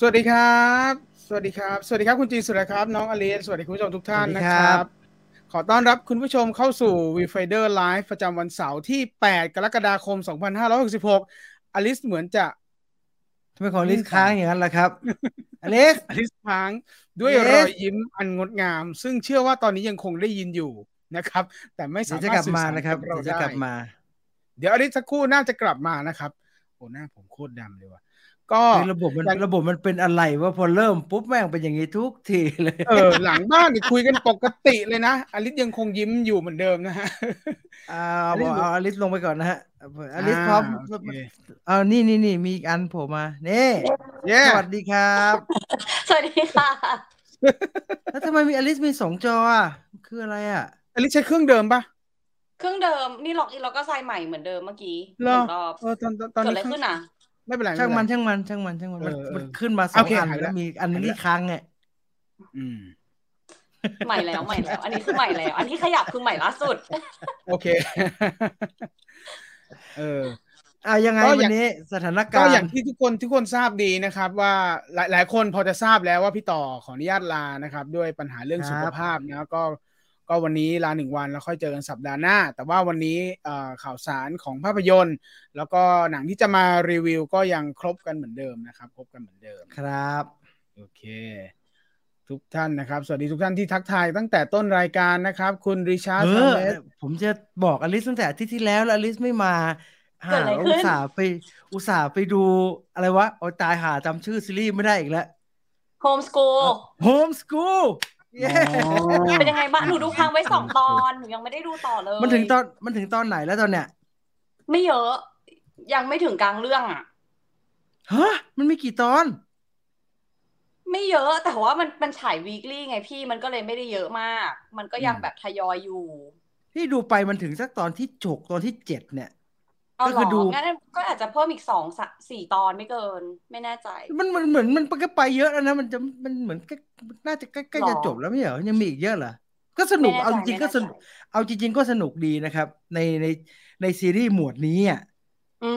สวัสดีครับ สวัสดีครับ สวัสดีครับคุณจีนสุรครับ น้องอลิสสวัสดีคุณผู้ชมทุกท่านนะครับ ขอต้อนรับคุณผู้ชมเข้าสู่ v ีไฟเดอร์ไลฟ์ประจำวันเสาร์ที่ 8 กรกฎาคม 2566อลิสเหมือนจะทำไมของอลิสค้างอย่างนั้นล่ะครับอลิสอลิสค้างด้วยรอยยิ้มอันงดงาม ซึ่งเชื่อว่าตอนนี้ยังคงได้ยินอยู่นะครับ แต่ไม่สามารถจะกลับมานะครับเราจะกลับมา เดี๋ยวอลิสสักครู่น่าจะกลับมานะครับโอ้หน้าผมโคตรดำเลยว่ะ ก็ระบบมันระบบมันเป็นอะไรว่าพอเริ่มปุ๊บแม่งเป็นอย่างนี้ทุกทีเลย เออ หลังบ้านนี่คุยกันปกติเลยนะอลิสยังคงยิ้มอยู่เหมือนเดิมนะฮะอ่าบอกเอาอลิสลงไปก่อนนะฮะอลิสพร้อมเอานี่นี่นี่มีอันโผล่มาเน่สวัสดีครับ สวัสดีค่ะ แล้วทำไมมีอลิสมีสองจออะคืออะไรอะอลิสใช้เครื่องเดิมปะเครื่องเดิมนี่ล็อกอีกเราก็ใส่ใหม่เหมือนเดิมเมื่อกี้รอบเออตอนตอนนี้เกิดอะไรขึ้นอะ ไม่เป็นไรช่างมันช่างมันช่างมันช่างมันมันขึ้นมาสองอันแล้วมีอันนี้ค้างไงใหม่แล้วใหม่แล้ว อันนี้คือใหม่แล้ว อันนี้ขยับคือใหม่ล่าสุด โอเค เอออ่ายังไงวันนี้สถานการณ์ก็อย่างที่ทุกคนทุกคนทราบดีนะครับ ว่าหลายหลายคนพอจะทราบแล้วว่าพี่ต่อขออนุญาตลานะครับ ด้วยปัญหาเรื่องสุขภาพนะก็ ก็วันนี้ลาหนึ่งวันแล้วค่อยเจอกันสัปดาห์หน้า แต่ว่าวันนี้ข่าวสารของภาพยนตร์ แล้วก็หนังที่จะมารีวิวก็ยังครบกันเหมือนเดิมนะครับครบกันเหมือนเดิมครับโอเค ทุกท่านนะครับ สวัสดีทุกท่านที่ทักทายตั้งแต่ต้นรายการนะครับ คุณริชาร์ดผมจะบอกอลิสตั้งแต่อาทิตย์ที่แล้วแล้วอลิสไม่มาหาอุตส่าห์ไปอุตส่าห์ไปดูอะไรวะโอ้ตายหาจำชื่อซีรีส์ไม่ได้อีกแล้ว Home School Home School เป็นยังไงบ้างหนูดูค้างไว้สองตอนหนูยังไม่ได้ดูต่อเลย มันถึงตอนมันถึงตอนไหนแล้วตอนเนี้ย ไม่เยอะ ยังไม่ถึงกลางเรื่องอะฮะมันมีกี่ตอน ไม่เยอะแต่ว่ามันมันฉายวีคลี่ไงพี่มันก็เลยไม่ได้เยอะมาก มันก็ยังแบบทยอยอยู่ที่ดูไปมันถึงสักตอนที่จกตอนที่เจ็ดเนี่ย ก็คือดู งั้นก็อาจจะเพิ่มอีกสองสี่ตอนไม่เกิน ไม่แน่ใจ มันมันเหมือนมันก็ไปเยอะแล้วนะ มันจะมันเหมือนน่าจะใกล้จะจบแล้วไม่เหรอยังมีอีกเยอะเหรอก็สนุกเอาจริงก็สนุกเอาจริง ๆ ก็สนุกดีนะครับ ในในในซีรีส์หมวดนี้อะ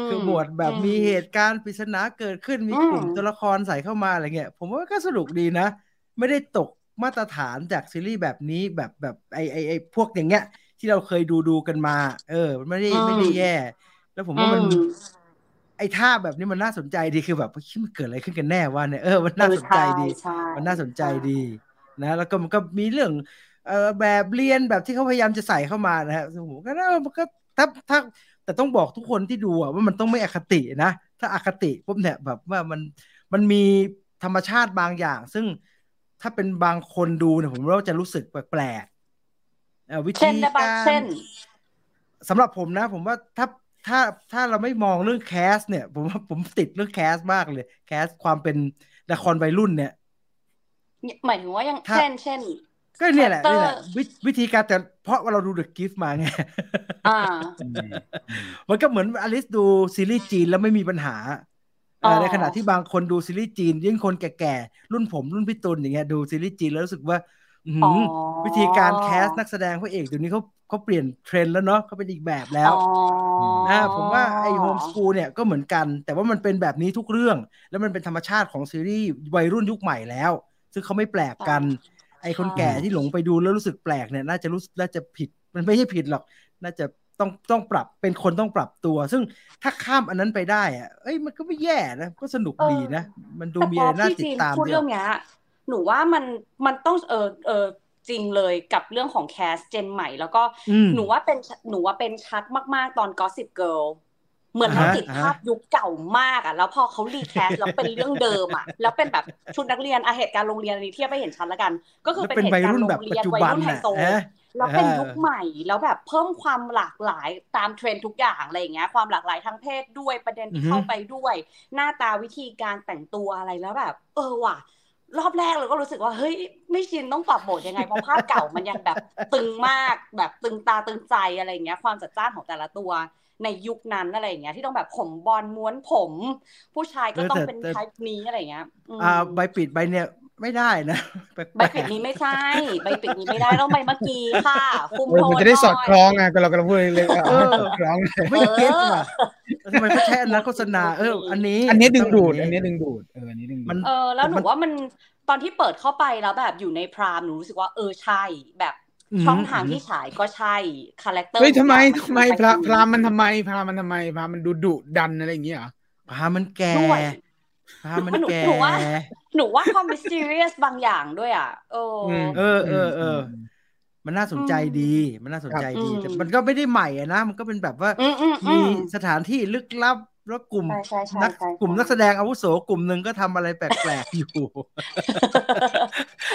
คือหมวดแบบมีเหตุการณ์ปริศนาเกิดขึ้นมีกลุ่มตัวละครใส่เข้ามาอะไรเงี้ย ผมว่าก็สนุกดีนะ ไม่ได้ตกมาตรฐานจากซีรีส์แบบนี้แบบแบบไอไอไอพวกอย่างเงี้ย ที่เราเคยดูดูกันมา เออ มันไม่ได้ไม่ได้แย่ แล้วผมว่ามัน ไอ้ท่าแบบนี้มันน่าสนใจดีคือแบบมันเกิดอะไรขึ้นกันแน่วะเนี่ยเออมันน่าสนใจดี มันน่าสนใจดี นะ แล้วก็มันก็มีเรื่องเออแบบเรียนแบบที่เขาพยายามจะใส่เข้ามานะฮะผมก็น่ามันก็ถ้าถ้าแต่ต้องบอกทุกคนที่ดูอะว่ามันต้องไม่อคตินะ ถ้าอคติปุ๊บเนี่ยแบบว่ามันมันมีธรรมชาติบางอย่าง ซึ่งถ้าเป็นบางคนดูเนี่ยผมว่าจะรู้สึกแปลกๆวิธีการสำหรับผมนะ ผมว่าถ้า ถ้าถ้าเราไม่มองเรื่องแคส เนี่ย ผมว่าผมติดเรื่องแคสมากเลย แคสความเป็นละครวัยรุ่นเนี่ยหมายถึงว่ายังเช่นเช่นก็เนี่ยแหละนี่แหละวิธีการแต่เพราะว่าเราดูเดอะกิฟต์มาไงมันก็เหมือนอลิสดูซีรีส์จีนแล้วไม่มีปัญหาในขณะที่บางคนดูซีรีส์จีน ยิ่งคนแก่ๆรุ่นผมรุ่นพี่ตุลอย่างเงี้ยดูซีรีส์จีนแล้วรู้สึกว่า วิธีการแคสนักแสดงพระเอกเดี๋ยวนี้เขาเขาเปลี่ยนเทรนด์แล้วเนาะเขาเป็นอีกแบบแล้วนะผมว่าไอ้โฮมสกูลเนี่ยก็เหมือนกัน แต่ว่ามันเป็นแบบนี้ทุกเรื่อง แล้วมันเป็นธรรมชาติของซีรีส์วัยรุ่นยุคใหม่แล้ว ซึ่งเขาไม่แปลกกัน ไอ้คนแก่ที่หลงไปดูแล้วรู้สึกแปลกเนี่ยน่าจะรู้น่าจะผิดมันไม่ใช่ผิดหรอก น่าจะต้องต้องปรับเป็นคนต้องปรับตัว ซึ่งถ้าข้ามอันนั้นไปได้อะเอ้ยมันก็ไม่แย่นะก็สนุกดีนะ มันดูมีอะไรน่าติดตามเรื่องเนี้ย หนูว่ามันมันต้องเออเออจริงเลยกับเรื่องของ cast gen ใหม่ แล้วก็หนูว่าเป็นหนูว่าเป็นชัดมาก ๆ ตอน Gossip Girl เหมือนเราติดภาพยุคเก่ามากอะ แล้วพอเขา recast แล้วเป็นเรื่องเดิมอะ แล้วเป็นแบบชุดนักเรียนอาเหตุการณ์โรงเรียนนี้เทียบไปเห็นชัดแล้วกัน ก็คือเป็นเหตุการณ์โรงเรียนวัยรุ่นไฮโซแล้วเป็นยุคใหม่แล้วแบบเพิ่มความหลากหลายตามเทรนด์ทุกอย่างอะไรอย่างเงี้ย ความหลากหลายทั้งเพศด้วยประเด็นที่เข้าไปด้วย หน้าตาวิธีการแต่งตัวอะไรแล้วแบบ เออว่ะ รอบแรกเราก็รู้สึกว่าเฮ้ยไม่ชินต้องปรับโหมดยังไงเพราะภาพเก่ามันยังแบบตึงมากแบบตึงตาตึงใจอะไรเงี้ย ความจัดจ้านของแต่ละตัวในยุคนั้นอะไรเงี้ยที่ต้องแบบผมบอลม้วนผม ผู้ชายก็ต้องเป็นไทป์นี้อะไรเงี้ยอ่าใบปิดใบเนี้ย ไม่ได้นะใบปิดนี้ไม่ใช่ ใบปิดนี้ไม่ได้ต้องใบเมื่อกี้ค่ะ คุมโทนมันจะได้สอดคล้องไงก็เรากำลังพูดเลยสอดคล้องไม่ get ว่ะทำไมเขาใช้อันนั้นโฆษณาเอออันนี้ อันนี้ดึงดูด อันนี้ดึงดูดเอออันนี้ดึงดูดเออแล้วหนูว่ามันตอนที่เปิดเข้าไปแล้วแบบอยู่ใน Prime หนูรู้สึกว่าเออใช่แบบช่องทางที่ฉายก็ใช่ character เฮ้ยทำไมทำไมพระ Prime มันทำไม Prime มันทำไม Prime มันดุดุดันอะไรอย่างเงี้ยเหรอ Prime มันแก่ Prime มันแก่หนูว่า หนูว่าความมิส t ี r รียสบางอย่างด้วยอะเออเออเออเออมันน่าสนใจดี มันน่าสนใจดี แต่มันก็ไม่ได้ใหม่อะนะ มันก็เป็นแบบว่า มีสถานที่ลึกลับ แล้วกลุ่มนักกลุ่มนักแสดงอาวุโสกลุ่มหนึ่งก็ทำอะไรแปลกๆอยู่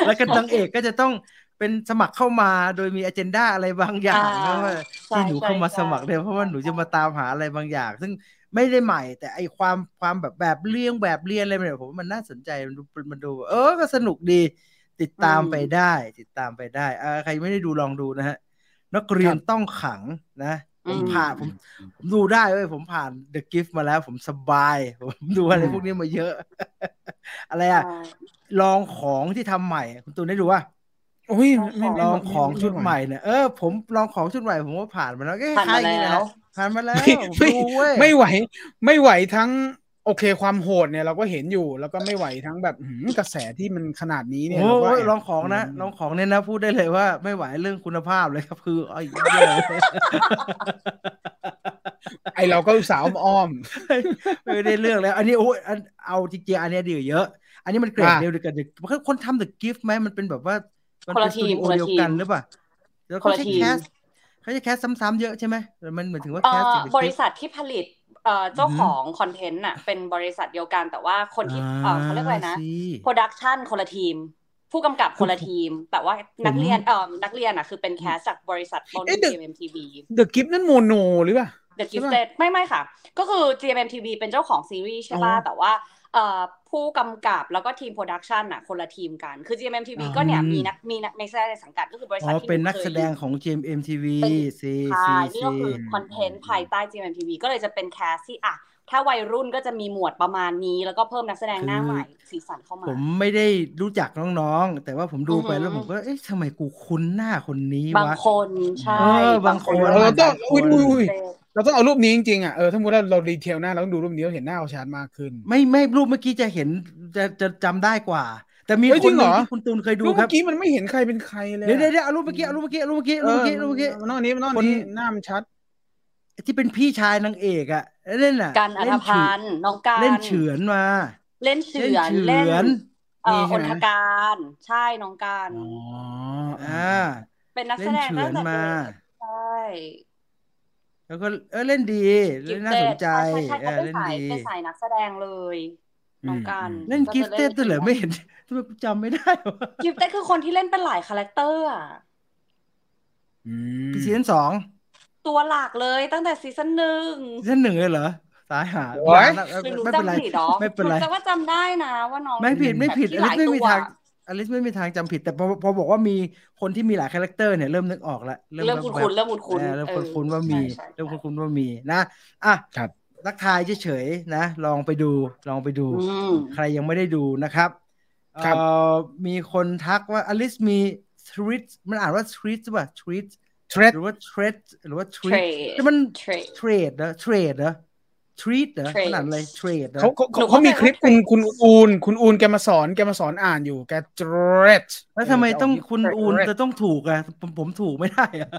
แล้วก็นางเอกก็จะต้องเป็นสมัครเข้ามาโดยมีอเจนดาอะไรบางอย่างนะว่าที่หนูเข้ามาสมัครเนี่ยเพราะว่าหนูจะมาตามหาอะไรบางอย่าง ซึ่ง ไม่ได้ใหม่ แต่ไอความความแบบแบบเลี้ยงแบบเรียนอะไรเนี่ยผมมันน่าสนใจมันดูมันดู เออก็สนุกดี ติดตามไปได้ ติดตามไปได้อ่าใครไม่ได้ดูลองดูนะฮะนักเรียนต้องขังนะผมผ่านผมผมดูได้เว้ยผมผ่าน The Gift มาแล้วผมสบาย ผมดูอะไรพวกนี้มาเยอะ อะไรอะลองของที่ทำใหม่ คุณตูนได้ดูว่าโอ้ยลองของชุดใหม่เนี่ยเออผมลองของชุดใหม่ผมว่าผ่านมาแล้วก็ผ่านมาแล้ว ผ่านมาแล้วดูเว้ยไม่ไหว ไม่ไหวทั้ง โอเคความโหดเนี่ยเราก็เห็นอยู่แล้วก็ไม่ไหวทั้งแบบกระแสที่มันขนาดนี้เนี่ยโอ้ยลองของนะลองของเนี่ยนะพูดได้เลยว่า ไม่ไหวเรื่องคุณภาพเลยครับคือไอ้ไอเราก็สาวอ้อมไม่ได้เรื่องแล้ว อันนี้โอ้ยเอาจริงๆอันนี้ดีเยอะ อันนี้มันเกรดเดียวกันเด็กคนทำ The Gift ไหมมันเป็นแบบว่ามันเป็นสตูดิโอเดียวกันหรือเปล่าแล้วเขาใช้แคส เขาจะ cast ซ้ำๆเยอะใช่ไหมมันเหมือนถึงว่า cast บริษัทที่ผลิตเจ้าของคอนเทนต์น่ะเป็นบริษัทเดียวกันแต่ว่าคนที่เขาเรียกอะไรนะ production คนละทีม ผู้กำกับคนละทีม แต่ว่านักเรียนเอ่อนักเรียนอะคือเป็น cast จากบริษัทต้น GMMTV The Gifted นั่น Mono หรือเปล่า The Gifted ไม่ไม่ค่ะ ก็คือ GMMTV เป็นเจ้าของซีรีส์ใช่ป่ะแต่ว่า ผู้กำกับแล้วก็ทีม production อะคนละทีมกัน คือ GMMTV ก็เนี่ยมีนักมีนักในแสดงสังกัดก็คือบริษัทที่เป็นนักแสดงของ GMMTV ซีใช่นี่ก็คือคอนเทนต์ภายใต้ GMMTV ก็เลยจะเป็นแคสที่อะ ถ้าวัยรุ่นก็จะมีหมวดประมาณนี้ แล้วก็เพิ่มนักแสดงหน้าใหม่สีสันเข้ามา ผมไม่ได้รู้จักน้องๆ แต่ว่าผมดูไปแล้วผมก็เอ๊ะทำไมกูคุ้นหน้าคนนี้วะบางคนใช่บางคนเราต้องอุ้ยอุ้ยเราต้องเอารูปนี้จริงๆอะเออถ้ามุติว่าเราดีเทลหน้าเราต้องดูรูปนี้เราเห็นหน้าเขาชัดมากขึ้น ไม่ไม่รูปเมื่อกี้จะเห็นจะจะจำได้กว่าแต่มีคนหนึ่งที่คุณตูนเคยดูครับเมื่อกี้มันไม่เห็นใครเป็นใครเลยเดี๋ยวเดี๋ยวเอารูปเมื่อกี้เอารูปเมื่อกี้เอารูปเมื่อกี้รูปเมื่อกี้รูปเมื่อกี้นอกนี้นอกนี้หน้ามันชัด ที่เป็นพี่ชายนางเอกอะเล่นอะการอัธพันธ์น้องการเล่นเฉือนมา เล่นเฉือนเล่นเอ่ออนทการใช่น้องการอ๋ออ่าเป็นนักแสดงตั้งแต่ใช่แล้วก็เออเล่นดีเล่นน่าสนใจเล่นดีเป็นสายนักแสดงเลยน้องการเล่นกิฟต์เต้ตัวเหรอไม่เห็นทำไมจำไม่ได้กิฟต์เต้คือคนที่เล่นเป็นหลายคาแรคเตอร์อะซีซั่นสอง ตัวหลักเลยตั้งแต่ซีซั่นหนึ่งซีซั่นหนึ่งเลยเหรอสายหาไม่เป็นไรไม่เป็นไรแต่ว่าจำได้นะว่าน้องไม่ผิดไม่ผิดอลิสไม่มีทางอลิสไม่มีทางจำผิดแต่พอพอบอกว่ามีคนที่มีหลายคาแรคเตอร์เนี่ยเริ่มนึกออกแล้วเริ่มคุ้นเริ่มคุ้นคุ้นเริ่มคุ้นคุ้นว่ามีเริ่มคุ้นคุ้นว่ามีนะอะครับทักทายเฉยๆนะ ลองไปดูลองไปดู ใครยังไม่ได้ดูนะครับครับมีคนทักว่าอลิสมีทริตมันอ่านว่าทริตป่ะทริต เทรดหรือว่าเทรดหรือว่าทรีแต่มันเทรดนะเทรดนะทรีตเหรอขนาดอะไรเทรดเขาเขาเขามีคลิปคุณคุณอูน คุณอูนแกมาสอนแกมาสอนอ่านอยู่แกเทรดแล้วทำไมต้องคุณอูนจะต้องถูกอะผมผมถูกไม่ได้อะ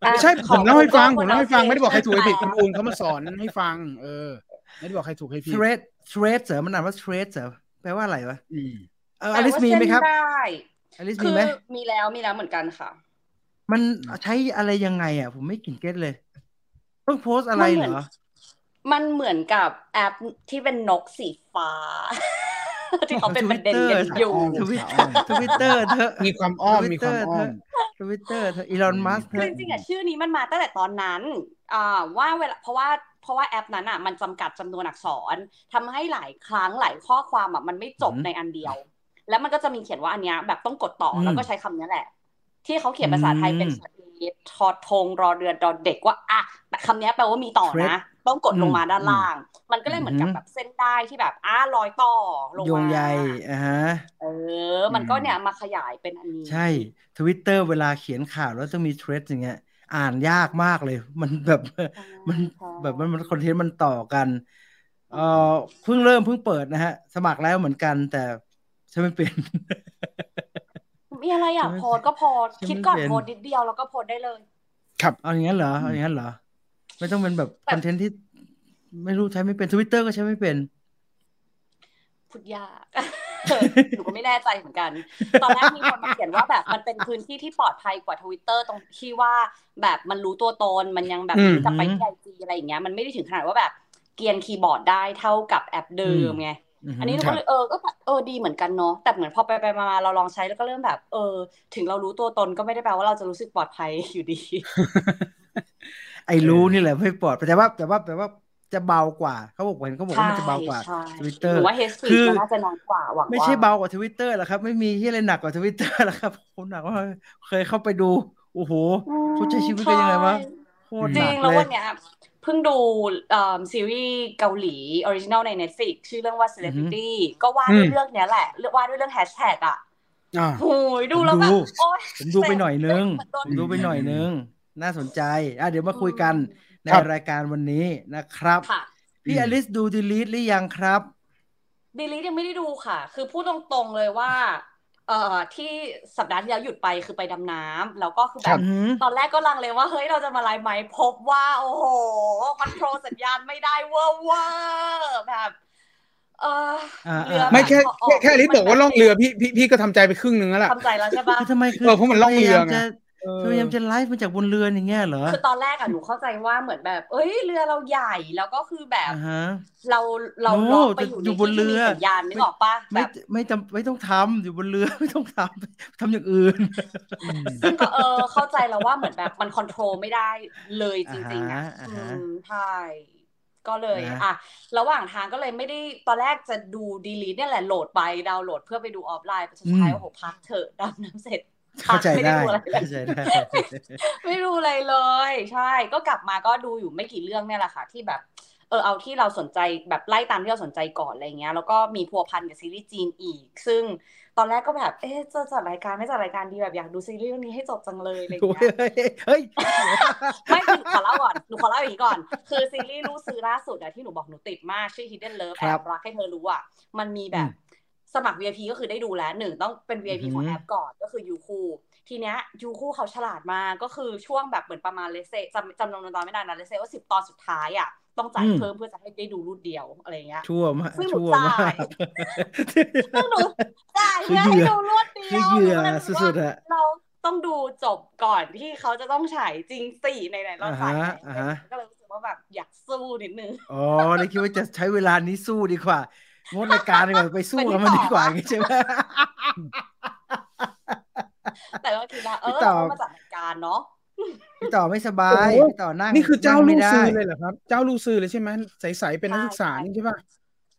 ไม่ใช่ผมเล่าให้ฟังผมเล่าให้ฟังไม่ได้บอกใครถูกใครผิดคุณอูนเขามาสอนให้ฟัง เออ ไม่ได้บอกใครถูกใครผิดเทรด Threads เหรอมันอ่านว่า Threads เหรอแปลว่าอะไรวะเอออลิสมีไหมครับอลิสมีไหมมีแล้วมีแล้วเหมือนกันค่ะ มันใช้อะไรยังไง อะ ผมไม่กิน get เลย ต้องโพสอะไรเหรอ มันเหมือนกับแอปที่เป็นนกสีฟ้า ที่เขาเป็นประเด็นกันอยู่ทวิตเตอร์ทวิตเตอร์เธอมีความอ้อมมีความอ้อมทวิตเตอร์เธออีลอนมัสคือจริงๆอะชื่อนี้มันมาตั้งแต่ตอนนั้นอ่าว่าเวลาเพราะว่าเพราะว่าแอปนั้นอะมันจำกัดจำนวนอักษรทำให้หลายครั้งหลายข้อความอะมันไม่จบในอันเดียว แล้วมันก็จะมีเขียนว่าอันเนี้ยแบบต้องกดต่อแล้วก็ใช้คำนี้แหละ ที่เขาเขียนภาษาไทยเป็นสลีทอทงรอเรือดอเด็กว่าอะแต่คำนี้แปลว่ามีต่อนะ ต้องกดลงมาด้านล่าง มันก็เลยเหมือนกับแบบเส้นได้ที่แบบอ่ารอยต่อลงมาโยงใยอะฮะเออ มันก็เนี่ยมาขยายเป็นอันนี้ ใช่ทวิตเตอร์เวลาเขียนข่าวแล้วต้องมีเทรดอย่างเงี้ยอ่านยากมากเลย มันแบบมันแบบมันมันคอนเทนต์มันต่อกันเออเพิ่งเริ่มเพิ่งเปิดนะฮะ สมัครแล้วเหมือนกันแต่ฉันไม่เป็น มีอะไรอยากโพสก็โพสคิดก่อนโพสนิดเดียวแล้วก็โพสได้เลย ครับเอาอย่างนั้นเหรอเอาอย่างนั้นเหรอไม่ต้องเป็นแบบคอนเทนต์ที่ ไม่รู้ใช้ไม่เป็นทวิตเตอร์ก็ใช้ไม่เป็นพูดยากหนูก็ไม่แน่ใจเหมือนกัน ตอนแรกมีคนมาเขียนว่าแบบมันเป็นพื้นที่ที่ปลอดภัยกว่าทวิตเตอร์ตรงที่ว่าแบบมันรู้ตัวตนมันยังแบบจะไปที่ไอจีอะไรอย่างเงี้ยมันไม่ได้ถึงขนาดว่าแบบเกรียนคีย์บอร์ดได้เท่ากับแอปเดิมไง อันนี้หนูก็เลยเออก็เออดีเหมือนกันเนาะแต่เหมือนพอไปไปมาเราลองใช้แล้วก็เริ่มแบบ เออ ถึงเรารู้ตัวตนก็ไม่ได้แปลว่าเราจะรู้สึกปลอดภัยอยู่ดี ไอ้รู้นี่แหละไม่ปลอดแต่ว่าแต่ว่าแต่ว่าจะเบากว่าเขาบอกเห็นเขาบอกว่ามันจะเบากว่าทวิตเตอร์ว่าเฮสคือน่าจะน้อยกว่าหวังไม่ใช่เบากว่าทวิตเตอร์หรอกครับ ไม่มีที่อะไรหนักกว่าทวิตเตอร์หรอกครับคนหนักว่าเคยเข้าไปดู โอ้โหเขาใช้ชีวิตกันยังไงวะโคตรหนักเลยจริงแล้ววันเนี้ยเพิ่งดูซีรีส์เกาหลี original ใน Netflix ชื่อเรื่องว่า Celebrity ก็ว่าด้วยเรื่องนี้แหละเรื่องว่าด้วยเรื่องแฮชแท็กอะโอ้ยดูแล้วแบบโอ้ยผมดูไปหน่อยนึงผมดูไปหน่อยนึง น่าสนใจอะเดี๋ยวมาคุยกันในรายการวันนี้นะครับ พี่อลิสดู Delete หรือยังครับ Delete ยังไม่ได้ดูค่ะ คือพูดตรงๆเลยว่า เอ่อที่สัปดาห์ที่แล้วหยุดไปคือไปดำน้ำแล้วก็คือแบบตอนแรกก็ลังเลยว่าเฮ้ยเราจะมาไลฟ์ไหมพบว่า โอ้โห control สัญญาณไม่ได้เวอร์เวอร์แบบเออเรือไม่แค่แค่ลิสบอกว่าล่องเรือพี่พี่พี่ก็ทำใจไปครึ่งนึงแล้วล่ะทำใจแล้วใช่ปะทำไมคือเพราะมันล่องเรือไง พยายามจะไลฟ์มาจากบนเรืออย่างเงี้ยเหรอคือตอนแรกอะหนูเข้าใจว่าเหมือนแบบ เอ้ยเรือเราใหญ่แล้วก็คือแบบเราเราล็อกไปอยู่ในที่ที่มีสัญญาณนึกออกปะแบบไม่จำไม่ต้องทำอยู่บนเรือไม่ต้องทำทำอย่างอื่น ซึ่งก็เออเข้าใจแล้วว่าเหมือนแบบมันคอนโทรลไม่ได้เลยจริงๆอะใช่ก็เลยอะระหว่างทางก็เลยไม่ได้ตอนแรกจะดูดีลีทเนี่ยแหละโหลดไปดาวน์โหลดเพื่อไปดูออฟไลน์สุดท้ายโอ้โหพักเถอะดำน้ำเสร็จ เข้าใจได้เข้าใจได้ ไม่รู้อะไรเลย ใช่ ก็กลับมาก็ดูอยู่ไม่กี่เรื่องเนี่ยแหละค่ะ ที่แบบ เออเอาที่เราสนใจแบบไล่ตามที่เราสนใจก่อนอะไรเงี้ย แล้วก็มีพัวพันกับซีรีส์จีนอีก ซึ่งตอนแรกก็แบบ เอ๊ะจะจัดรายการไม่จัดรายการดีแบบอยากดูซีรีส์เรื่องนี้ให้จบจังเลยอะไรเงี้ย เฮ้ย ไม่ขอเล่าก่อน หนูขอเล่าอย่างนี้ก่อน คือซีรีส์รู้ซื้อล่าสุดอะที่หนูบอกหนูติดมากชื่อ Hidden Love แอบรักให้เธอรู้อะมันมีแบบ สมัคร VIP ก็คือได้ดูแล้วหนึ่งต้องเป็น VIP ของแอปก่อนก็คือยูคูทีเนี้ยยูคู่เขาฉลาดมาก็คือช่วงแบบเหมือนประมาณเลเซจำจำนวนตอนไม่ได้นะเลเซว่าสิบตอนสุดท้ายอะต้องจ่ายเพิ่มเพื่อจะให้ได้ดูรุ่นเดียวอะไรเงี้ยชั่วมากชั่วมากซึ่งหนูจ่ายเพื่อให้ดูรุ่นเดียวเหยื่อสุดๆอะเราต้องดูจบก่อนที่เขาจะต้องฉายจริงสี่ในไหนเราจ่ายก็เลยรู้สึกว่าแบบอยากสู้นิดนึง อ๋อเลยคิดว่าจะใช้เวลานี้สู้ดีกว่า งดรายการดีกว่าไปสู้กับมันดีกว่าใช่ไหมแต่ก็คิดว่าเออมาจากรายการเนาะพี่ต่อไม่สบายพี่ต่อนั่งนี่คือเจ้าลูซือเลยเหรอครับ เจ้าลูซือเลยใช่ไหมใสๆเป็นนักศึกษานี่ใช่ปะ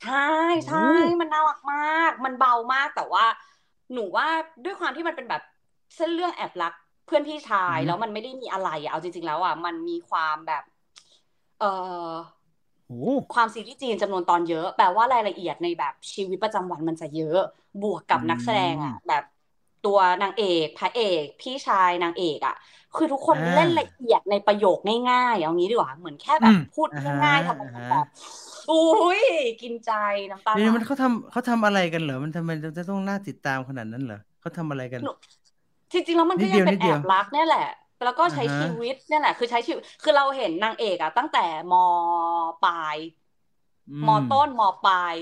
ใช่ใช่มันน่ารักมาก มันเบามากแต่ว่า หนูว่าด้วยความที่มันเป็นแบบเส้นเรื่องแอบรักเพื่อนพี่ชายแล้วมันไม่ได้มีอะไรอะเอาจริง ๆ แล้วอะมันมีความแบบ เอ่อ ความซีรีส์จีนจำนวนตอนเยอะ แปลว่ารายละเอียดในแบบชีวิตประจำวันมันจะเยอะ บวกกับนักแสดงอะ แบบตัวนางเอกพระเอก พี่ชายนางเอกอะ คือทุกคนเล่นละเอียดในประโยคง่ายๆเอางี้ดีกว่าเหมือนแค่แบบพูดง่ายๆทำแบบอุ้ยกินใจน้ำตานี่มันเขาทำเขาทำอะไรกันเหรอมันทำไมจะต้องน่าติดตามขนาดนั้นเหรอเขาทำอะไรกันจริงๆแล้วมันก็ยังเป็นแอบรักเนี่ยแหละ แล้วก็ใช้ชีวิตเนี่ยแหละ คือใช้ชีวิตคือเราเห็นนางเอกอะตั้งแต่มปลายมต้นมปลาย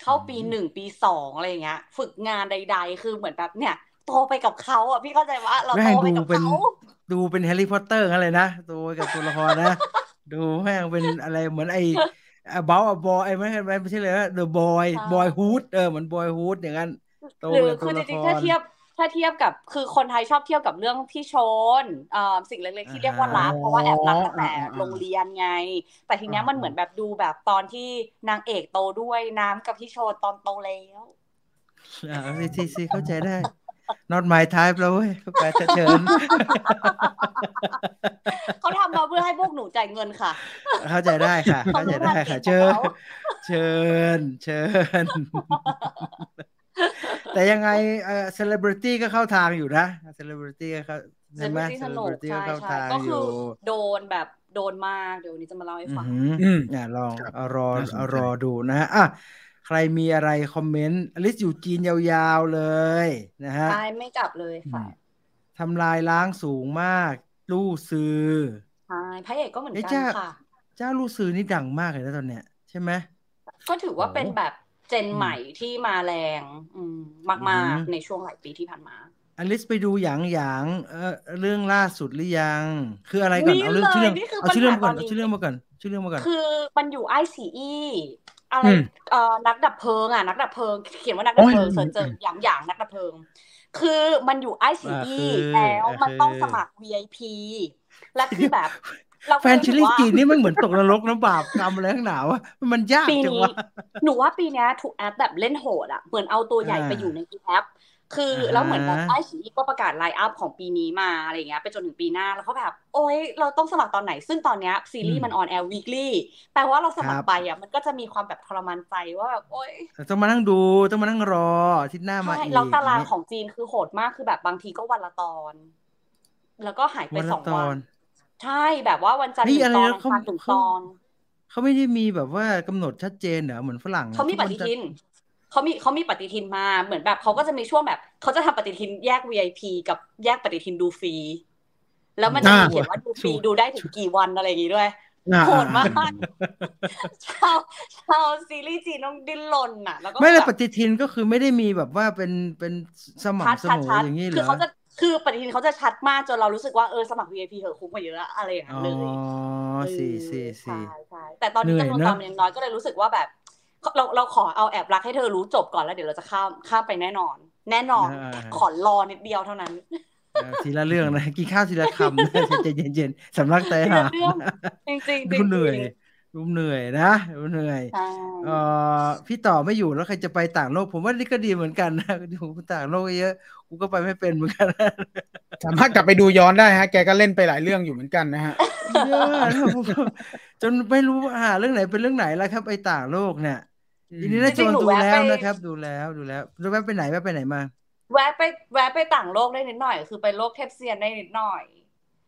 เข้าปีหนึ่งปีสองอะไรเงี้ย ฝึกงานใด ๆ คือเหมือนแบบเนี่ยโตไปกับเขาอะพี่เข้าใจว่าเราโตไปกับเขาดูเป็นแฮร์รี่พอตเตอร์อะไรนะโตกับตัวละครนะ ดูแม่งเป็นอะไรเหมือนไอ้บอลบอยไม่ใช่ไม่ใช่เลยว่า The Boy Boyhood เออเหมือน Boyhood อย่างนั้นโตกับตัวละครคือจริงๆถ้าเทียบ ถ้าเทียบกับคือคนไทยชอบเทียบกับเรื่องพี่โชนเอ่อสิ่งเล็กๆที่เรียกว่ารักเพราะว่าแอบรักตั้งแต่โรงเรียนไง แต่ทีเนี้ยมันเหมือนแบบดูแบบตอนที่นางเอกโตด้วยน้ำกับพี่โชนตอนโตแล้วอ่าซีซีเข้าใจได้ not my type แล้วเว้ยไปเชิญเขาทำมาเพื่อให้พวกหนูจ่ายเงินค่ะ เข้าใจได้ค่ะ เข้าใจได้ค่ะ เชิญ เชิญ เชิญ แต่ยังไงเอ่อเซเลบริตี้ก็เข้าทางอยู่นะเซเลบริตี้ก็เข้าใช่ไหม Celebrity สนุก Celebrity ใช่เข้าใช่ทางก็อคืยู่อโดนแบบโดนมากเดี๋ยววันนี้จะมาเล่าให้อืฟัองหืออืมเนี่ยลองครับเอารอน่าสนใจเอารอดูนะฮะอะใครมีอะไรคอมเมนต์อลิสอยู่จีนยาวๆเลยนะฮะใช่ไม่กลับเลยค่ะทำลายล้างสูงมาก ลู่ซือใช่พระเอกก็เหมือนเอ๊ะกันเจ้าค่ะ เจ้าลู่ซือนี่ดังมากเลยนะตอนเนี้ย ใช่ไหมก็ถือว่าโอ้เป็นแบบเจนอืมใหม่ที่มาแรงอืมอืมากมๆในช่วงหลายปีที่ผ่านมาอลิสไปดูหยางหยางเออเรื่องล่าสุดหรือยัง คืออะไรก่อนนี่เอาเรื่องชื่อเรื่องเลยนี่คือเอาชื่อเรื่องปัมาญก่อนหาตอนนี้เอาชื่อเรื่องมาก่อนชื่อเรื่องมาก่อนคือมันอยู่ไอซีอีอะไรอืมเอ่อนักดับเพลิงอะนักดับเพลิง เขียนว่านักดับเพลิงโอ้ยเสิร์ชเจออย่างอย่างนักดับเพลิง คือมันอยู่ไอซีอ่าอีคือแล้วอ่ามันต้องคือสมัคร VIP และคือแบบเรา แฟก็นเลยชิลรู้ลี่ว่าจีนนี่มันเหมือนตกนรกน้ำบาปกรรมอะไรทั้งหนาวะมันยากปีจังนี้วะหนูว่าปีเนี้ยทุกแอปแบบเล่นโหดอะเหมือนเอาตัวใหญ่อ่าไปอยู่ในแอป คืออาฮะแล้วเหมือนแบบไอชีก็ประกาศไลน์อัพของปีนี้มาอะไรเงี้ยไปจนถึงปีหน้าแล้วเขาแบบ โอ๊ยเราต้องสมัครตอนไหน ซึ่งตอนเนี้ยซีรีส์มันออนแอร์วีคลี่แปลว่าเราสมัคครัรบไปอะมันก็จะมีความแบบทรมานใจว่าแบบโอ๊ยต้องมานั่งดูต้องมานั่งรออาทิตย์หน้ามาใช่อีกแล้วตารางนี่ของจีนคือโหดมากคือแบบบางทีก็วันละตอน แล้วก็หายไปวันสละองตวัอนน ใช่แบบว่าวันจันทร์เฮ้หยนึ่งอะไรตอนนะอังเขาคารหนึ่งเขาตอนเขาไม่ได้มีแบบว่ากำหนดชัดเจนเหรอเหมือนฝรั่งอะเขามีทุกปวันฏิจะทินเขามีเขามีปฏิทินมาเหมือนแบบเขาก็จะมีช่วงแบบเขาจะทำปฏิทินแยก VIP กับแยกปฏิทินดูฟรีแล้วมันจะมีอ่าเขียนว่าดูฟรีชัวร์ดูได้ถึงกี่วันอะไรอย่างงี้ด้วยอ่าโหดมากอ่าชาวชาวซีรีส์จีนต้องดิ้นรนน่ะ แล้วก็ไม่เลยแบบปฏิทินก็คือไม่ได้มีแบบว่าเป็นเป็นสชัดม่ำเสชัดมอชัดอย่างนี้เหรคืออเขาจะ คือปฏิทินเขาจะชัดมากจนเรารู้สึกว่าเออสมัคร VIP เหอะคุ้มกว่าเยอะอะไรอย่างนั้อ๋นอเลยสี่เออสี่สี่ใช่ใช่แต่ตอนนี้เหนื่อยจำนวนเนอะตอนมันยังน้อยก็เลยรู้สึกว่าแบบ เราเราขอเอาแอบรักให้เธอรู้จบก่อนแล้วเดี๋ยวเราจะข้ามข้ามไปแน่นอน แน่นอนอ่าขอรอนิดเดียวเท่านั้นเออทีละเรื่องนะกินข้าวทีละคำนะใจเย็นๆสำลักใจทีหาละเรื่องจริงๆจริงดูเหนื่อย ดูเหนื่อยนะดูเหนื่อยใช่เอ่อพี่ต่อไม่อยู่แล้วใครจะไปต่างโลก ผมว่านี่ก็ดีเหมือนกันนะดูต่างโลกเยอะกูก็ไปไม่เป็นเหมือนกันสามารถกลับไปดูย้อนได้ฮะ แกก็เล่นไปหลายเรื่องอยู่เหมือนกันนะฮะเยอะนะผมจนไม่รู้ว่าหาเรื่องไหนเป็นเรื่องไหนแล้วครับไอ้ต่างโลกเนี่ยอืมทีนี้น่าจะดูแล้วนะครับ ดูแล้วดูแล้วดูแวบไปไหนแวบไปไหนมา แวะไปแวะไปต่างโลกได้นิดหน่อย คือไปโลกเทพเซียนได้นิดหน่อย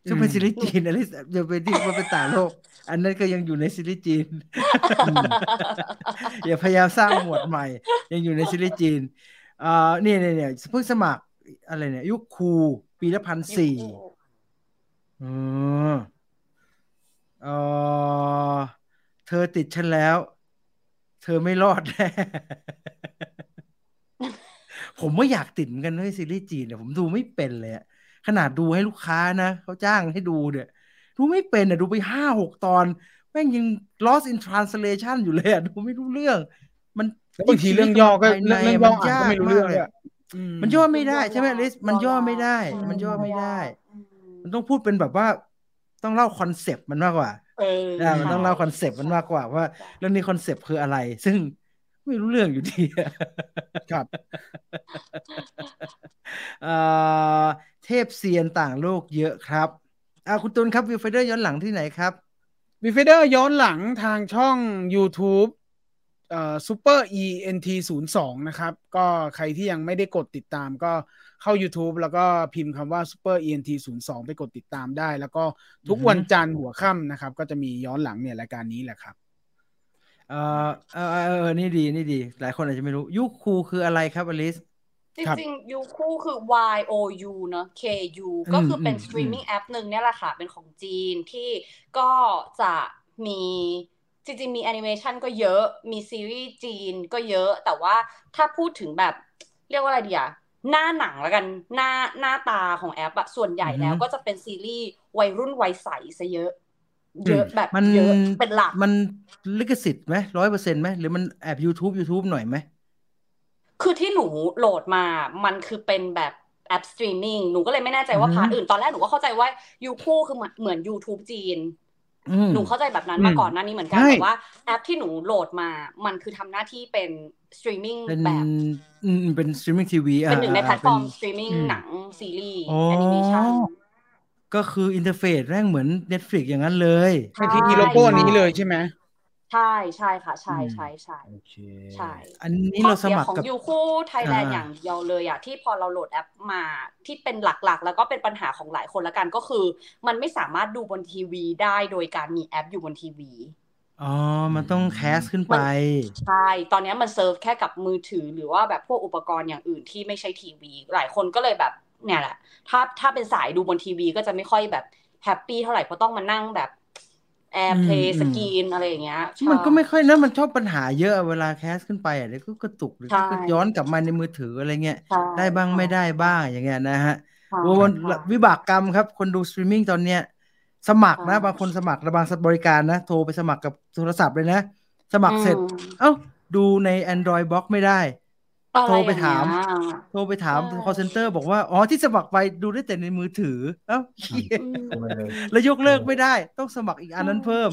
ก็เป็นซีรีส์จีนอะไรเดี๋ยวไปที่ว่าเป็นต่างโลก อันนั้นก็ยังอยู่ในซีรีส์จีนอย่าพยายามสร้างหมวดใหม่ ยังอยู่ในซีรีส์จีนเอ่อเนี่ยเนี่ยเนี่ยเพิ่งสมัครอะไรเนี่ยยุคคูปีละพันสี่อืมเออเธอติดฉันแล้ว เธอไม่รอดแน่ผมไม่อยากติดเหมือนกันด้วยซีรีส์จีนเนี่ยผมดูไม่เป็นเลยอะ ขนาดดูให้ลูกค้านะเขาจ้างให้ดูเนี่ย ดูไม่เป็นอะดูไปห้าหกตอน แม่งยัง lost in translation อยู่เลยอะดูไม่รู้เรื่อง มันแล้วบางทีเรื่องย่อก็ภายในเรื่องย่ออ่านยาก็กไม่รู้เรื่องากเลเลยยอะอืมมันย่อไม่ได้ใช่ไหมย่อลิสมันย่อไม่ได้ใช่มันย่อไม่ได้อืมมันต้องพูดเป็นแบบว่าต้องเล่าคอนเซปต์มันมากกว่าเอออ่ามันต้องเล่าคอนเซปต์ใช่มันมากกว่าว่าเรื่องนี้คอนเซปต์คืออะไร ซึ่งไม่รู้เรื่องอยู่ดีครับ เอ่อเทพเซียนต่างโลกเยอะครับอ่าคุณตุลครับ Viewfinder ย้อนหลังที่ไหนครับ Viewfinder ย้อนหลังทางช่อง YouTube เอ่อ Super ENT 0 2นะครับ ก็ใครที่ยังไม่ได้กดติดตามก็เข้า YouTube แล้วก็พิมพ์คำว่า Super ENT 0 2ไปกดติดตามได้ แล้วก็ทุกอือฮึวันจันทร์หัวค่ำนะครับ ก็จะมีย้อนหลังเนี่ยรายการนี้แหละครับเอ่อเออเออเออนี่ดีนี่ดี หลายคนอาจจะไม่รู้ Youku คืออะไรครับอลิส จครับริงๆ Youku คือ Y O U เนอะ K U อืมก็คือเป็นอืมสตรีมมิ่งแอปหนึ่งเนี่ยแหละค่ะ เป็นของจีนที่ก็จะมีจริงๆ มีแอนิเมชันก็เยอะ มีซีรีส์จีนก็เยอะ แต่ว่าถ้าพูดถึงแบบเรียกว่าอะไรดีอะหน้าหนังแล้วกันหน้าหน้าตาของแอปอะส่วนใหญ่แล้วก็จะเป็นซีรีส์วัยรุ่นวัยใสซะเยอะ เยอะแบบมันเยอะเป็นหลัก มันลิขสิทธิ์ไหมร้อยเปอร์เซ็นต์ไหมหรือมันแอบ YouTube YouTube หน่อยไหม คือที่หนูโหลดมามันคือเป็นแบบแอปสตรีมมิ่งหนูก็เลยไม่แน่ใจว่าอืม part อื่นตอนแรกหนูก็เข้าใจว่า Youku คือเหมือนเหมือน YouTube จีนอืมหนูเข้าใจแบบนั้นอืมมาก่อนหน้านี้เหมือนกันใช่แต่ว่าแอปที่หนูโหลดมา มันคือทำหน้าที่เป็นสตรีมมิ่งเป็นแบบอืมเป็นสตรีมมิ่งทีวีเป็นหนึ่งในแพลตฟอร์มเป็นสตรีมมิ่งอืมหนังซีรีส์อ๋อแอนิเมชันก็คือ interface แม่งเหมือน Netflix อย่างนั้นเลยใช่ในที่มีโลโก้นี้เลยใช่ไหม ใช่ใช่ค่ะ ใช่ใช่ใช่โอเคใช่อันนี้เราสมัครของกับยูคู่ไทยแลนด์อ่าอย่างเดียวเลยอะที่พอเราโหลดแอปมาที่เป็นหลักๆ แล้วก็เป็นปัญหาของหลายคนละกันก็คือ มันไม่สามารถดูบนทีวีได้โดยการมีแอปอยู่บนทีวีอ๋อ มันต้อง cast ขึ้นไป ใช่ ตอนนี้มันเซิร์ฟแค่กับมือถือหรือว่าแบบพวกอุปกรณ์อย่างอื่นที่ไม่ใช่ทีวี หลายคนก็เลยแบบเนี่ยแหละ ถ้าถ้าเป็นสายดูบนทีวีก็จะไม่ค่อยแบบ happy เท่าไหร่เพราะต้องมานั่งแบบ แอร์เพลอืย์มสกรีอะไรอย่างเงี้ยใช่มันก็ไม่ค่อยนะมันชอบปัญหาเยอะเวลา cast ขึ้นไปอะเดี๋ยวก็กระตุกเดี๋ยวใช่ก็ย้อนกลับมาในมือถืออะไรเงี้ยใช่ได้บ้างไม่ได้บ้างอย่างเงี้ยนะฮะใช่โอ้มันใช่วิบากกรรมครับคนดูสตรีมมิ่งตอนเนี้ยสมัครนะใช่บางคนสมัครและบางบริการนะโทรไปสมัครกับโทรศัพท์เลยนะ สมัครเสร็จอืมเอ้าดูใน Android Box ไม่ได้อะไร โทรไปถามอย่งเงี้ยโทรไปถามใช่ call center บอกว่า อ๋อ ที่สมัครไปดูได้แต่ในมือถือ เอ้าเหี้ยอืมแล้วยกเลิกไม่ได้ ต้องสมัครอีกอันนั้นเพิ่ม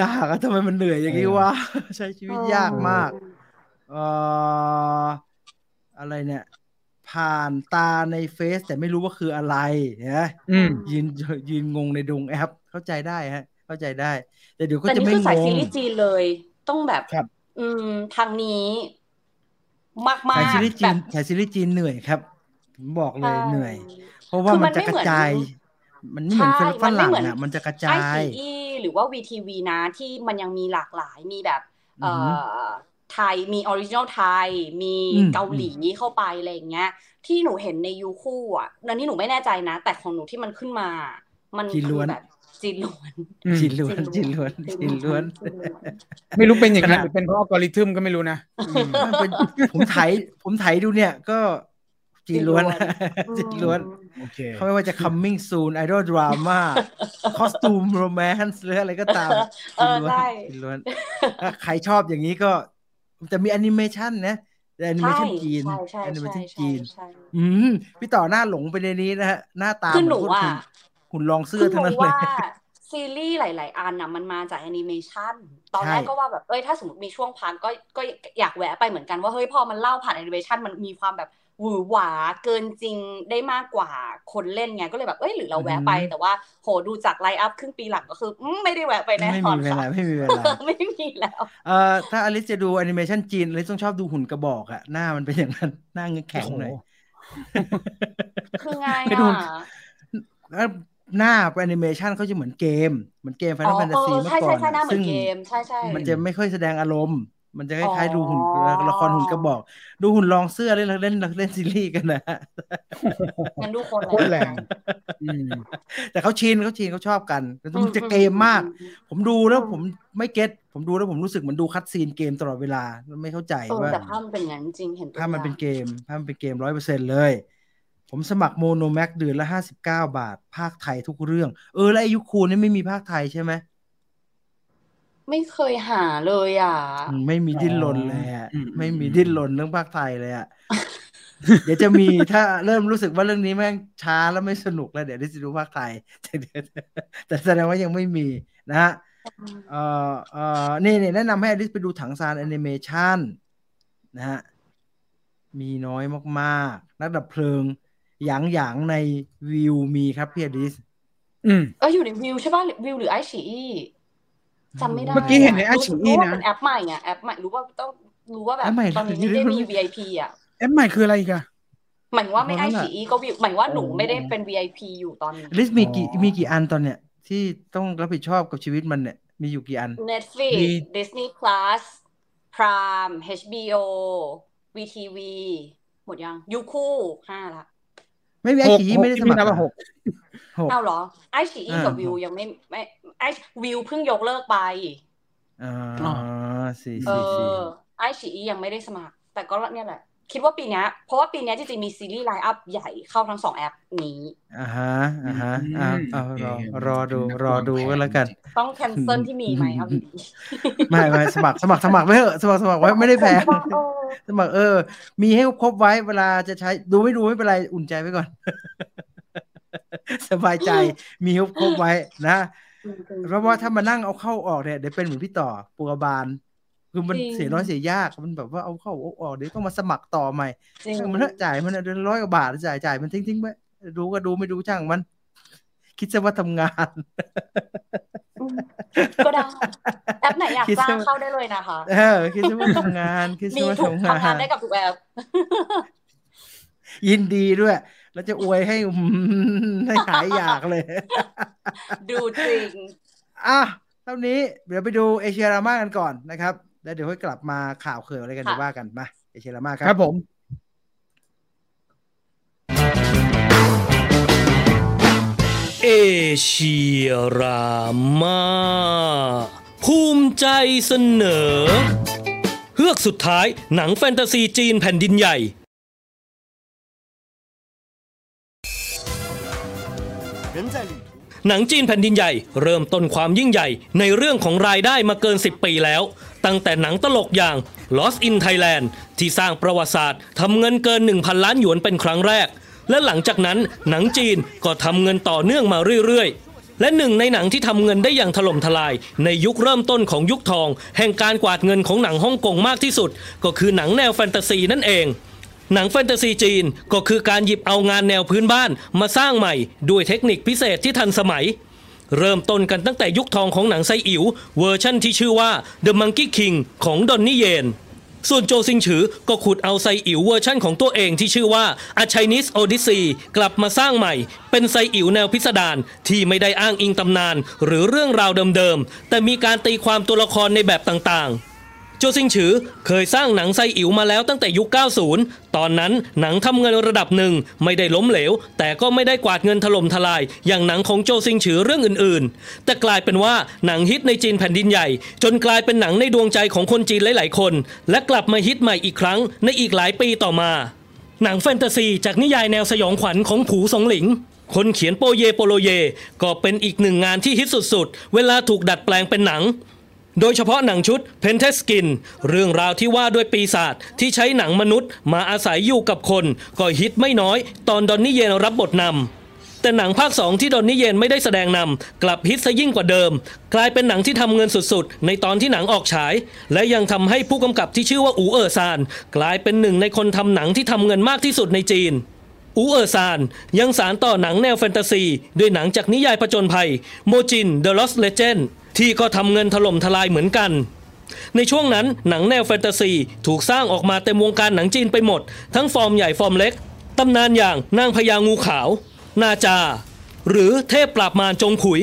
ยากอะทำไมมันเหนื่อยอย่างนี้วะ ใช้ชีวิตยากมากเอ่ออะไรเนี่ย ผ่านตาในเฟซแต่ไม่รู้ว่าคืออะไรนะอืมยืนยืนงงในดงแอป เข้าใจได้ฮะ เข้าใจได้ แต่เดี๋ยวก็แต่จะนี่ไม่คืองสายซีงรีส์จีนเลย ต้องแบบครับอืม ทางนี้ มากมากสายซีรีส์จีแบนบสายซีรีส์จีนเหนื่อยครับผมบอกเลยใช่เหนื่อย เพราะว่าคือมัมันนจะไม่กระเหมือนจาย มันไม่เหมือนใช่ฝมันไม่รั่งเหมือนอะมันจะกระจาไอยซีหรือว่าวีทีวีนะที่มันยังมีหลากหลายมีแบบ เอ่อือหืออไทยมีออริจินอลไทย มีอืมเกาหลีเข้าไปอะไรอย่างเงี้ย ที่หนูเห็นในยูคู่อะนั่นนี่หนูไม่แน่ใจนะ แต่ของหนูที่มันขึ้นมา มันจีนคืล้อวนแบบ จีนล้วนอืมจีนล้วนจีนล้วนจีนล้วนจีนล้วน ไม่รู้เป็นอย่างขนั้นาดนหรือเป็นเพราะอัลกอริทึมก็ไม่รู้นะอืมมันเป็นผมไถผมไถดูเนี่ยก็จีนล้วนจีนล้วนโอเคเขาไม่ว่าจะ coming soon idol drama costume romance หรืออะไรก็ตามเออจีนล้วนใช่จีนล้วนถ้าใครชอบอย่างนี้ก็จะมีแอนิเมชันนะแอนิเมใช่ชันจีนใช่ใช่แอนิเมใช่ชันใช่จีนใช่อืมพี่ต่อหน้าหลงไปในนี้นะฮะหน้าตาคือเหหมืนูอนคนว่า หุ่นหุ่นรองเสื้คืออหทั้งนูนั้นเลยว่าซีรีส์หลาย ๆ อันน่ะมันมาจากแอนิเมชันตอนแรกใช่ก็ว่าแบบเอ้ยถ้าสมมติมีช่วงพักก็ก็อยากแวะไปเหมือนกันว่าเฮ้ยพอมันเล่าผ่านแอนิเมชันมันมีความแบบหวือหวาเกินจริงได้มากกว่าคนเล่นไงก็เลยแบบเอ้ยหรือเราแวะไปแต่ว่าโหดูจากไลฟ์อัพครึ่งปีหลังก็คืออืมไม่ได้แวะไปแน่ไม่นอมีนเวลาค่ะไม่มีเวลาไม่มีแล้วเอ่อถ้าอลิซจะดูแอนิเมชันจีนอลิซต้องชอบดูหุ่นกระบอกอะหน้ามันเป็นอย่างนั้นหน้าเงแข็งหน่อยคือไงไปดูอะแล้ว หน้าแอนิเมชันเขาจะเหมือนเกม เหมือนเกมอ๋ Final อ Fantasy เออเมื่ใช่อก่อใช่นใช่หน้าอะเหมือซึ่นงเกมใช่ใช่มันจะไม่ค่อยแสดงอารมณ์ มันจะคอ๋อล้ายๆดูหุ่นละครหุ่นกระบอก ดูหุ่นรองเสื้อเล่นเล่นเล่นซีรีส์กันนะฮะงั้นดูคนโคตรแรงอืมแต่เขาชินเขาชินเขาชอบกันแต่อืมันจะเกมมากอืผมดูแล้วอืมผมไม่เก็ตผมดูแล้วผมรู้สึกเหมือนดูคัดซีนเกมตลอดเวลาไม่เข้าใจเออว่าแต่ภาพมันเป็นอย่างนั้นจริงเห็นตัวถ้ามันเป็นอย่างเกมถ้ามันเป็นเกมร้อยเปอร์เซ็นเลย ผมสมัครโมโนแม็กเดือนละห้าสิบเก้าบาท ภาคไทยทุกเรื่อง เออ แล้วอายุคูนี่ไม่มีภาคไทยใช่ไหมไม่เคยหาเลยอะอืมไม่มีดิ้นรนเลยอะอืมไม่มีดิ้นรนเรื่องภาคไทยเลยอะเดี๋ยวจะมีถ้าเริ่มรู้สึกว่าเรื่องนี้แม่งช้าแล้วไม่สนุกแล้ว เดี๋ยวได้จะดูภาคไทยแต่เดี๋ยวแต่แสดงว่ายังไม่มีนะฮะเอ่อเอ่อนี่นี่แนะนำให้อลิสไปดูถังซานแอนิเมชันนะฮะมีน้อยมากๆ นักดับเพลิง หยางหยางในวิวมีครับพี่อลิสอืมเอออยู่ในวิวใช่ป่ะวิวหรือไอฉีอีจำไม่ได้ เมื่อกี้เห็นในะ iQIYI รู้ว่านะเป็นแอปใหม่อะแอปใหม่รู้ว่าต้องรู้ว่าแบบแอปใหม่ตอนนี้เหรอไม่ได้มียังไม่ VIP อะแอปใหม่คืออะไรอีกันหมายถึงว่าไม่เพไอราะนั่นฉีน่ะอีก็วิวหมายถึงว่าหนูอ๋อไม่ได้เป็น VIP อยู่ตอนนี้อลิสมีกี่อ๋อมีกี่อันตอนเนี้ยที่ต้องรับผิดชอบกับชีวิตมันเนี่ยมีอยู่กี่อัน Netflix มี Disney Plus Prime HBO VTV หมดยังยูคู่ห้าละ ไม่มีไอหกฉีหกไม่ได้ที่สมัครพี่นับเหรว่าอหกหกอ้าวเหรอไอฉีอีอ่ากับวิวยังไม่ไม่ไอวิวเพิ่งยกเลิกไปอ๋ออ๋อสี่เอสี่สี่อไอฉีอียังไม่ได้สมัคร แต่ก็เนี่ยแหละ คิดว่าปีเนี้ยเพราะว่าปีเนี้ยจริงๆมีซีรีส์ไลน์อัพใหญ่เข้าทั้งสองแอปนี้อ่าฮะอ่าฮะอืมอ่าเอารอโอเครอดูนักรอดูวางแผนก็แล้วกัน ต้องแคนเซิลที่มีไหมเอาดีไม่ไม่สมัครสมัครสมัครไม่เถอะสมัครสมัครไว้ไม่ได้ๆแพงเออสมัครเออ มีให้ครบไว้เวลาจะใช้ดูไม่ดูไม่เป็นไรอุ่นใจไว้ก่อน สบายใจมีให้ครบไว้นะเพราะว่าถ้ามานั่งเอาเข้าออกเนี่ยเดี๋ยวเป็นเหมือนพี่ต่อปัวบาน คือมันจริงเสียน้อยเสียยากมันแบบว่าเอาเข้าเอาออกเดี๋ยวต้องมาสมัครต่อใหม่จริงช่างมันเถอะจ่ายมันเดือนร้อยกว่าบาทจ่ายจ่ายมันทิ้งทิ้งไปดูก็ดูไม่ดูช่างมัน คิดซะว่าทำงานอืมก็ได้นอยากจ้างเข้าได้เลยนะคะเออคิดว่าทำงานคิดว่าทำงานได้กับทุกแอปยินดีด้วย แล้วจะอวยให้ให้หายอยากเลย ดูจริง อะเท่านี้เดี๋ยวไปดูเอเชียรามากันก่อนนะครับ แล้วเดี๋ยวค่อยกลับมาข่าวเขื่ออะไรกันดีว่ากันมาเอเชียรามาครับครับผมเอเชียรามาภูมิใจเสนอ เฮือกสุดท้ายหนังแฟนตาซีจีนแผ่นดินใหญ่ หนังจีนแผ่นดินใหญ่ เริ่มต้นความยิ่งใหญ่ในเรื่องของรายได้มาเกิน 10 ปีแล้ว ตั้งแต่หนังตลกอย่าง Lost in Thailand ที่สร้างประวัติศาสตร์ทำเงินเกิน 1,000 ล้านหยวนเป็นครั้งแรก และหลังจากนั้นหนังจีนก็ทำเงินต่อเนื่องมาเรื่อยๆและหนึ่งในหนังที่ทำเงินได้อย่างถล่มทลาย ในยุคเริ่มต้นของยุคทอง แห่งการกวาดเงินของหนังฮ่องกงมากที่สุด ก็คือหนังแนวแฟนตาซีนั่นเอง หนังแฟนตาซีจีนก็คือการหยิบเอางานแนวพื้นบ้านมาสร้างใหม่ ด้วยเทคนิคพิเศษที่ทันสมัย เริ่มต้นกันตั้งแต่ยุคทองของหนังไซอิ๋วเวอร์ชั่นที่ชื่อว่า The Monkey King ของดอนนี่เยน ส่วนโจซิงฉือก็ขุดเอาไซอิ๋วเวอร์ชั่นของตัวเองที่ชื่อว่า A Chinese Odyssey กลับมาสร้างใหม่ เป็นไซอิ๋วแนวพิสดารที่ไม่ได้อ้างอิงตำนาน หรือเรื่องราวเดิมๆ แต่มีการตีความตัวละครในแบบต่างๆ โจซิงฉือเคยสร้างหนังไซอิ๋วมาแล้วตั้งแต่ยุค 90 ตอนนั้นหนังทำเงินระดับหนึ่งไม่ได้ล้มเหลว แต่ก็ไม่ได้กวาดเงินถล่มทลาย อย่างหนังของโจซิงฉือเรื่องอื่นๆ แต่กลายเป็นว่าหนังฮิตในจีนแผ่นดินใหญ่ จนกลายเป็นหนังในดวงใจของคนจีนหลายๆคน และกลับมาฮิตใหม่อีกครั้งในอีกหลายปีต่อมา หนังแฟนตาซี จากนิยายแนวสยองขวัญของผูสงหลิงคนเขียนโปเยโปโลเย ก็เป็นอีกหนึ่งงานที่ฮิตสุดๆ เวลาถูกดัดแปลงเป็นหนัง โดยเฉพาะหนังชุด Painted Skin เรื่องราวที่ว่าด้วยปีศาจที่ใช้หนังมนุษย์ มาอาศัยอยู่กับคน ก็ฮิตไม่น้อย ตอนดอนนี่เยนรับบทนำแต่หนังภาค 2 ที่ดอนนี่เยนไม่ได้แสดงนำกลับฮิตซะยิ่งกว่าเดิม กลายเป็นหนังที่ทำเงินสุดๆ ในตอนที่หนังออกฉาย และยังทำให้ผู้กำกับที่ชื่อว่าอูเออร์ซาน กลายเป็นหนึ่งในคนทำหนังที่ทำเงินมากที่สุดในจีนอูเออร์ซาน ยังสารต่อหนังแนวแฟนตาซี ด้วยหนังจากนิยายผจญภัย โมจิน The Lost Legend ที่ก็ทำเงินถล่มทลายเหมือนกัน ในช่วงนั้นหนังแนวแฟนตาซีถูกสร้างออกมาเต็มวงการหนังจีนไปหมด ทั้งฟอร์มใหญ่ฟอร์มเล็กตำนานอย่างนางพญางูขาว นาจา หรือเทพปราบมารจงขุย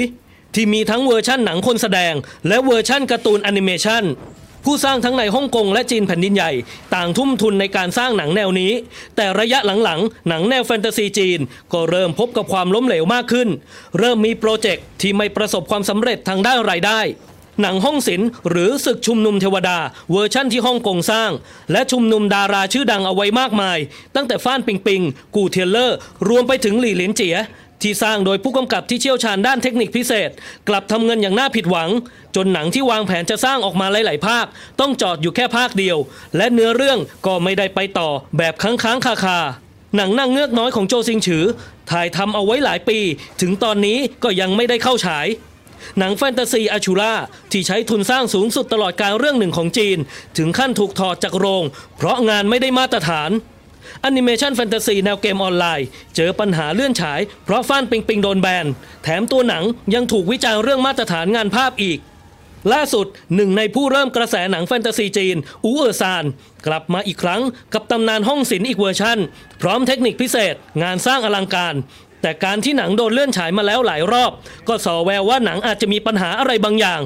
ที่มีทั้งเวอร์ชั่นหนังคนแสดง และเวอร์ชั่นการ์ตูนแอนิเมชัน ผู้สร้างทั้งในฮ่องกงและจีนแผ่นดินใหญ่ ต่างทุ่มทุนในการสร้างหนังแนวนี้ แต่ระยะหลังๆ หนังแนวแฟนตาซีจีน ก็เริ่มพบกับความล้มเหลวมากขึ้น เริ่มมีโปรเจกต์ที่ไม่ประสบความสำเร็จทางด้านรายได้ หนังห้องศิลป์หรือศึกชุมนุมเทวดา เวอร์ชั่นที่ฮ่องกงสร้าง และชุมนุมดาราชื่อดังเอาไว้มากมาย ตั้งแต่ฟ้านปิงปิง กูเทียเลอร์ รวมไปถึงหลี่หลินเจีย ที่สร้างโดยผู้กำกับที่เชี่ยวชาญด้านเทคนิคพิเศษ กลับทำเงินอย่างน่าผิดหวัง จนหนังที่วางแผนจะสร้างออกมาหลาย ๆ ภาค ต้องจอดอยู่แค่ภาคเดียว และเนื้อเรื่องก็ไม่ได้ไปต่อแบบค้างๆคาคาหนังนั่งเงือกน้อยของโจซิงฉือ ถ่ายทำเอาไว้หลายปี ถึงตอนนี้ก็ยังไม่ได้เข้าฉาย หนังแฟนตาซีอาชูราที่ใช้ทุนสร้างสูงสุดตลอดการเรื่องหนึ่งของจีน ถึงขั้นถูกถอดจากโรง เพราะงานไม่ได้มาตรฐาน อนิเมชันแฟนตาซีแนวเกมออนไลน์ เจอปัญหาเลื่อนฉาย เพราะฟ่านปิงปิงโดนแบน แถมตัวหนังยังถูกวิจารณ์เรื่องมาตรฐานงานภาพอีก ล่าสุดหนึ่งในผู้เริ่มกระแสหนังแฟนตาซีจีน อูเออร์ซาน กลับมาอีกครั้งกับตำนานห้องศิลป์อีกเวอร์ชันพร้อมเทคนิคพิเศษ งานสร้างอลังการ แต่การที่หนังโดนเลื่อนฉายมาแล้วหลายรอบ ก็ส่อแววว่าหนังอาจจะมีปัญหาอะไรบางอย่าง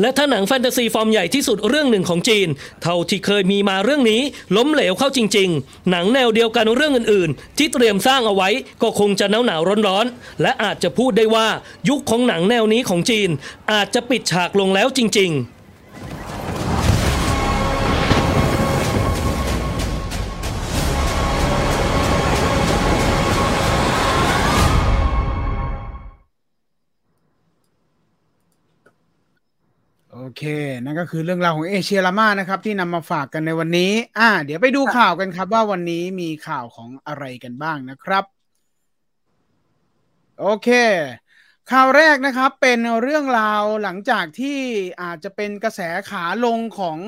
และถ้าหนังแฟนตาซีฟอร์มใหญ่ที่สุดเรื่องหนึ่งของจีน เท่าที่เคยมีมาเรื่องนี้ ล้มเหลวเข้าจริง ๆ หนังแนวเดียวกันเรื่องอื่นๆ ที่เตรียมสร้างเอาไว้ก็คงจะหนาวหนาวร้อนๆ และอาจจะพูดได้ว่ายุคของหนังแนวนี้ของจีน อาจจะปิดฉากลงแล้วจริง ๆ เคนั่นก็คือเรื่องราวของเอเชียรามานะครับ ที่นำมาฝากกันในวันนี้ อ่า เดี๋ยวไปดูข่าวกันครับ ว่าวันนี้มีข่าวของอะไรกันบ้างนะครับ โอเค ข่าวแรกนะครับ เป็นเรื่องราวหลังจากที่อาจจะเป็นกระแสขาลงของ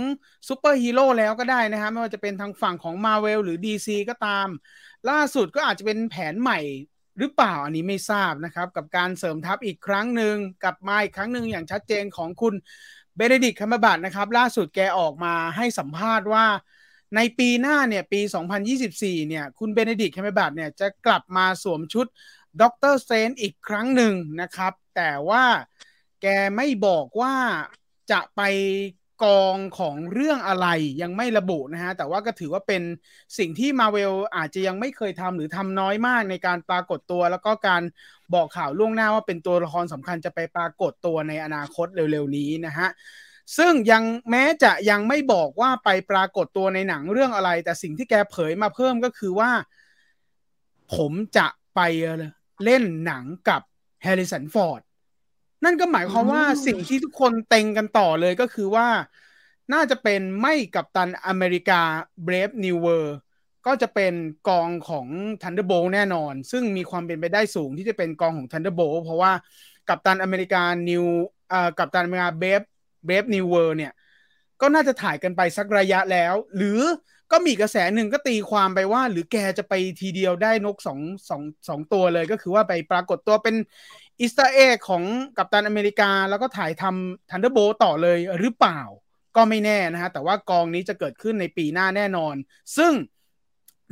ซูเปอร์ฮีโร่แล้วก็ได้นะครับไม่ว่าจะเป็นทางฝั่งของมาเวลหรือ DC ก็ตาม ล่าสุดก็อาจจะเป็นแผนใหม่หรือเปล่าอันนี้ไม่ทราบนะครับ กับการเสริมทัพอีกครั้งหนึ่งกลับมาอีกครั้งหนึ่งอย่างชัดเจนของคุณ Benedict Cumberbatch นะครับ ล่าสุดแกออกมาให้สัมภาษณ์ว่า ในปีหน้าเนี่ยปี 2024 เนี่ย คุณ Benedict Cumberbatch เนี่ยจะกลับมาสวมชุด Doctor Strange อีกครั้งหนึ่งนะครับ แต่ว่าแกไม่บอกว่าจะไปกองของเรื่องอะไรยังไม่ระบุนะฮะ แต่ว่าก็ถือว่าเป็นสิ่งที่มาเวลอาจจะยังไม่เคยทำหรือทำน้อยมากในการปรากฏตัว แล้วก็การ บอกข่าวล่วงหน้าว่าเป็นตัวละครสำคัญจะไปปรากฏตัวในอนาคตเร็วๆนี้นะฮะซึ่งยังแม้จะยังไม่บอกว่าไปปรากฏตัวในหนังเรื่องอะไร แต่สิ่งที่แกเผยมาเพิ่มก็คือว่า ผมจะไปเล่นหนังกับแฮร์ริสันฟอร์ดนั่นก็หมายความว่าสิ่งที่ทุกคนเต็งกันต่อเลยก็คือว่า น่าจะเป็นไม่กับตันอเมริกา Brave New World ก็จะเป็นกองของ Thunderbolt แน่นอน ซึ่งมีความเป็นไปได้สูงที่จะเป็นกองของ Thunderbolt เพราะว่ากับตันอเมริกา New เอ่อกับตันอเมริกา Brave Brave New World เนี่ย ก็น่าจะถ่ายกันไปสักระยะแล้ว หรือก็มีกระแสหนึ่งก็ตีความไปว่า หรือแกจะไปทีเดียวได้นกสองสองสองตัวเลยก็คือว่าไปปรากฏตัวเป็นอิสตาเอกของกัปตันอเมริกา แล้วก็ถ่ายทำทันเดอร์โบต่อเลยหรือเปล่า ก็ไม่แน่นะฮะ แต่ว่ากองนี้จะเกิดขึ้นในปีหน้าแน่นอน ซึ่ง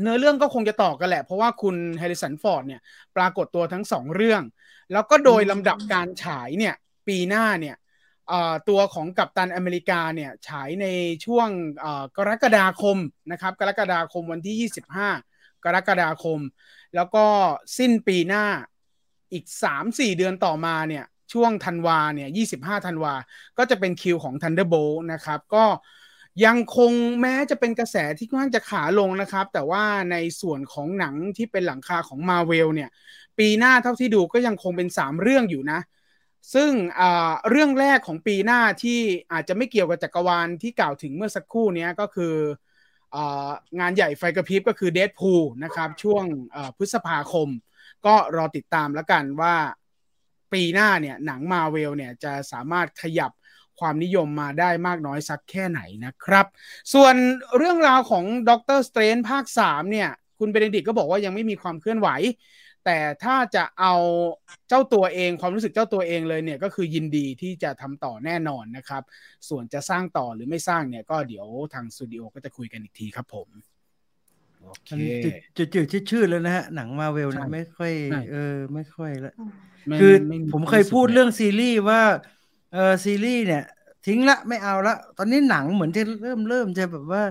เนื้อเรื่องก็คงจะต่อกันแหละ เพราะว่าคุณแฮริสันฟอร์ดเนี่ย ปรากฏตัวทั้งสองเรื่อง แล้วก็โดยลำดับการฉายเนี่ย ปีหน้าเนี่ยตัวของกัปตันอเมริกาเนี่ย ฉายในช่วงกรกฎาคมนะครับ กรกฎาคมวันที่ 25 กรกฎาคม แล้วก็สิ้นปีหน้าอีก 3-4 เดือนต่อมาเนี่ย ช่วงธันวาเนี่ย 25 ธันวา ก็จะเป็นคิวของ Thunderbolt นะครับ ก็ ยังคงแม้จะเป็นกระแสที่ค่อนข้างจะขาลงนะครับ แต่ว่าในส่วนของหนังที่เป็นหลังคาของ Marvel เนี่ย ปีหน้าเท่าที่ดูก็ยังคงเป็น 3 เรื่องอยู่นะ ซึ่งเรื่องแรกของปีหน้าที่อาจจะไม่เกี่ยวกับจักรวาลที่กล่าวถึงเมื่อสักครู่นี้ก็คืองานใหญ่ไฟกระพริบก็คือเด p พูนะครับ ช่วงพฤษภาคม ก็รอติดตามแล้วกันว่าปีหน้าเนี่ยหนังมาเวลเนี่ยจะสามารถขยับ ความนิยมมาได้มากน้อยสักแค่ไหนนะครับ ส่วนเรื่องราวของ Doctor Strange ภาค 3 เนี่ย คุณ Benedict ก็บอกว่ายังไม่มีความเคลื่อนไหว แต่ถ้าจะเอาเจ้าตัวเองความรู้สึกเจ้าตัวเองเลยเนี่ย ก็คือยินดีที่จะทำต่อแน่นอนนะครับ ส่วนจะสร้างต่อหรือไม่สร้างเนี่ยก็เดี๋ยวทางสตูดิโอก็จะคุยกันอีกทีครับผมมันจืดจืดชืดเลยนะฮะ หนังมาเวลนะไม่ค่อย เออ ไม่ค่อยละคือผมเคยพูดเรื่องซีรีส์ว่า เออซีรีส์เนี่ยทิ้งละไม่เอาละ ตอนนี้หนังเหมือนจะเริ่มเริ่มจะแบบว่า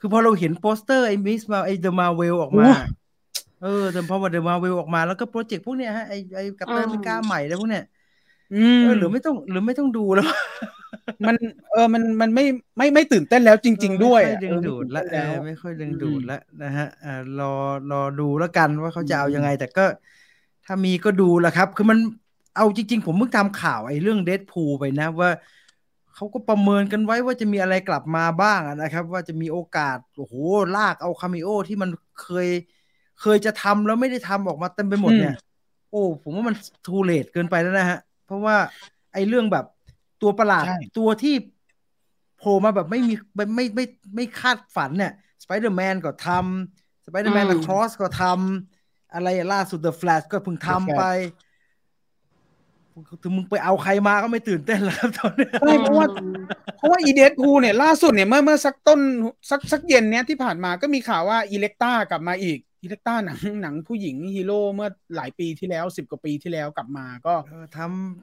คือพอเราเห็นโปสเตอร์ไอ้ Ms. Mar ไอ้ The Marvels ออกมา เออแต่พอว่า The Marvels ออกมาแล้วก็โปรเจกต์พวกเนี้ยฮะไอ้ไอ้กัปตันอเมริกาใหม่แล้วพวกเนี้ยเออหรือไม่ต้องหรือไม่ต้องดูแล้ว มันเออมันมันไม่ไม่ไม่ตื่นเต้นแล้วจริง ๆ ด้วยไม่ค่อยดึงดูดละไม่ค่อยดึงดูดละนะฮะอ่ารอรอดูแล้วกันว่าเขาจะเอายังไง แต่ก็ ถ้ามีก็ดูละครับ คือมัน เอาจริง ๆ ผมเพิ่งทำข่าวไอ้เรื่อง Deadpool ไปนะว่าเขาก็ประเมินกันไว้ว่าจะมีอะไรกลับมาบ้างนะครับ ว่าจะมีโอกาสโอ้โหลากเอา cameo ที่มันเคย เคยจะทำแล้วไม่ได้ทำออกมาเต็มไปหมดเนี่ย โอ้ผมว่ามัน too late เกินไปแล้วนะฮะ เพราะว่าไอ้เรื่องแบบตัวประหลาดตัวที่โผล่มาแบบไม่มีไม่ไม่ไม่ไม่คาดฝันเนี่ยสไปเดอร์แมนก็ทำ Spider-Man Across ก็ทำอะไรล่าสุด The Flash ก็เพิ่งทำไป ถึงมึงไปเอาใครมาก็ไม่ตื่นเต้นแล้วครับตอนนี้ใช่เพราะว่าเพราะว่าอีเดสพูเนี่ยล่าสุดเนี่ยเมื่อเมื่อสักต้นสักสักเย็นเนี้ยที่ผ่านมาก็มีข่าวว่า Elektra กลับมาอีก Elektra หนังหนังผู้หญิงฮีโร่เมื่อหลายปีที่แล้วสิบกว่าปีที่แล้วกลับมาก็ท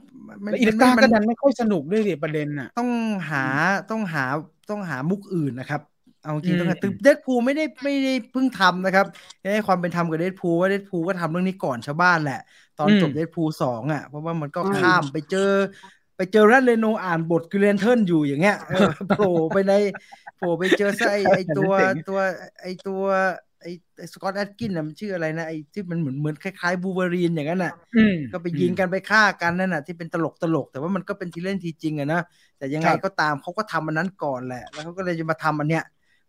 ำอีเล็กต้าก็ดันไม่ค่อยสนุกด้วยดิประเด็นอะต้องหาต้องหาต้องหามุกอื่นนะครับ เอาจริงต้องตึเดดพูไม่ได้ไม่ได้เพิ่งทำนะครับให้ความเป็นธรรมกับเดดพูว่าเดดพูก็ทำเรื่องนี้ก่อนชาวบ้านแหละ ตอนจบเดดพูสองอะ เพราะว่ามันก็ข้ามไปเจอ ไปเจอแรดเลโนอ่านบทกิเลนเทิร์นอยู่อย่างเงี้ยโผล่ไปในโผล่ไปเจอไอไอตัวตัวไอตัวไอ้ Scott Adkins น่ะมันชื่ออะไรนะไอ้ที่มันเหมือนเหมือนคล้ายๆบูเบอรีนอย่างนั้นน่ะก็ไปยิงกันไปฆ่ากันนั่นน่ะที่เป็นตลกตลกแต่ว่ามันก็เป็นทีเล่นทีจริงอะนะแต่ยังไงก็ตามเขาก็ทำอันนั้นก่อนแหละ แล้วเขาก็เลยจะมาทำอันเนี้ย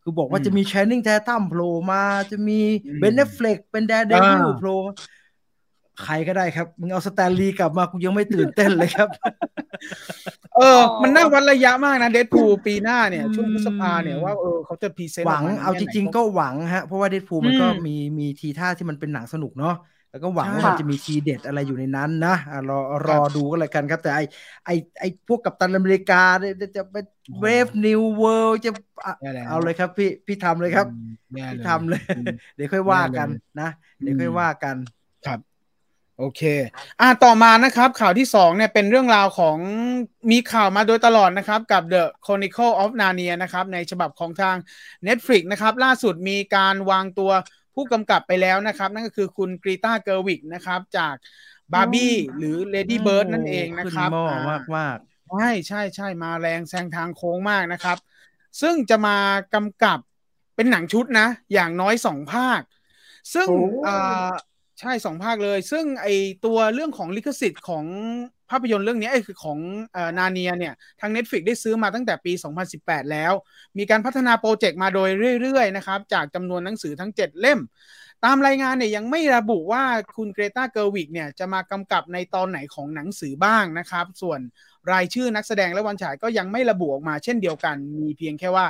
คือบอกว่าจะมี Channing Tatum โผล่มาจะมี Ben Affleck เป็น Daredevil โผล่ใครก็ได้ครับมึงเอา Stan Lee กลับมากูยังไม่ตื่นเต้นเลยครับ เออ มันน่าวัดระยะมากนะ Deadpool ปีหน้าเนี่ย ช่วงพฤษภาเนี่ยว่าเออเขาจะพรีเซนต์หวังเอาจริง ๆ ก็หวังฮะ เพราะว่า Deadpool มันก็มีมีทีท่าที่มันเป็นหนังสนุกเนาะ แล้วก็หวังว่ามันจะมีทีเด็ดอะไรอยู่ในนั้นนะรอรอดูก็แล้วกันครับ แต่ไอไอไอพวกกัปตันอเมริกาจะเป็น Brave New World จะเอาเลยครับ พี่พี่ทำเลยครับพี่ทำเลย เดี๋ยวค่อยว่ากันนะ เดี๋ยวค่อยว่ากันครับ โอเค อ่าต่อมานะครับ ข่าวที่สองเนี่ยเป็นเรื่องราวของมีข่าวมาโดยตลอดนะครับ กับ The Chronicle of Narnia นะครับ ในฉบับของทาง Netflix นะครับ ล่าสุดมีการวางตัว ผู้กำกับไปแล้วนะครับ นั่นก็คือคุณ Greta Gerwig นะครับ จากบาร์บี้หรือ Lady Bird นั่นเองนะครับมากมากใช่ใช่ใช่มาแรงแซงทางโค้งมากนะครับ ซึ่งจะมากำกับเป็นหนังชุดนะ อย่างน้อยสองภาค ซึ่งอ่าใช่สองภาคเลย ซึ่งไอตัวเรื่องของลิขสิทธิ์ของภาพยนตร์เรื่องนี้ไอคือของนาร์เนียเนี่ยทาง Netflix ได้ซื้อมาตั้งแต่ปี 2018 แล้ว มีการพัฒนาโปรเจกต์มาโดยเรื่อยๆนะครับจากจำนวนหนังสือทั้ง 7 เล่ม ตามรายงานเนี่ยยังไม่ระบุว่าคุณเกรตาเกอร์วิกเนี่ยจะมากำกับในตอนไหนของหนังสือบ้างนะครับ ส่วนรายชื่อนักแสดงและวันฉายก็ยังไม่ระบุออกมาเช่นเดียวกัน มีเพียงแค่ว่า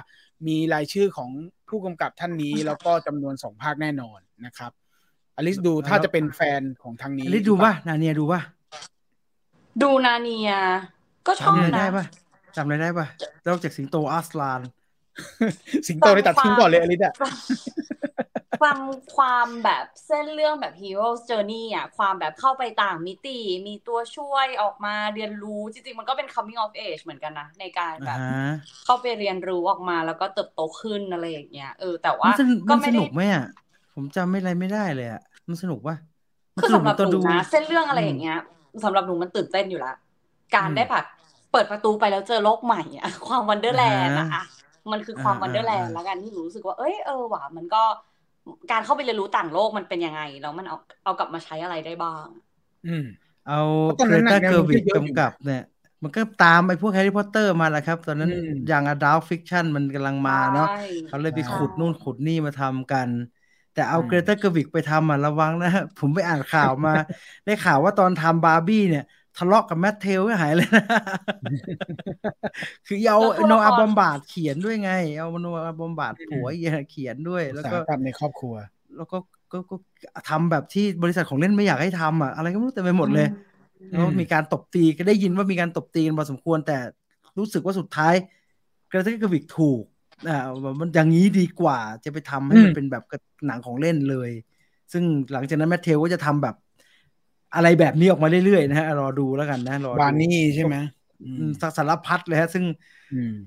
มีรายชื่อของผู้กำกับท่านนี้แล้วก็จำนวนสองภาคแน่นอนนะครับอลิสดูถ้าจะเป็นแฟนของทางนี้อลิสดูป่ะนาเนียดูป่ะ ดูนาเนีย ก็ชอบนะได้ป่ะจำอะไรได้ป่ะนอกจากสิงโตอัสลาน สิงโตนี่ตัดทิ้งก่อนเลยอลิสอะฟังความแบบเส้นเรื่องแบบ Hero's Journey อะ ความแบบเข้าไปต่างมิติ มีตัวช่วยออกมาเรียนรู้ จริงๆ มันก็เป็น coming of age เหมือนกันนะ ในการแบบ เข้าไปเรียนรู้ออกมาแล้วก็เติบโตขึ้นอะไรอย่างเงี้ย เออ แต่ว่าก็ไม่สนุกไหมอะ ผมจำไม่อะไรไม่ได้เลยอะ มันสนุกป่ะคือสำหรับหนูนะ เส้นเรื่องอะไรอย่างเงี้ย สำหรับหนูมันตื่นเต้นอยู่ละการได้แบบเปิดประตูไปแล้วเจอโลกใหม่อะความ wonderland อะมันคือความ wonderland แล้วกันที่หนูรู้สึกว่าเอ้ยเออว่ะมันก็การเข้าไปเรียนรู้ต่างโลกมันเป็นยังไงแล้วมันเอาเอากลับมาใช้อะไรได้บ้าง อืม เอาเกรตาเกอร์วิกกำกับเนี่ย มันก็ตามไปพวกแฮร์รี่พอตเตอร์มาแล้วครับ ตอนนั้นyoung adult fiction มันกำลังมาเนาะเขาเลยไปขุดนู่นขุดนี่มาทำกัน แต่เอาเกรตาเกอร์วิกไปทำอะระวังนะผมไปอ่านข่าวมา ได้ข่าวว่าตอนทำบาร์บี้เนี่ย ทะเลาะกับแมทเทลฉิบหายเลยนะ คือเอาโนอาห์บอมบาคเขียนด้วยไง เอาโนอาห์บอมบาคผัวเขียนด้วย แล้วก็ในครอบครัว แล้วก็ก็ก็ทำแบบที่บริษัทของเล่นไม่อยากให้ทำอะอะไรก็ไม่รู้เต็มไปหมดเลยแล้วมีการตบตีก็ได้ยินว่ามีการตบตีกันพอสมควรแต่รู้สึกว่าสุดท้ายเกรตาเกอร์วิกถูก อ่ามันอย่างนี้ดีกว่าจะไปทำให้มันเป็นแบบหนังของเล่นเลย ซึ่งหลังจากนั้นแมทเทลก็จะทำแบบ อะไรแบบนี้ออกมาเรื่อยๆนะฮะรอดูแล้วกันนะรอบาร์นีย์ใช่ไหมสักสารพัดเลยฮะ ซึ่ง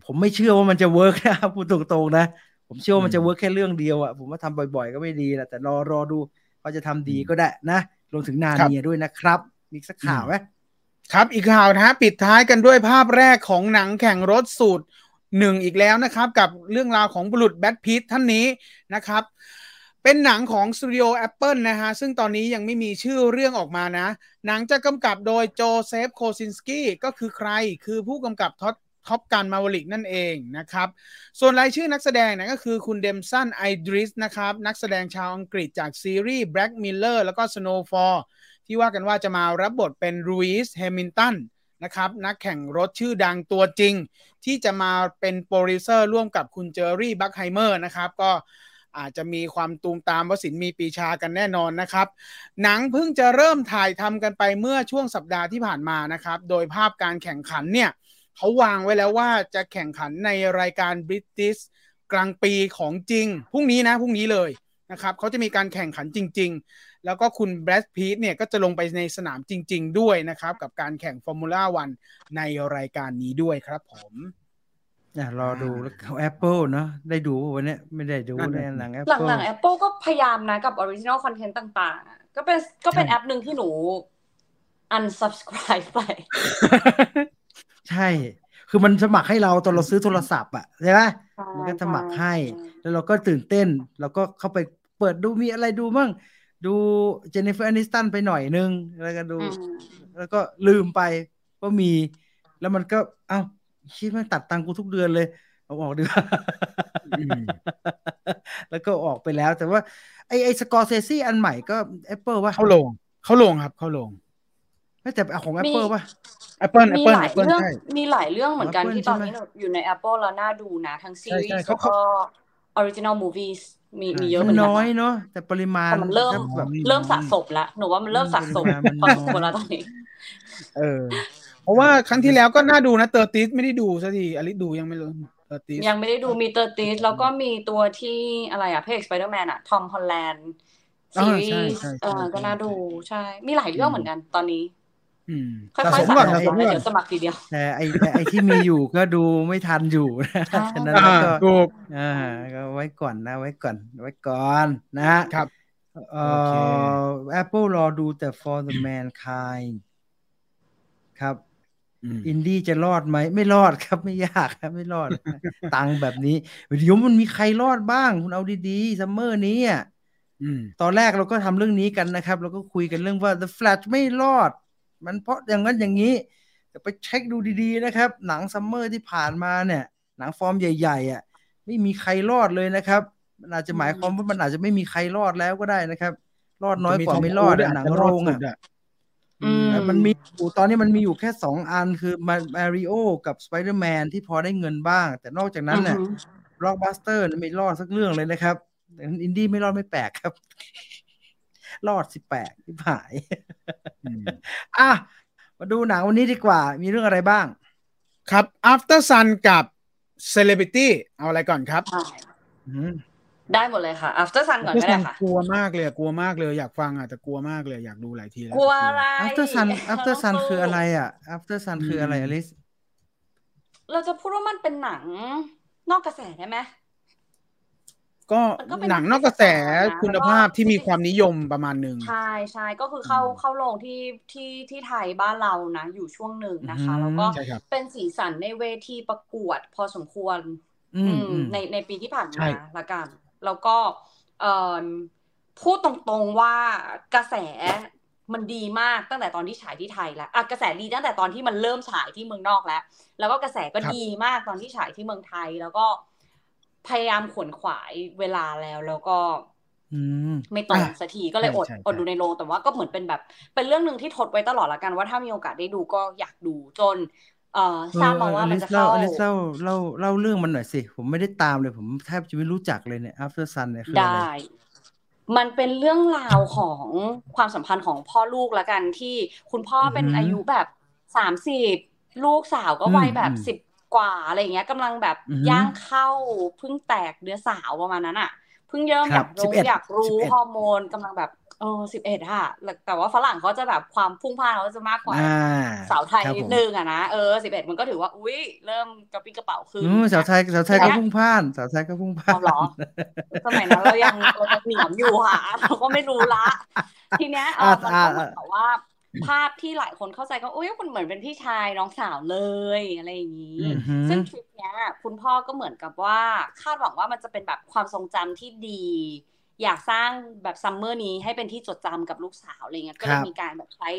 ผมไม่เชื่อว่ามันจะ work นะพูดตรงๆนะ ผมเชื่อว่ามันจะ work แค่เรื่องเดียวอะผมว่าทำบ่อยๆ ก็ไม่ดีแหละแต่รอรอดูเขาจะทำดีก็ได้นะรวมถึงนาร์เนียด้วยนะครับมีสักข่าวไหมครับอีกข่าวนะฮะปิดท้ายกันด้วยภาพแรกของหนังแข่งรถสูตร หนึ่งอีกแล้วนะครับ กับเรื่องราวของบุรุษแบรดพิตต์ท่านนี้นะครับ เป็นหนังของสตูดิโอ Apple นะฮะ ซึ่งตอนนี้ยังไม่มีชื่อเรื่องออกมานะ หนังจะกำกับโดยโจเซฟโคซินสกี้ก็คือใครคือผู้กำกับ Top Top Gun Maverick นั่นเองนะครับ ส่วนรายชื่อนักแสดงนะก็คือคุณแดมสันไอดริสนะครับ นักแสดงชาวอังกฤษจากซีรีส์ Black Mirror แล้วก็ Snowfall ที่ว่ากันว่าจะมารับบทเป็นลูอิสแฮมิลตัน นะครับนักแข่งรถชื่อดังตัวจริง ที่จะมาเป็นโปรดิวเซอร์ร่วมกับคุณเจอรี่บัคไฮเมอร์นะครับ ก็อาจจะมีความตูมตามวสินมีปีชากันแน่นอนนะครับ หนังเพิ่งจะเริ่มถ่ายทำกันไปเมื่อช่วงสัปดาห์ที่ผ่านมานะครับ โดยภาพการแข่งขันเนี่ยเขาวางไว้แล้วว่าจะแข่งขันในรายการ British กลางปีของจริงพรุ่งนี้นะพรุ่งนี้เลย นะครับเขาจะมีการแข่งขันจริง ๆ แล้วก็คุณแบรดพิตต์เนี่ยก็จะลงไปในสนามจริง ๆ ด้วยนะครับ กับการแข่ง Formula One ในรายการนี้ด้วยครับผมอะรอดูแล้วแอปเปิลเนาะได้ดูวันนี้ไม่ได้ดูในหนังแอปเปิลหลังๆแอปเปิลก็พยายามนะกับ original content ต่างๆ ก็เป็นก็เป็นแอปหนึ่งที่หนู unsubscribe ไป ใช่ คือมันสมัครให้เราตอนเราซื้อโทรศัพท์อะใช่ไหมมันก็สมัครให้ แล้วเราก็ตื่นเต้น เราก็เข้าไป เปิดดูมีอะไรดูบ้างดูเจนนิเฟอร์แอนิสตันไปหน่อยนึง แล้วก็ดู แล้วก็ลืมไปว่ามี แล้วมันก็เอ้าคิดมันตัดตังกูทุกเดือนเลย เอาออกดีกว่าแล้วก็ออกไปแล้ว แต่ว่า ไอไอสกอร์เซซี่อันใหม่ก็ Apple ว่า เขาลง เขาลงครับ เขาลงไม่แต่ของ Apple ป่ะ Apple มีหลายเรื่องมีหลายเรื่องเหมือนกันที่ตอนนี้อยู่ใน Apple แล้วน่าดูนะ ทั้งซีรีส์แล้วก็ Original Movies มีมีเยอะเหมือนกันน้อยเนาะแต่ปริมาณแต่มันเริ่มแบบเริ่มสะสมแล้วหนูว่ามันเริ่มสะสมมันพอสมควรแล้วตอนนี้เออ เพราะว่าครั้งที่แล้วก็น่าดูนะ Tetris ไม่ได้ดูสักทีอลิสดูยังไม่รู้ Tetris ยังไม่ได้ดูมี Tetris แล้วก็มีตัวที่อะไรอะเพจสไปเดอร์แมนอะทอมฮอลแลนด์ซีรีส์เออก็น่าดูใช่ มีหลายเรื่องเหมือนกันตอนนี้ อืมค่สะอยสๆมก่อนสะสะสสมมแล้วก่อนเดี๋ยวสมัครทีเดียวแต่ไอไอที่มีอยู่ก็ดูไม่ทันอยู่นะอ่าฉะนั้นอ่าก็ถูกอ่าก็ไว้ก่อนนะ ไว้ก่อน ไว้ก่อนนะฮะครับเอ่โอเคอ Apple รอดูแต่ For the Mankind ครับอืมอินดี้จะรอดไหม ไม่รอดครับไม่ยากครับ ไม่รอด ตังค์แบบนี้เดี๋ยวมันมีใครรอดบ้าง คุณเอาดีๆซัมเมอร์นี้อะอืมตอนแรกเราก็ทำเรื่องนี้กันนะครับ เราก็คุยกันเรื่องว่า The Flash ไม่รอด มันเพราะอย่างนั้นอย่างนี้แต่ไปเช็คดูดีๆนะครับ หนังซัมเมอร์ที่ผ่านมาเนี่ย หนังฟอร์มใหญ่ๆอะไม่มีใครรอดเลยนะครับ มันอาจจะหมายความว่ามันอาจจะไม่มีใครรอดแล้วก็ได้นะครับ รอดน้อยกว่าไม่รอดอะหนังโรงอะอืมแต่มันมีอยู่ตอนนี้มันมีอยู่แค่สองอันคือมามาริโอกับสไปเดอร์แมนที่พอได้เงินบ้าง แต่นอกจากนั้นเนี่ยอือฮึร็อกบัสเตอร์ไม่รอดสักเรื่องเลยนะครับแต่อินดี้ไม่รอดไม่แปลกครับ รอดสิแปลกที่ผายอืมอะมาดูหนังวันนี้ดีกว่า มีเรื่องอะไรบ้าง ครับ Aftersun กับ Celebrity เอาอะไรก่อนครับใช่อืมได้หมดเลยค่ะ Aftersun ก่อน After ก็ได้ Sun ค่ะ กลัวมากเลยอะกลัวมากเลยอยากฟังอะแต่กลัวมากเลยอยากดูหลายทีแล้ว กลัวอะไร after sun after เรา sun ต้งสู้คืออะไรอะ after sun คืออะไรอลิส เราจะพูดว่ามันเป็นหนังนอกกระแสได้ไหม ก็มันก็เป็นหนังนอกกระแสหนังนะคุณภาพที่มีความนิยมประมาณหนึ่งใช่ใช่ก็คือเข้าอืมเข้าโรงที่ที่ที่ไทยบ้านเรานะ อยู่ช่วงหนึ่งนะคะอืมแล้วก็ใช่ครับเป็นสีสันในเวทีประกวดพอสมควรอืมอืมอืมในในปีที่ผ่านใช่มาละกัน แล้วก็เอ่อพูดตรงๆว่ากระแสมันดีมากตั้งแต่ตอนที่ฉายที่ไทยแล้วอะกระแสดีตั้งแต่ตอนที่มันเริ่มฉายที่เมืองนอกแล้ว แล้วก็กระแสก็ดีมากตอนที่ฉายที่เมืองไทยแล้วก็ พยายามขวนขวายเวลาแล้วแล้วก็อืมไม่ตรงอะสักทีก็เลยอดใช่ใช่อดดูในโรงแต่ว่าก็เหมือนเป็นแบบ เป็นเรื่องหนึ่งที่ทดไว้ตลอดละกันว่าถ้ามีโอกาสได้ดูก็อยากดูจน เอ่อทราบมาว่ามันจะเล่าเข้าอลิสเล่าเล่าเล่าเรื่องมันหน่อยสิ ผมไม่ได้ตามเลย ผมแทบจะไม่รู้จักเลยเนี่ย after sun เนี่ยคืออะไรได้ มันเป็นเรื่องราวของความสัมพันธ์ของพ่อลูกละกันที่คุณพ่อเป็นอืมอายุแบบสามสิบลูกสาวก็วัยแบบอืมสิบ กว่าอะไรอย่างเงี้ยกำลังแบบอือหือย่างเข้าเพิ่งแตกเดือนสาวประมาณนั้นอะเพิ่งเริ่มคอรัยาบกรู้11อยากรู้11ฮอร์โมนกำลังแบบเออสิบเอ็ดอะแต่ว่าฝรั่งเขาจะแบบความพุ่งพล่านเขาจะมากกว่าอ่าสาวไทยครับนิดผมนึงอะนะเออสิบเอ็ดมันก็ถือว่าอุ้ยเริ่มกระปรี้กระเป๋าขึ้นอืมสาวไทยสาวไทยก็พุ่งพล่านสาวไทยก็พุ่งพล่านเอาเหรอสมัยนั้นเรายังเรายังเหนียมอยู่ค่ะเราก็ไม่รู้ละ ทีเนี้ยเออมันก็เหมือนกับว่า ภาพที่หลายคนเข้าใจก็อุ้ยคุณเหมือนเป็นพี่ชายน้องสาวเลยอะไรอย่างนี้อือหือซึ่งทริปเนี้ย คุณพ่อก็เหมือนกับว่าคาดหวังว่ามันจะเป็นแบบความทรงจำที่ดี อยากสร้างแบบซัมเมอร์นี้ให้เป็นที่จดจำกับลูกสาวอะไรเงี้ยก็เลยมีการแบบใช้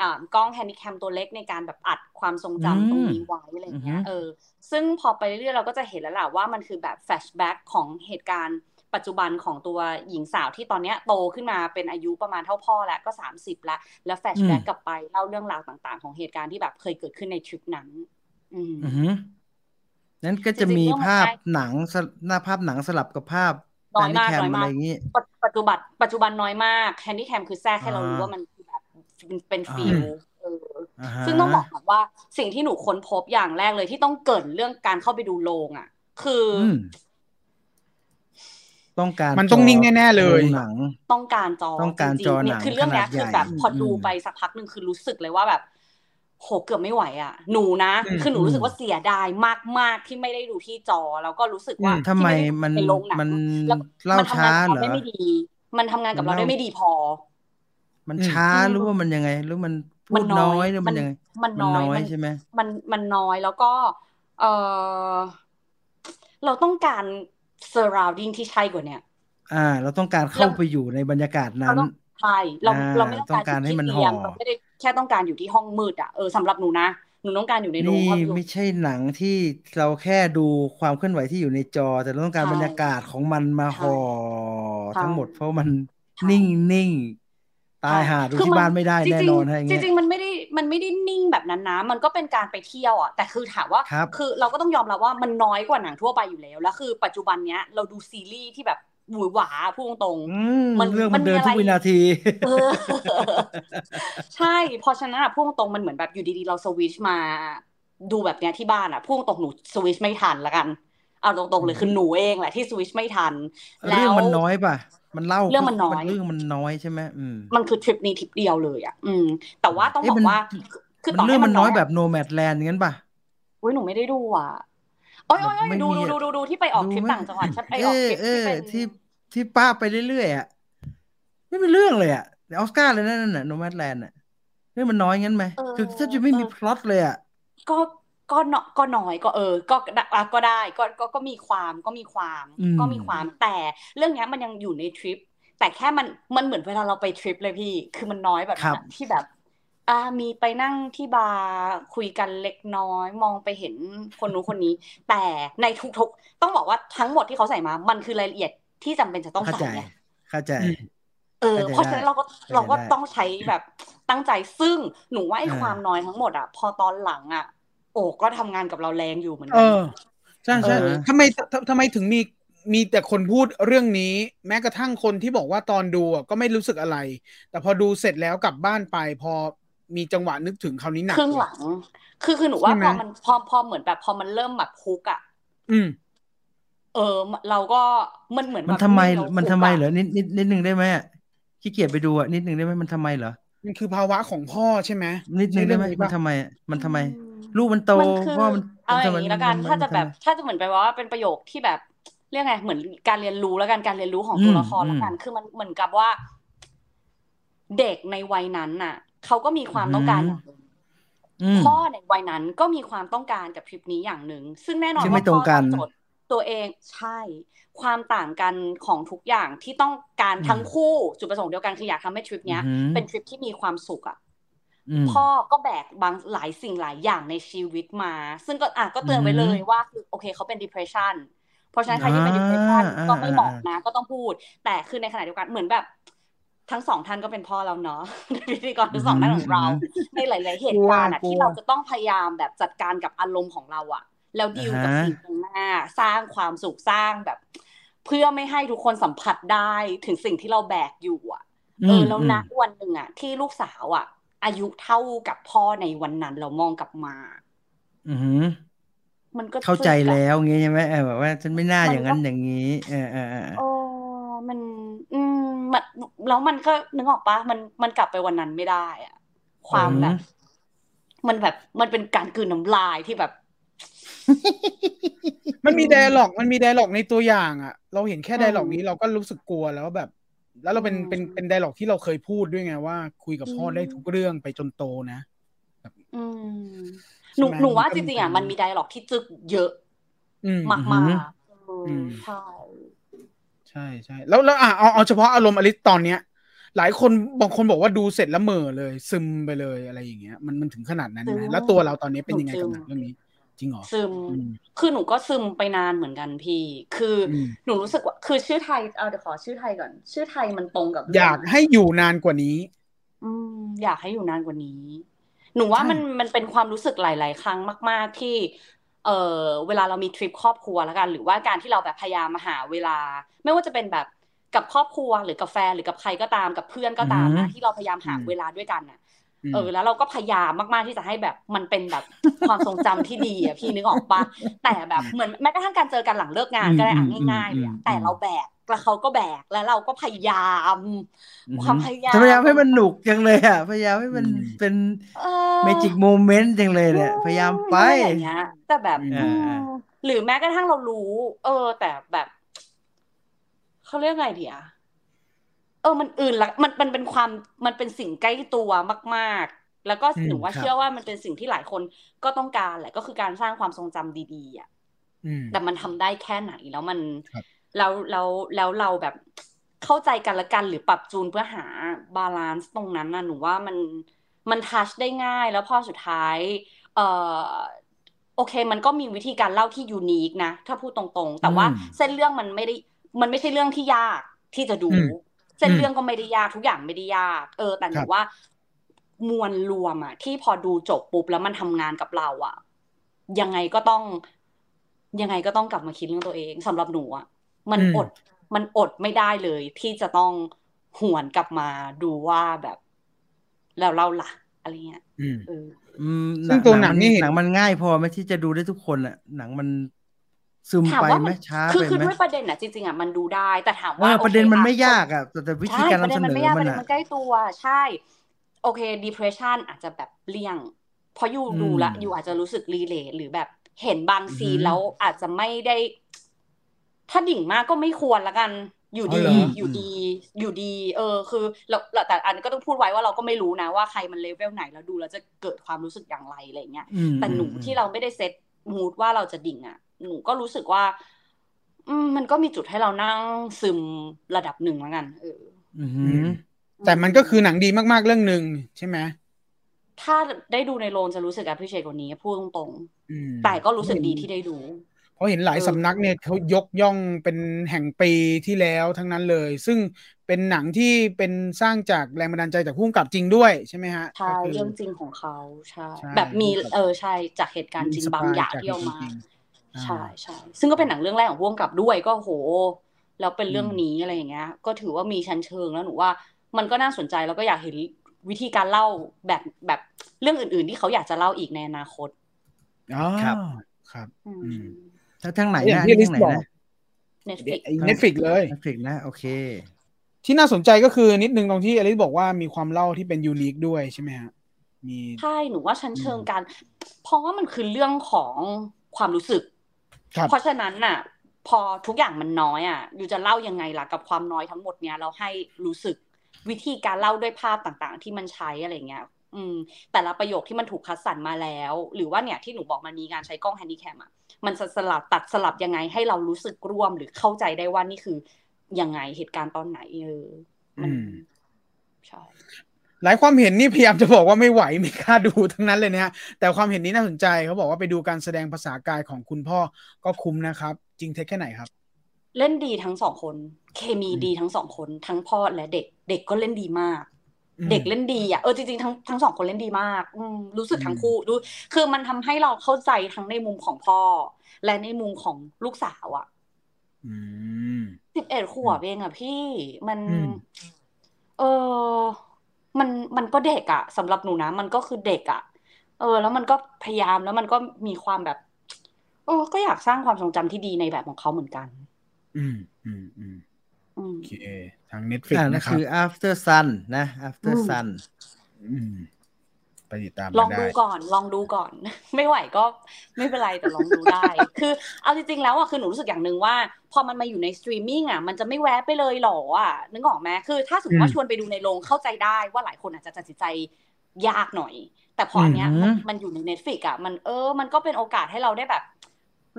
อ่ากล้อง Handycam ตัวเล็กในการแบบอัดความทรงจำตรงนี้ไว้อะไรเงี้ยเออซึ่งพอไปเรื่อยๆเราก็จะเห็นแล้วแหละว่ามันคือแบบ flashback ของเหตุการณ์ ปัจจุบันของตัวหญิงสาวที่ตอนเนี้ยโตขึ้นมาเป็นอายุประมาณเท่าพ่อแล้วก็สามสิบแล้ว แล้วแฟลชแบ็กอืมกลับไปเล่าเรื่องราวต่างๆ ของเหตุการณ์ที่แบบเคยเกิดขึ้นในทริปนั้น อืมอือหือนั้นก็จะจริงๆมีเรื่องมันภาพได้หนังสลหน้าภาพหนังสลับกับภาพน้อยมากแคมน้อยอะมากไรอย่างนี้ปัจปัจจุบันปัจจุบันน้อยมากแฮนดี้แคมคือแทรกให้เรารู้อ่าว่ามันคือแบบเป็นเป็นอ่าฟิลเอออ่าฮะซึ่งต้องบอกก่อนว่าสิ่งที่หนูค้นพบอย่างแรกเลยที่ต้องเกริดเรื่องการเข้าไปดูโรงอะ คือออืม ต้องการมันต้องจนิ่งแน่ๆเลยโรงหนังต้องการจอต้องการจริจอๆหนัเนี่ยงคือเรื่องเนี้ยขนาดคือใหญ่แบบพออมดูไปสักพักหนึ่งคือรู้สึกเลยว่าแบบโหเกือบไม่ไหวอะ หนูนะอืมคือหนูรู้สึกว่าเสียดายมาก ๆ ที่ไม่ได้ดูที่จอ แล้วก็รู้สึกว่าทำไมที่มันด้ดูในโรงหนังมันแล้วเล่ามันทำงานช้ากับเหรเราอได้ไม่ดี มันทำงานกับมันเราเล่าได้ไม่ดีพอ มันอืมช้าอืมหรือว่ามันยังไง หรือมันพูมันดน้น้ออยยหรือมันยังไงมันมันน้อยน้อยมันใช่ไหมมันมันน้อยแล้วก็ เออเราต้องการ surrounding ที่ใช่กว่าเนี้ยอ่า เราต้องการเข้าไปอยู่ในบรรยากาศนั้เรานต้องใช่เราอ่าเราไม่ต้องต้องกาการรให้ที่มันเตียงห่อเราไม่ได้แค่ต้องการอยู่ที่ห้องมืดอะเออสำหรับหนูนะหนูต้องการอยู่ในโรงนี่ภาพยนตไม่ร์ใช่หนังที่เราแค่ดูความเคลื่อนไหวที่อยู่ในจอ แต่เราต้องการใช่บรรยากาศของมันมาห่อใช่ทั้งหมดเพราะมันใช่นิ่งนิ่ง ตายหาดูคือที่มับ้านไม่ได้จริงๆแน่นอนถ้าอย่างจเงี้ยริงๆมันไม่ได้มันไม่ได้นิ่งแบบนั้นนะมันก็เป็นการไปเที่ยวอะแต่คือถามว่าครับอเราก็ต้องยอมรับว่ามันน้อยกว่าหนังทั่วไปอยู่แล้วแล้วคือปัจจุบันเนี้ยเราดูซีรีส์ที่แบบหวือหวาพูดตรงๆมันเรื่องมันเดินทุกวินาทีใช่เพราะฉะนั้นพูดตรงมันเหมือนแบบอยู่ดีๆเราสวิชมาดูแบบเนี้ยที่บ้านอะพูดตรงหนูสวิชไม่ทันละกัน เอาตรงๆเลยคือหนูเองแหละที่สวิชไม่ทันเรื่องมันน้อยป่ะ มันเล่าเรื่องมันน้อยเรื่องมันน้อยใช่ไหมอืมมันคือทริปนี้ทริปเดียวเลยอะ อืม แต่ว่าต้องบอกว่า คือตอนเรื่องมันน้อยแบบโนแมดแลนด์งั้นป่ะอุ้ยหนูไม่ได้ดูอะโอ้ยโอ้ยดูดูดูดูที่ไปออกทริปต่างจังหวัดฉันไปออกทริปที่เป็นที่ที่ป้าไปเรื่อยๆอะไม่เป็นเรื่องเลยอะออสการ์เลยนั่นน่ะโนแมดแลนด์อะเรื่องมันน้อยงั้นไหมคือถ้าจะไม่มีพล็อตเลยอะก็ ก็เนาะก็น้อยก็เออ ก็ก็ได้ก็ก็ก็มีความก็มีความ ก็มีความแต่เรื่องนี้มันยังอยู่ในทริป แต่แค่มันมันเหมือนเวลาเราไปทริปเลยพี่ คือมันน้อยแบบที่แบบอ่ามีไปนั่งที่บาร์คุยกันเล็กน้อย มองไปเห็นคนนู้นคนนี้ แต่ในทุกๆ ต้องบอกว่าทั้งหมดที่เขาใส่มา มันคือรายละเอียดที่จำเป็นจะต้องใส่ไงเข้าใจเออเพราะฉะนั้นเราก็เราก็ต้องใช้แบบตั้งใจซึ่งหนูว่าไอ้ความน้อยทั้งหมดอะ พอตอนหลังอะ โอ้ก็ทำงานกับเราแรงอยู่เหมือนกันเออใช่ใช่ทำไมทำไมถึงมีมีแต่คนพูดเรื่องนี้ แม้กระทั่งคนที่บอกว่าตอนดูก็ไม่รู้สึกอะไร แต่พอดูเสร็จแล้วกลับบ้านไปพอมีจังหวะนึกถึงคราวนี้หนักครึ่งหลัง คือคือหนูว่าพอมันพอพอเหมือนแบบพอมันเริ่มแบบคุกอะ อืม เออ เราก็มันเหมือนมันทำไมมันทำไมเหรอนิดนิดนิดนึงได้ไหมขี้เกียจไปดูอะนิดนึงได้ไหมมันทำไมเหรอ มันคือภาวะของพ่อใช่ไหมนิดนึงได้ไหมมันทำไม มันทำไม ลูกมันโตว่ามันอะไรอย่างนี้แล้วกัน ถ้าจะแบบ ถ้าจะเหมือนไปว่าเป็นประโยคที่แบบเรียกไงเหมือนการเรียนรู้แล้วกันการเรียนรู้ของตัวละครแล้วกัน คือมันเหมือนกับว่า เด็กในวัยนั้นน่ะเขาก็มีความต้องการอย่างหนึ่งพ่อในวัยนั้นก็มีความต้องการกับทริปนี้อย่างหนึ่งซึ่งแน่นอนว่าพ่อต้องจดตัวเองใช่ ความต่างกันของทุกอย่างที่ต้องการทั้งคู่จุดประสงค์เดียวกันคืออยากทำให้ทริปเนี้ยเป็นทริปที่มีความสุขอะพ่อก็แบกบางหลายสิ่งหลายอย่างในชีวิตมา ซึ่งก็อะก็เตือนไว้เลยว่าคือโอเคเขาเป็น depression เพราะฉะนั้นใครที่เป็น depression ก็ไม่เหมาะนะก็ต้องพูด แต่คือในขณะเดียวกันเหมือนแบบ ทั้งสองท่านก็เป็นพ่อเราเนาะพิธีกรทั้งสองท่านของเรา ในหลาย ๆ เหตุการณ์ที่เราจะต้องพยายามแบบจัดการกับอารมณ์ของเราอะแล้วดีลกับสิ่งตรงหน้า สร้างความสุขสร้างแบบ เพื่อไม่ให้ทุกคนสัมผัสได้ถึงสิ่งที่เราแบกอยู่อะเออแล้วนะวันหนึ่งอะ ที่ลูกสาวอะ อายุเท่ากับพ่อในวันนั้นเรามองกลับมา อือมันก็เข้าใจแล้วงี้ใช่ไหมเออแบบว่าฉันไม่น่าอย่างนั้นอย่างนี้เออเออเออโอ้มัน อืมมันแล้วมันก็นึกออกปะมันมันกลับไปวันนั้นไม่ได้อะความแบบ มันแบบมันเป็นการกลืนน้ำลายที่แบบ มันมี dialogue มันมี dialogue ในตัวอย่างอะ เราเห็นแค่ dialogue นี้เราก็รู้สึกกลัวแล้วแบบ แล้วเราเป็นเป็นเป็น dialogue ที่เราเคยพูดด้วยไงว่า คุยกับพ่อได้ทุกเรื่องไปจนโตนะอืมหนูหนูว่าจริงๆอะมันมี dialogue ที่จึกเยอะมากมากใช่ใช่ใช่แล้วแล้วอะเอาเอาเฉพาะอารมณ์อลิสตอนเนี้ย หลายคนบางคนบอกว่าดูเสร็จแล้วเหม่อเลย ซึมไปเลยอะไรอย่างเงี้ย มันมันถึงขนาดนั้นไหมแล้วตัวเราตอนนี้เป็นยังไงกับเรื่องนี้ จริงเหรอซึม คือหนูก็ซึมไปนานเหมือนกันพี่ คือหนูรู้สึกว่า คือชื่อไทยเอาเดี๋ยวขอชื่อไทยก่อน ชื่อไทยมันตรงกับ อยากให้อยู่นานกว่านี้ อืมอยากให้อยู่นานกว่านี้ หนูว่ามันมันเป็นความรู้สึกหลาย ๆ ครั้งมาก ๆ ที่ เออเวลาเรามีทริปครอบครัวแล้วกัน หรือว่าการที่เราแบบพยายามมาหาเวลา ไม่ว่าจะเป็นแบบกับครอบครัวหรือกับแฟนหรือกับใครก็ตามกับเพื่อนก็ตามนะที่เราพยายามหาเวลาด้วยกันน่ะ เออแล้วเราก็พยายามมากๆที่จะให้แบบมันเป็นแบบความทรงจำที่ดีอะพี่นึกออกปะแต่แบบเหมือนแม้กระทั่งการเจอกันหลังเลิกงานก็ได้อะง่ายๆเลยแต่เราแบกแล้วเขาก็แบกแล้วเราก็พยายามความพยายามพยายามให้มันหนุกจังเลยอะพยายามให้มันเป็น magic moment จังเลยเนี่ยพยายามไปอย่างเงี้ยแต่แบบหรือแม้กระทั่งเรารู้ เออ แต่แบบเขาเรียกไงดีอะเออมันอื่นละมันมันเป็นความมันเป็นสิ่งใกล้ตัวมาก ๆ แล้วก็หนูว่าเชื่อว่ามันเป็นสิ่งที่หลายคนก็ต้องการแหละก็คือการสร้างความทรงจำดีๆอะแต่มันทำได้แค่ไหนแล้วมันแล้วแล้วแล้วเราแบบเข้าใจกันละกันหรือปรับจูนเพื่อหาบาลานซ์ตรงนั้นน่ะหนูว่ามันมันทัชได้ง่ายแล้วพอสุดท้าย เออโอเค มันก็มีวิธีการเล่าที่ยูนิคนะ ถ้าพูดตรงๆ แต่ว่าเส้นเรื่องมันไม่ได้ มันไม่ใช่เรื่องที่ยากที่จะดู เส้นเรื่องก็ไม่ได้ยากทุกอย่างไม่ได้ยาก เออ แต่หนูว่ามวลรวมอะที่พอดูจบปุ๊บแล้วมันทำงานกับเราอะยังไงก็ต้อง ยังไงก็ต้องกลับมาคิดเรื่องตัวเองสำหรับหนูอะมันอดมันอดไม่ได้เลย ที่จะต้องหวนกลับมาดูว่าแบบ แล้วเราล่ะอะไรเงี้ยเออซึ่งตัวหนังนี่หนังมันง่ายพอไหมที่จะดูได้ทุกคนอะหนังมัน ซึมไปไหมช้าไปไหมคือด้วยประเด็นอะจริงๆอะมันดูได้ แต่ถามว่าประเด็นมันไม่ยากอะแต่วิธีการนำเสนอมันมันใกล้ตัวใช่ โอเค depression อาจจะแบบเลี่ยง เพราะอยู่ดูแล้วอยู่อาจจะรู้สึกรีเลทหรือแบบเห็นบางซีนแล้วอาจจะไม่ได้ ถ้าดิ่งมากก็ไม่ควรละกันอยู่ดีอยู่ดี อยู่ดี เออ คือเราแต่อันก็ต้องพูดไว้ว่าเราก็ไม่รู้นะว่าใครมันเลเวลไหนแล้วดูแล้วจะเกิดความรู้สึกอย่างไรอะไรเงี้ยแต่หนูที่เราไม่ได้เซตมูดว่าเราจะดิ่งอะ หนูก็รู้สึกว่า อืมมันก็มีจุดให้เรานั่งซึมระดับหนึ่งแล้วกันเออแต่มันก็คือหนังดีมากๆเรื่องหนึ่งใช่ไหมถ้าได้ดูในโรงจะรู้สึกอภิเชษกว่านี้พูดตรงๆแต่ก็รู้สึกดีที่ได้ดู เพราะเห็นหลายสำนักเนี่ยเขายกย่องเป็นแห่งปีที่แล้วทั้งนั้นเลย ซึ่งเป็นหนังที่เป็นสร้างจากแรงบันดาลใจจากผู้กำกับจริงด้วยใช่ไหมฮะใช่เรื่องจริงของเขาใช่แบบมีเออใช่จากเหตุการณ์จริงบางอย่างที่เอามา ใช่ใช่ซึ่งก็เป็นหนังเรื่องแรกของพ่วงกับด้วยก็โห แล้วเป็นเรื่องนี้อะไรอย่างเงี้ย ก็ถือว่ามีชั้นเชิงแล้วหนูว่า มันก็น่าสนใจแล้วก็อยากเห็นวิธีการเล่าแบบแบบเรื่องอื่น ๆ ที่เขาอยากจะเล่าอีกในอนาคตอ๋อครับครับทั้งทางไหนนะที่ทางไหนนะ Netflix Netflixเลย Netflix นะ โอเค ที่น่าสนใจก็คือนิดนึงตรงที่อลิสบอกว่ามีความเล่าที่เป็น unique ด้วยใช่ไหมฮะมีใช่หนูว่าชั้นเชิงการเพราะว่ามันคือเรื่องของความรู้สึก เพราะฉะนั้นน่ะ พอทุกอย่างมันน้อยอะอยู่จะเล่ายังไงล่ะกับความน้อยทั้งหมดเนี้ยเราให้รู้สึกวิธีการเล่าด้วยภาพต่างๆ ที่มันใช้อะไรเงี้ย อืม แต่ละประโยคที่มันถูกคัดสรรมาแล้ว หรือว่าเนี่ยที่หนูบอกมันมีการใช้กล้องแฮนดี้แคมอะมันสลับตัดสลับยังไงให้เรารู้สึกร่วมหรือเข้าใจได้ว่านี่คือยังไงเหตุการณ์ตอนไหนเออมันใช่ หลายความเห็นนี่พยายามจะบอกว่าไม่ไหวไม่กล้าดูทั้งนั้นเลยเนี่ยแต่ความเห็นนี้น่าสนใจเขาบอกว่าไปดูการแสดงภาษากายของคุณพ่อก็คุ้มนะครับ จริงเท็จแค่ไหนครับ เล่นดีทั้งสองคน เคมีดีทั้งสองคน ทั้งพ่อและเด็ก เด็กก็เล่นดีมาก เด็กเล่นดีอะเออจริงๆทั้งทั้งสองคนเล่นดีมากอืรู้สึกทั้งคู่ดูคือมันทำให้เราเข้าใจทั้งในมุมของพ่อ และในมุมของลูกสาวอะสิบเอ็ดขวบเองอะพี่มัน เออ มันมันก็เด็กอะสำหรับหนูนะมันก็คือเด็กอะเออ แล้วมันก็พยายามแล้วมันก็มีความแบบเออก็อยากสร้างความทรงจำที่ดีในแบบของเขาเหมือนกัน อืมอืมอืมโอเคทาง Netflix นะครับคือ Aftersun นะ Aftersun อืม ไปติดตามลองดูก่อน ลองดูก่อน ไม่ไหวก็ไม่เป็นไรแต่ลองดูได้ คือเอาจริงๆแล้วอะคือหนูรู้สึกอย่างหนึ่งว่า พอมันมาอยู่ในสตรีมมิ่งอะมันจะไม่แวะไปเลยหรออะนึกออกไหมคือ ถ้าสมมติว่าชวนไปดูในโรงเข้าใจได้ว่าหลายคนอาจจะตัดสินใจยากหน่อย แต่พออันเนี้ยมันอยู่ใน Netflix อะมันเออ มันก็เป็นโอกาสให้เราได้แบบ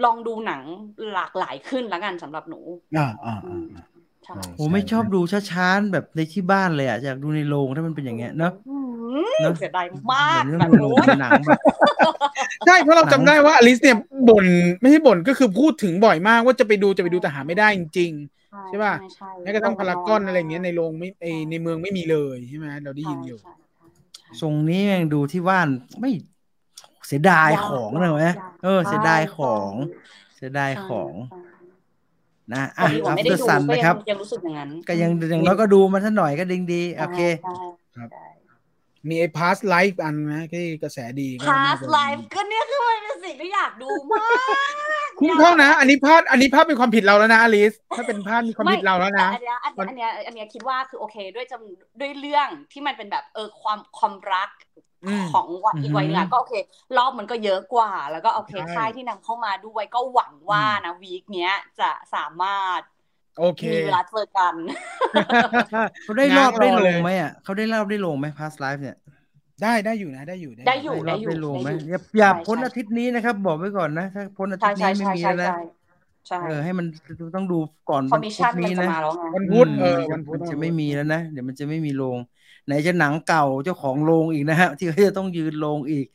ลองดูหนังหลากหลายขึ้นแล้วกันสำหรับหนูอ่าอ่าโอ้ไม่ชอบดูช้าๆแบบในที่บ้านเลยอะอยากดูในโรงถ้ามันเป็นอย่างเงี้ยเนาะ เสียดายมากแบบโอ้หนังแบบใช่เพราะเราจำได้ว่าอลิสเนี่ยบ่นไม่ใช่บ่นก็คือพูดถึงบ่อยมากว่าจะไปดูจะไปดูแต่หาไม่ได้จริงๆใช่ป่ะแม้กระทั่งพารากอนอะไรเงี้ยในโรงไม่ในเมืองไม่มีเลยใช่ไหมเราได้ยินอยู่ทรงนี้ยังดูที่ว่านไม่เสียดายของเลยไหมเออ เสียดายของเสียดายของนะอะ Aftersun นะครับยังรู้สึกอย่างนั้นก็ยังอย่างน้อยก็ดูมันสักหน่อยก็ดีดี โอเคครับ มีไอ้ Past Lives อันนะที่กระแสดี Past Livesฟ์ก็เนี่ยคือมันเป็นสิ่งที่อยากดูมากคุ้มเข้านะ อันนี้พลาดอันนี้พลาดเป็นความผิดเราแล้วนะอลิสถ้าเป็นพลาดมีความผิดเราแล้วนะอันเนี้ยอันเนี้ยอันเนี้ยคิดว่าคือโอเค ด้วยจำด้วยเรื่องที่มันเป็นแบบเออความความรักของวัอีกวัยนึงก็โอเค รอบมันก็เยอะกว่า แล้วก็โอเคค่ายที่นำเข้ามาด้วยก็หวังว่านะวีคเนี้ยจะสามารถ โอเคมีเวลาเจอกันเขาได้รอบได้ลงไหมอะเขาได้รอบได้ลงไหมพาสไลฟ์เนี่ย ได้ได้อยู่นะได้อยู่ได้อยู่ได้อยู่ได้ลงไหมอย่าพ้นอาทิตย์นี้นะครับ บอกไว้ก่อนนะถ้าพ้นอาทิตย์นี้ไม่มีแล้วเออให้มันต้องดูก่อนวันพุธนี้นะวันพุธเออวันพุธจะไม่มีแล้วนะ เดี๋ยวมันจะไม่มีโรงไหนจะหนังเก่าเจ้าของโรงอีกนะฮะ ที่เขาจะต้องยืนโรงอีก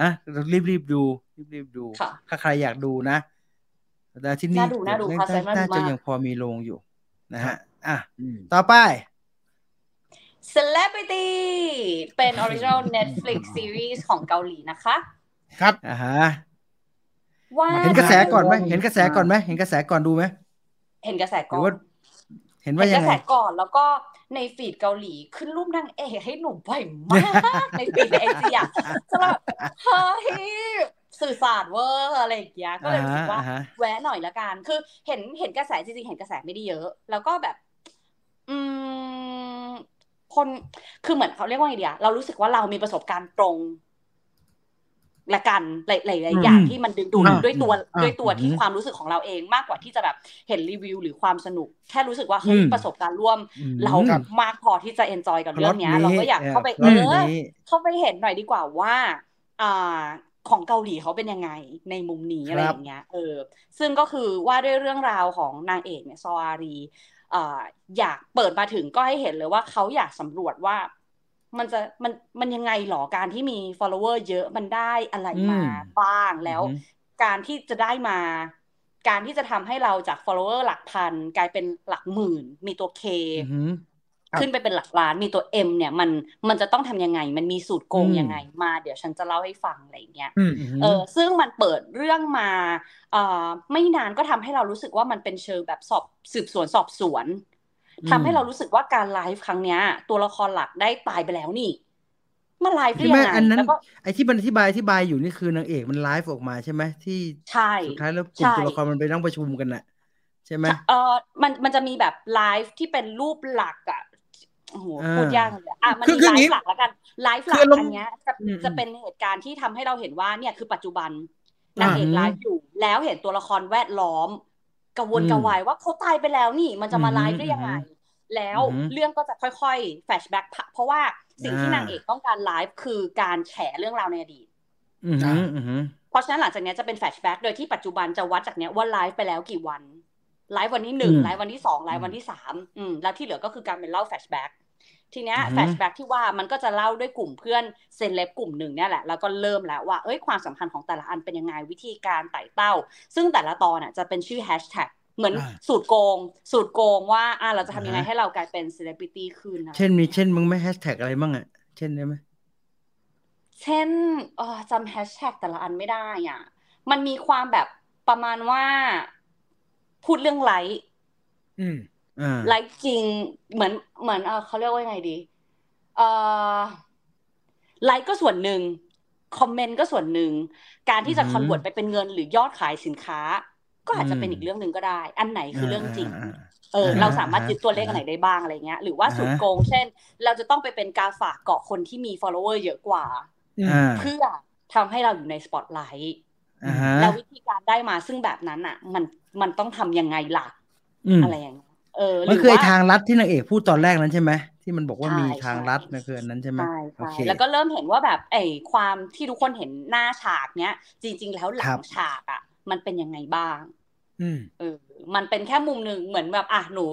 นะรีบรีบดูรีบรีบดู ถ้าใครอยากดูนะ แต่ที่นี่น่าจะยังพอมีโรงอยู่นะฮะอะต่อไป Celebrity เป็น Original Netflix Series ของเกาหลีนะคะ ครับอ่าฮะเห็นกระแสก่อนไหมเห็นกระแสก่อนไหมเห็นกระแสก่อนดูไหมเห็นกระแสก่อนเห็นว่ายังไงก่อนแล้วก็ในฟีดเกาหลีขึ้นรูปนางเอกให้หนุ่มบ่อยมาก ในฟีดในไอจีอะจะแบบเฮ้ย สื่อสารเวอร์อะไรอย่างเงี้ยก็เลยรู้สึกว่าแวะหน่อยละกัน คือเห็นเห็นกระแสจริงๆเห็นกระแสไม่ได้เยอะ แล้วก็แบบ อืมคนคือเหมือนเขาเรียกว่าไงเดียเรารู้สึกว่าเรามีประสบการณ์ตรงละกันหลายๆอย่างที่มันดึงดูดด้วยตัวด้วยตัวที่ความรู้สึกของเราเองมากกว่าที่จะแบบเห็นรีวิวหรือความสนุก แค่รู้สึกว่าเฮ้ยประสบการณ์ร่วม เรามากพอที่จะเอนจอยกับเรื่องนี้เราก็อยากเข้าไปเออเข้าไปเห็นหน่อยดีกว่าว่า อ่า ของเกาหลีเขาเป็นยังไงในมุมนี้อะไรอย่างเงี้ยเออซึ่งก็คือว่าด้วยเรื่องราวของนางเอกเนี่ยซออารีอยากเปิดมาถึงก็ให้เห็นเลยว่าเขาอยากสำรวจว่ามันจะมันมันยังไงหรอการที่มี follower เยอะมันได้อะไรมาบ้างแล้ว การที่จะได้มา การที่จะทำให้เราจาก follower หลักพัน กลายเป็นหลักหมื่น มีตัว K ขึ้นไปเป็นหลักล้านมีตัว M เนี่ยมันมันจะต้องทำยังไง มันมีสูตรโกงยังไงมา เดี๋ยวฉันจะเล่าให้ฟังอะไรเงี้ยเออซึ่งมันเปิดเรื่องมาเอ่อไม่นานก็ทำให้เรารู้สึกว่ามันเป็นเชิงแบบสอบสืบสวนสอบสวนทำให้เรารู้สึกว่าการไลฟ์ครั้งเนี้ย ตัวละครหลักได้ตายไปแล้วนี่มาไลฟ์ได้ยังไงอันนั้นไอ้ที่มันอธิบายอธิบายอยู่นี่คือนางเอกมันไลฟ์ออกมาใช่ไหมที่ใช่สุดท้ายแล้วกลุ่มตัวละครมันไปนั่งประชุมกันน่ะใช่ไหมเออมันมันจะมีแบบไลฟ์ที่เป็นรูปหลักอะ โอ้โหพูดยากเลยอะมันมีไลฟ์หลักแล้วกันไลฟ์หลักอันเนี้ยจะจะเป็นเหตุการณ์ที่ทำให้เราเห็นว่าเนี่ยคือปัจจุบันนางเอกไลฟ์อยู่ แล้วเห็นตัวละครแวดล้อมกระวนกระวายว่าเขาตายไปแล้วนี่มันจะมาไลฟ์ได้ยังไงแล้วเรื่องก็จะค่อยๆ flashback เพราะว่าสิ่งที่นางเอกต้องการไลฟ์คือการแฉเรื่องราวในอดีตเพราะฉะนั้นหลังจากนี้จะเป็น flashback โดยที่ปัจจุบันจะวัดจากเนี้ยว่าไลฟ์ไปแล้วกี่วันไลฟ์วันที่หนึ่งไลฟ์วันที่สองไลฟ์วันที่สามอืมแล้วที่เหลือก็คือการเป็นเล่า flashback ทีเนี้ย flashback ที่ว่ามันก็จะเล่าด้วยกลุ่มเพื่อนเซเลบกลุ่มหนึ่งเนี่ยแหละ แล้วก็เริ่มแล้วว่าเอ้ยความสำคัญของแต่ละอันเป็นยังไงวิธีการไต่เต้า ซึ่งแต่ละตอนอะจะเป็นชื่อแฮชแท็กเหมือนสูตรโกง สูตรโกงว่าอ่าเราจะทำยังไงให้เรากลายเป็นเซเลบริตี้ขึ้นนะเช่นมีเช่นมึงไม่แฮชแท็กอะไรบ้างอะ เช่นได้ไหมเช่นเออจำแฮชแท็กแต่ละอันไม่ได้อะมันมีความแบบประมาณว่า พูดเรื่องไลท์ ไลท์จริงเหมือนเหมือนเออเขาเรียกว่าไงดีเออไลท์ก็ส่วนหนึ่ง comment ก็ส่วนหนึ่ง การที่จะ convert ไปเป็นเงินหรือยอดขายสินค้า ก็อาจจะเป็นอีกเรื่องหนึ่งก็ได้ อันไหนคือเรื่องจริง เออ เราสามารถยึดตัวเลขอันไหนได้บ้างอะไรเงี้ย หรือว่าสูตรโกง เช่น เราจะต้องไปเป็นกาฝากเกาะคนที่มี follower เยอะกว่า เพื่อทำให้เราอยู่ในสปอตไลท์แล้ววิธีการได้มาซึ่งแบบนั้นอะ มันมันต้องทำยังไงล่ะอะไรอย่างเงี้ย เออมันคือไอ้ทางลัดที่นางเอกพูดตอนแรกนั้นใช่ไหมที่มันบอกว่ามีทางลัดนะคืออันนั้นใช่ไหมใช่แล้วก็เริ่มเห็นว่าแบบไอ้ความที่ทุกคนเห็นหน้าฉากเนี้ย จริง ๆ แล้วหลังฉากอะ มันเป็นยังไงบ้างเออ มันเป็นแค่มุมหนึ่งเหมือนแบบอะหนู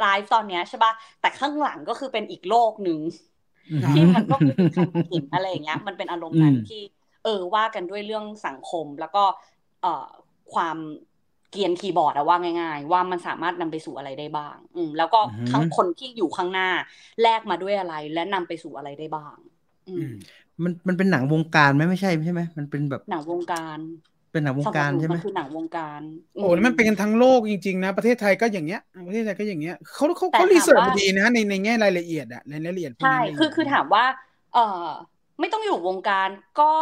ไลฟ์ตอนเนี้ยใช่ป่ะแต่ข้างหลังก็คือเป็นอีกโลกหนึ่งที่มันก็มีใครเห็นอะไรอย่างเงี้ย มันเป็นอารมณ์นั้นที่ เออว่ากันด้วยเรื่องสังคมแล้วก็ เอ่อความ เกียนคีย์บอร์ดอะว่าง่าย ๆ ว่ามันสามารถนำไปสู่อะไรได้บ้าง อืมแล้วก็ทั้งคนที่อยู่ข้างหน้าแลกมาด้วยอะไร และนำไปสู่อะไรได้บ้าง อืมมันมันเป็นหนังวงการไหมไม่ใช่ใช่ไหมมันเป็นแบบหนังวงการ เป็นหนังวงการใช่ไหมคือหนังวงการโอ้แล้วมันเป็นกันทั้งโลกจริงๆนะประเทศไทยก็อย่างเงี้ยประเทศไทยก็อย่างเงี้ยเขาเขาเขารีเสิร์ชดีนะในในแง่รายละเอียดอะในรายละเอียดใช่คือคือถามว่า เออไม่ต้องอยู่วงการก็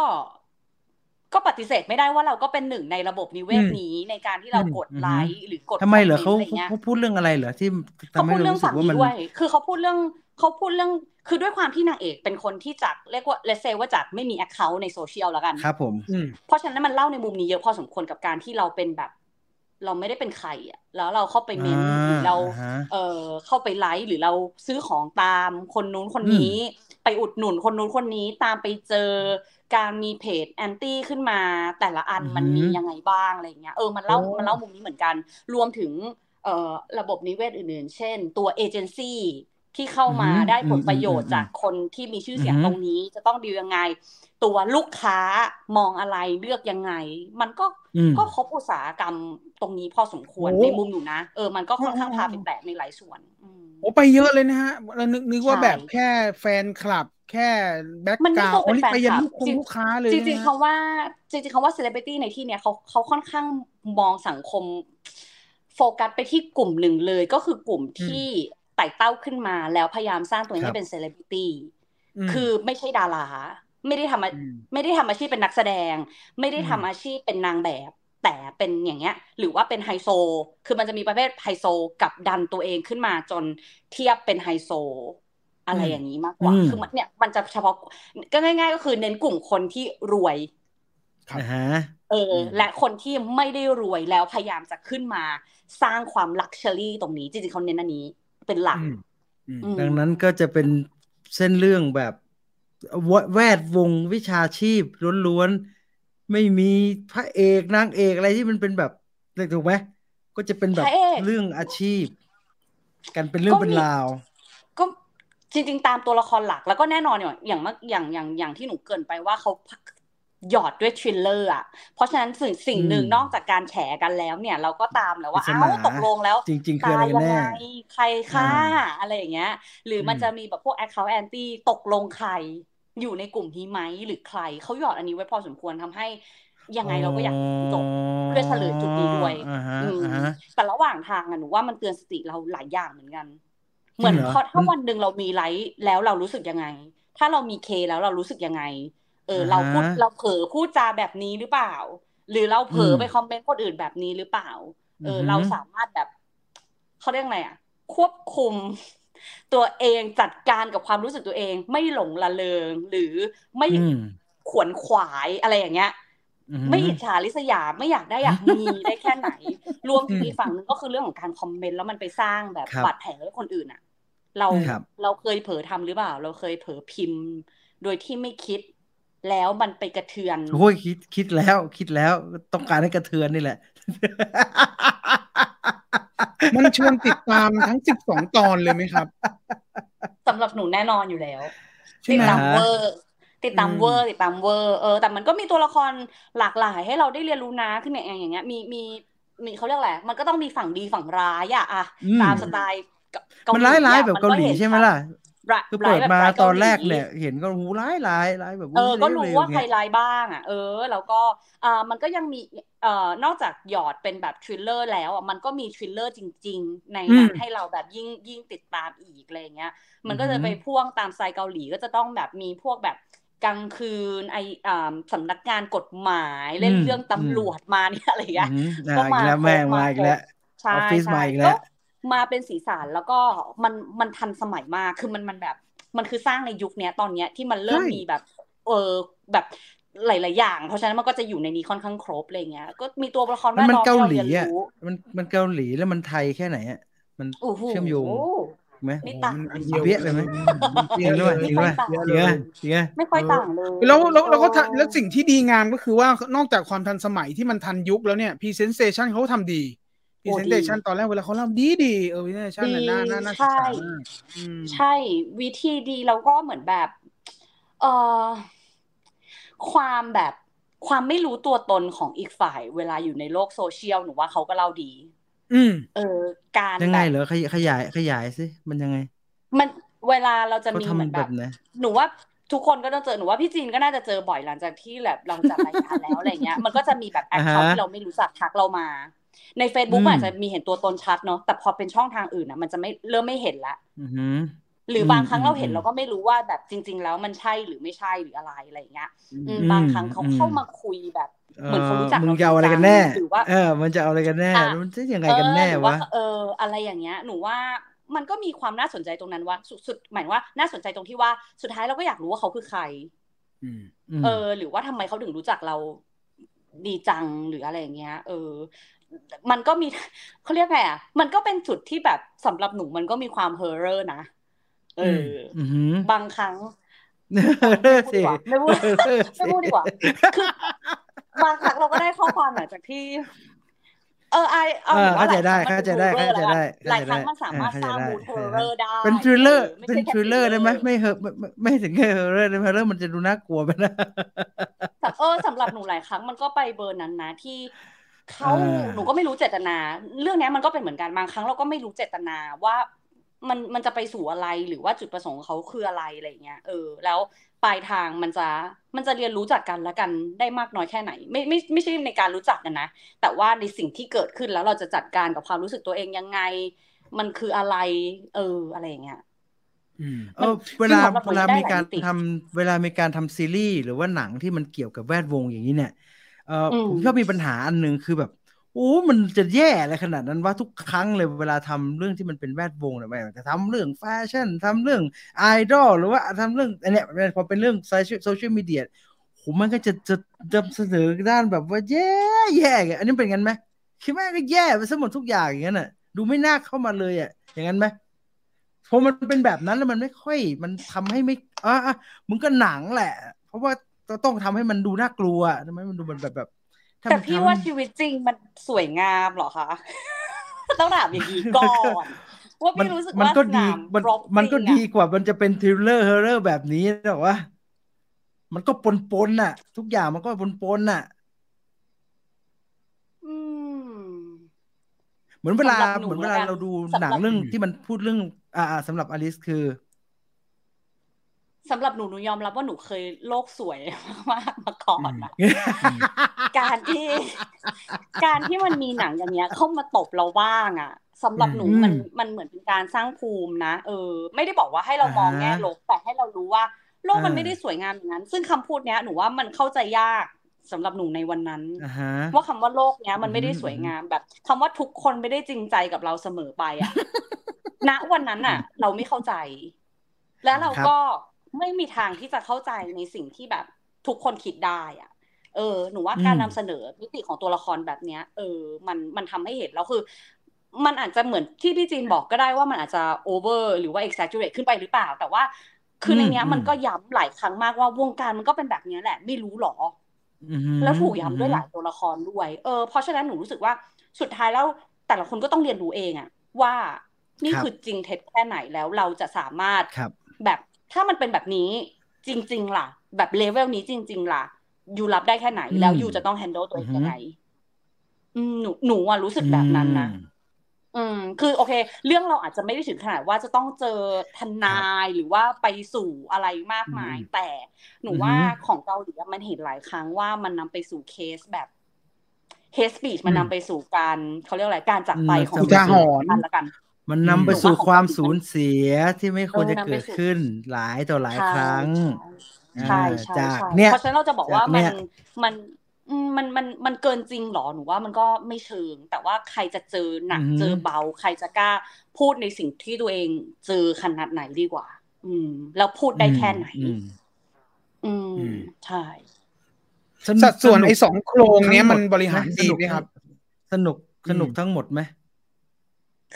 ก็ปฏิเสธไม่ได้ว่าเราก็เป็นหนึ่งในระบบนิเวศนี้ในการที่เรากดไลค์หรือกดทำไมเหรอเขาเขาพูดเรื่องอะไรเหรอที่เขาพูดเรื่องฝั่งนี้ด้วย คือเขาพูดเรื่องเขาพูดเรื่องคือด้วยความที่นางเอกเป็นคนที่จากเรียกว่าเลเซว่าจากไม่มี account ในโซเชียลแล้วกันครับผมเพราะฉะนั้นมันเล่าในมุมนี้เยอะพอสมควรกับการที่เราเป็นแบบ เราไม่ได้เป็นใครอะแล้วเราเข้าไปเมนหรือเรา เออเข้าไปไลค์หรือเราซื้อของตามคนนู้นคนนี้ ไปอุดหนุนคนนู้นคนนี้ตามไปเจอ การมีเพจแอนตี้ขึ้นมาแต่ละอันมันมียังไงบ้างอะไรเงี้ยเออมันเล่ามันเล่ามุมนี้เหมือนกัน รวมถึงเอ่อระบบนิเวศอื่นๆ เช่น ตัวเอเจนซี่ที่เข้ามาได้ผลประโยชน์จากคนที่มีชื่อเสียงตรงนี้ จะต้องดียังไง ตัวลูกค้ามองอะไรเลือกยังไง มันก็ก็ครบอุตสาหกรรมตรงนี้พอสมควรในมุมอยู่นะ เออมันก็ค่อนข้างพาไปแตะในหลายส่วนโอ้ไปเยอะเลยนะฮะเรานึกนึกว่าแบบแค่แฟนคลับ แค่ background ไปยันลูกคงลูกค้าเลยจริงๆเขาว่า จริงๆเขาว่าเซเลบริตี้ในที่เนี้ยเขาเขาค่อนข้างมองสังคม โฟกัสไปที่กลุ่มหนึ่งเลยก็คือกลุ่มที่ไต่เต้าขึ้นมาแล้วพยายามสร้างตัวเองให้เป็นเซเลบริตี้คือไม่ใช่ดาราไม่ได้ทำไม่ได้ทำอาชีพเป็นนักแสดง ไม่ได้ทำอาชีพเป็นนางแบบ แต่เป็นอย่างเงี้ย หรือว่าเป็นไฮโซ คือมันจะมีประเภทไฮโซกับดันตัวเองขึ้นมาจนเทียบเป็นไฮโซ อะไรอย่างนี้มากกว่าคือมันเนี่ยมันจะเฉพาะก็ง่าย ๆ ก็คือเน้นกลุ่มคนที่รวยเออ และคนที่ไม่ได้รวยแล้วพยายามจะขึ้นมาสร้างความ luxury ตรงนี้ จริงๆเขาเน้นอันนี้เป็นหลัก ดังนั้นก็จะเป็นเส้นเรื่องแบบแวดวงวิชาชีพล้วนๆ ไม่มีพระเอกนางเอกอะไรที่มันเป็นแบบถูกไหมก็จะเป็นแบบเรื่องอาชีพ กันเป็นเรื่องเป็นราวก็ จริง ๆ ตามตัวละครหลักแล้วก็แน่นอนอย่างอย่างอย่างอย่างอย่างที่หนูเกินไปว่าเขาหยอดด้วย thriller อะ เพราะฉะนั้นสิ่งสิ่งหนึ่งนอกจากการแฉกันแล้วเนี่ย เราก็ตามแล้วว่าอ้าวตกลงแล้ว จริงๆคืออะไรแน่ใครฆ่าอะไรอย่างเงี้ย หรือมันจะมีแบบพวก account anti ตกลงใคร อยู่ในกลุ่มนี้ไหมหรือใครเขาหยอดอันนี้ไว้พอสมควรทำให้ยังไงเราก็อยากจบเพื่อเฉลยจุดนี้ด้วยแต่ระหว่างทางอะหนูว่ามันเตือนสติเราหลายอย่างเหมือนกัน เหมือนพอถ้าวันหนึ่งเรามีไลฟ์แล้วเรารู้สึกยังไง ถ้าเรามี K แล้วเรารู้สึกยังไง เออ เราพูดเราเผลอพูดจาแบบนี้หรือเปล่า หรือเราเผลอไป comment คนอื่นแบบนี้หรือเปล่า เออ เราสามารถแบบเขาเรียกไงอะ ควบคุมตัวเองจัดการกับความรู้สึกตัวเอง ไม่หลงละเลงหรือไม่ขวนขวายอะไรอย่างเงี้ยไม่อิจฉาริษยาไม่อยากได้อยากมีได้แค่ไหน รวมถึงอีกฝั่งนึงก็คือเรื่องของการคอมเมนต์แล้วมันไปสร้างแบบบาดแผลให้คนอื่นอะ เราเราเคยเผลอทำหรือเปล่า เราเคยเผลอพิมพ์ โดยที่ไม่คิด แล้วมันไปกระเทือนโอ้ยคิดคิดแล้ว คิดแล้วต้องการให้กระเทือนนี่แหละ มันชวนติดตามทั้งสิบสองตอนเลยไหมครับสำหรับหนูแน่นอนอยู่แล้วติดตามเวอร์ติดตามเวอร์ติดตามเวอร์เออแต่มันก็มีตัวละครหลากหลายให้เราได้เรียนรู้นะขึ้นอย่างเงี้ยมีมีมีเขาเรียกอะไรมันก็ต้องมีฝั่งดีฝั่งร้ายอะอะตามสไตล์ มันร้ายร้ายแบบเกาหลีใช่ไหมล่ะคือเปิดมาตอนแรกเนี่ย เห็นก็หูร้ายร้ายร้ายแบบเออก็รู้ว่าใครร้ายบ้างอะ เออ แล้วก็อ่ามันก็ยังมีเอ่อนอกจากหยอดเป็นแบบทริลเลอร์แล้วอะมันก็มีทริลเลอร์จริง ๆ ในนั้นให้เราแบบยิ่งยิ่งติดตามอีกอะไรเงี้ย มันก็จะไปพ่วงตามสไตล์เกาหลีก็จะต้องแบบมีพวกแบบกลางคืนไออ่าสำนักงานกฎหมายเล่นเรื่องตำรวจมาเนี่ยอะไรเงี้ยก็มาแล้วแม่มาอีกแล้วออฟฟิศมาอีกแล้ว มาเป็นสีสันแล้วก็มันมันทันสมัยมากคือมันมันแบบ มันคือสร้างในยุคนี้ตอนเนี้ยที่มันเริ่มมีแบบ เออแบบหลาย ๆ อย่าง เพราะฉะนั้นมันก็จะอยู่ในนี้ค่อนข้างครบอะไรเงี้ย ก็มีตัวละครว่ามันเกาหลีอะมันมันเกาหลีแล้วมันไทยแค่ไหนอะมันเชื่อมโยงไหมไม่ต่างเบี้ยเลยไหมเยอะด้วยเยอะเยอะเยอะไม่ค่อยต่างเลยแล้วแล้วแล้วก็แล้วสิ่งที่ดีงามก็คือว่านอกจากความทันสมัยที่มันทันยุคแล้วเนี่ยพรีเซนเซชันเขาทำดี presentation ตอนแรกเวลาเขาเล่าดีดีเออ presentation น่าน่าน่าใช่ใช่ วิธีดีแล้วก็เหมือนแบบ เอ่อความแบบความไม่รู้ตัวตนของอีกฝ่าย เวลาอยู่ในโลกโซเชียลหนูว่าเขาก็เล่าดี อืม เออ การยังไงเหรอขยายขยายสิมันยังไง มันเวลาเราจะมีเหมือนแบบ หนูว่าทุกคนก็ต้องเจอหนูว่าพี่จีนก็น่าจะเจอบ่อยหลังจากที่แบบเราจัดรายการแล้วอะไรเงี้ย มันก็จะมีแบบ account ที่เราไม่รู้จักทักเรามา ใน Facebook อาจจะมีเห็นตัวตนชัดเนาะแต่พอเป็นช่องทางอื่นอะมันจะไม่เริ่มไม่เห็นละหรือบางครั้งเราเห็นเราก็ไม่รู้ว่าแบบจริง ๆ แล้วมันใช่หรือไม่ใช่หรืออะไรอะไรเงี้ยบางครั้งเขาเข้ามาคุยแบบเหมือนเขารู้จักมึงจะเอาอะไรกันแน่หรือว่าเออ มันจะเอาอะไรกันแน่มันจะยังไงกันแน่วะเออ อะไรอย่างเงี้ย หนูว่ามันก็มีความน่าสนใจตรงนั้นว่าสุดหมายว่าน่าสนใจตรงที่ว่าสุดท้ายเราก็อยากรู้ว่าเขาคือใครเออ หรือว่าทำไมเขาถึงรู้จักเราดีจังหรืออะไรอย่างเงี้ย เออ มันก็มีเขาเรียกไงอะ มันก็เป็นจุดที่แบบสำหรับหนูมันก็มีความเฮอร์เรอร์นะเออบางครั้งไม่พูดไม่พูดดีกว่าคือบางครั้งเราก็ได้ข้อความหลังจากที่ เออไอเอาเข้าใจได้เข้าใจได้เข้าใจได้หลายครั้งมันสามารถสร้างมูทเฮอร์เรอร์ได้เป็นทริลเลอร์เป็นทริลเลอร์ได้ไหมไม่เฮอไม่ถึงแค่เฮอร์เรอร์เลยเฮอร์เรอร์มันจะดูน่ากลัวไปนะเออสำหรับหนูหลายครั้งมันก็ไปเบอร์นั้นนะที่ เขาหนูก็ไม่รู้เจตนา เรื่องนี้มันก็เป็นเหมือนกันบางครั้งเราก็ไม่รู้เจตนาว่ามันมันจะไปสู่อะไรหรือว่าจุดประสงค์ของเขาคืออะไรอะไรเงี้ยเออ แล้วปลายทางมันจะมันจะเรียนรู้จากกันและกันได้มากน้อยแค่ไหน ไม่ไม่ไม่ใช่ในการรู้จักกันนะ แต่ว่าในสิ่งที่เกิดขึ้นแล้วเราจะจัดการกับความรู้สึกตัวเองยังไง มันคืออะไร เอออะไรอย่างเงี้ยเออเวลาเวลามีการทำเวลามีการทำซีรีส์หรือว่าหนังที่มันเกี่ยวกับแวดวงอย่างนี้เนี่ย เออผมชอบมีปัญหาอันหนึ่งคือแบบ โอ้ มันจะแย่อะไรขนาดนั้นว่าทุกครั้งเลยเวลาทำเรื่องที่มันเป็นแวดวงเนี่ยจะทำเรื่องแฟชั่นทำเรื่องไอดอลหรือว่าทำเรื่องอันเนี้ยพอเป็นเรื่องโซเชียลโซเชียลมีเดียโหมันก็จะจะจะเสนอด้านแบบว่าแย่แย่อันนี้เป็นงั้นไหมคิดว่าก็แย่ไปซะหมดทุกอย่างอย่างนั้นอะ ดูไม่น่าเข้ามาเลยอะ อย่างนั้นไหมพอมันเป็นแบบนั้นแล้วมันไม่ค่อย มันทำให้ไม่อะมึงก็หนังแหละ เพราะว่า ต้องทำให้มันดูน่ากลัวทำไมมันดูมันแบบแบบแต่พี่ว่าชีวิตจริงมันสวยงามหรอคะต้องถามอย่างนี้ก่อนว่าพี่รู้สึกว่ามันก็ดีมันมันก็ดีกว่ามันจะเป็น thriller horror แบบนี้หรอวะมันก็ปนปนน่ะ ทุกอย่างมันก็ปนปนน่ะเหมือนเวลาเหมือนเวลาเราดูหนังเรื่องที่มันพูดเรื่อง อ่าสำหรับอลิสคือ สำหรับหนูหนูยอมรับว่าหนูเคยโลกสวยมากมาก่อนนะการที่ การที่มันมีหนังอย่างเงี้ยเข้ามาตบเราบ้างอะสำหรับหนูมันมันเหมือนเป็นการสร้างภูมินะเออ ไม่ได้บอกว่าให้เรามองแง่ลบแต่ให้เรารู้ว่า โลกมันไม่ได้สวยงามอย่างนั้น ซึ่งคำพูดเนี้ยหนูว่ามันเข้าใจยากสำหรับหนูในวันนั้นว่าคำว่าโลกเนี้ยมันไม่ได้สวยงามแบบคำว่าทุกคนไม่ได้จริงใจกับเราเสมอไปอะณวันนั้นอะเราไม่เข้าใจ แล้วเราก็ ไม่มีทางที่จะเข้าใจในสิ่งที่แบบทุกคนคิดได้อะ เออ หนูว่าการนำเสนอมิติของตัวละครแบบเนี้ย เออ มันมันทำให้เห็นแล้วคือ มันอาจจะเหมือนที่พี่จีนบอกก็ได้ว่ามันอาจจะโอเวอร์หรือว่า exaggerate ขึ้นไปหรือเปล่า แต่ว่าคือในเนี้ยมันก็ย้ำหลายครั้งมากว่าวงการมันก็เป็นแบบนี้แหละ ไม่รู้หรอแล้วถูกย้ำด้วยหลายตัวละครด้วย เออเพราะฉะนั้นหนูรู้สึกว่าสุดท้ายแล้วแต่ละคนก็ต้องเรียนรู้เองอะว่านี่คือจริงเท็จแค่ไหนแล้วเราจะสามารถแบบ ถ้ามันเป็นแบบนี้จริง ๆ ล่ะ แบบเลเวลนี้จริง ๆ ล่ะยูรับได้แค่ไหน แล้ว you จะต้อง handle ตัวเองยังไงอืมหนูหนูอะรู้สึกแบบนั้นนะอืม คือโอเค เรื่องเราอาจจะไม่ได้ถึงขนาดว่าจะต้องเจอทนายหรือว่าไปสู่อะไรมากมาย แต่หนูว่าของเกาหลีมันเห็นหลายครั้งว่ามันนำไปสู่เคสแบบเคสปีชมันนำไปสู่การเขาเรียกอะไรการจากไปของอุทาหรณ์ละกัน มันนำไปสู่ความสูญเสียที่ไม่ควรจะเกิดขึ้นหลายต่อหลายครั้งใช่ใช่เพราะฉะนั้นเราจะบอกว่ามันมันมันมันมันเกินจริงหรอหนูว่ามันก็ไม่เชิง แต่ว่าใครจะเจอหนักเจอเบา ใครจะกล้าพูดในสิ่งที่ตัวเองเจอขนาดไหนดีกว่า อืม แล้วพูดได้แค่ไหน อืมใช่สัดส่วนไอ้สองโครงเนี้ยมันบริหารดีไหมครับ สนุกสนุกทั้งหมดไหม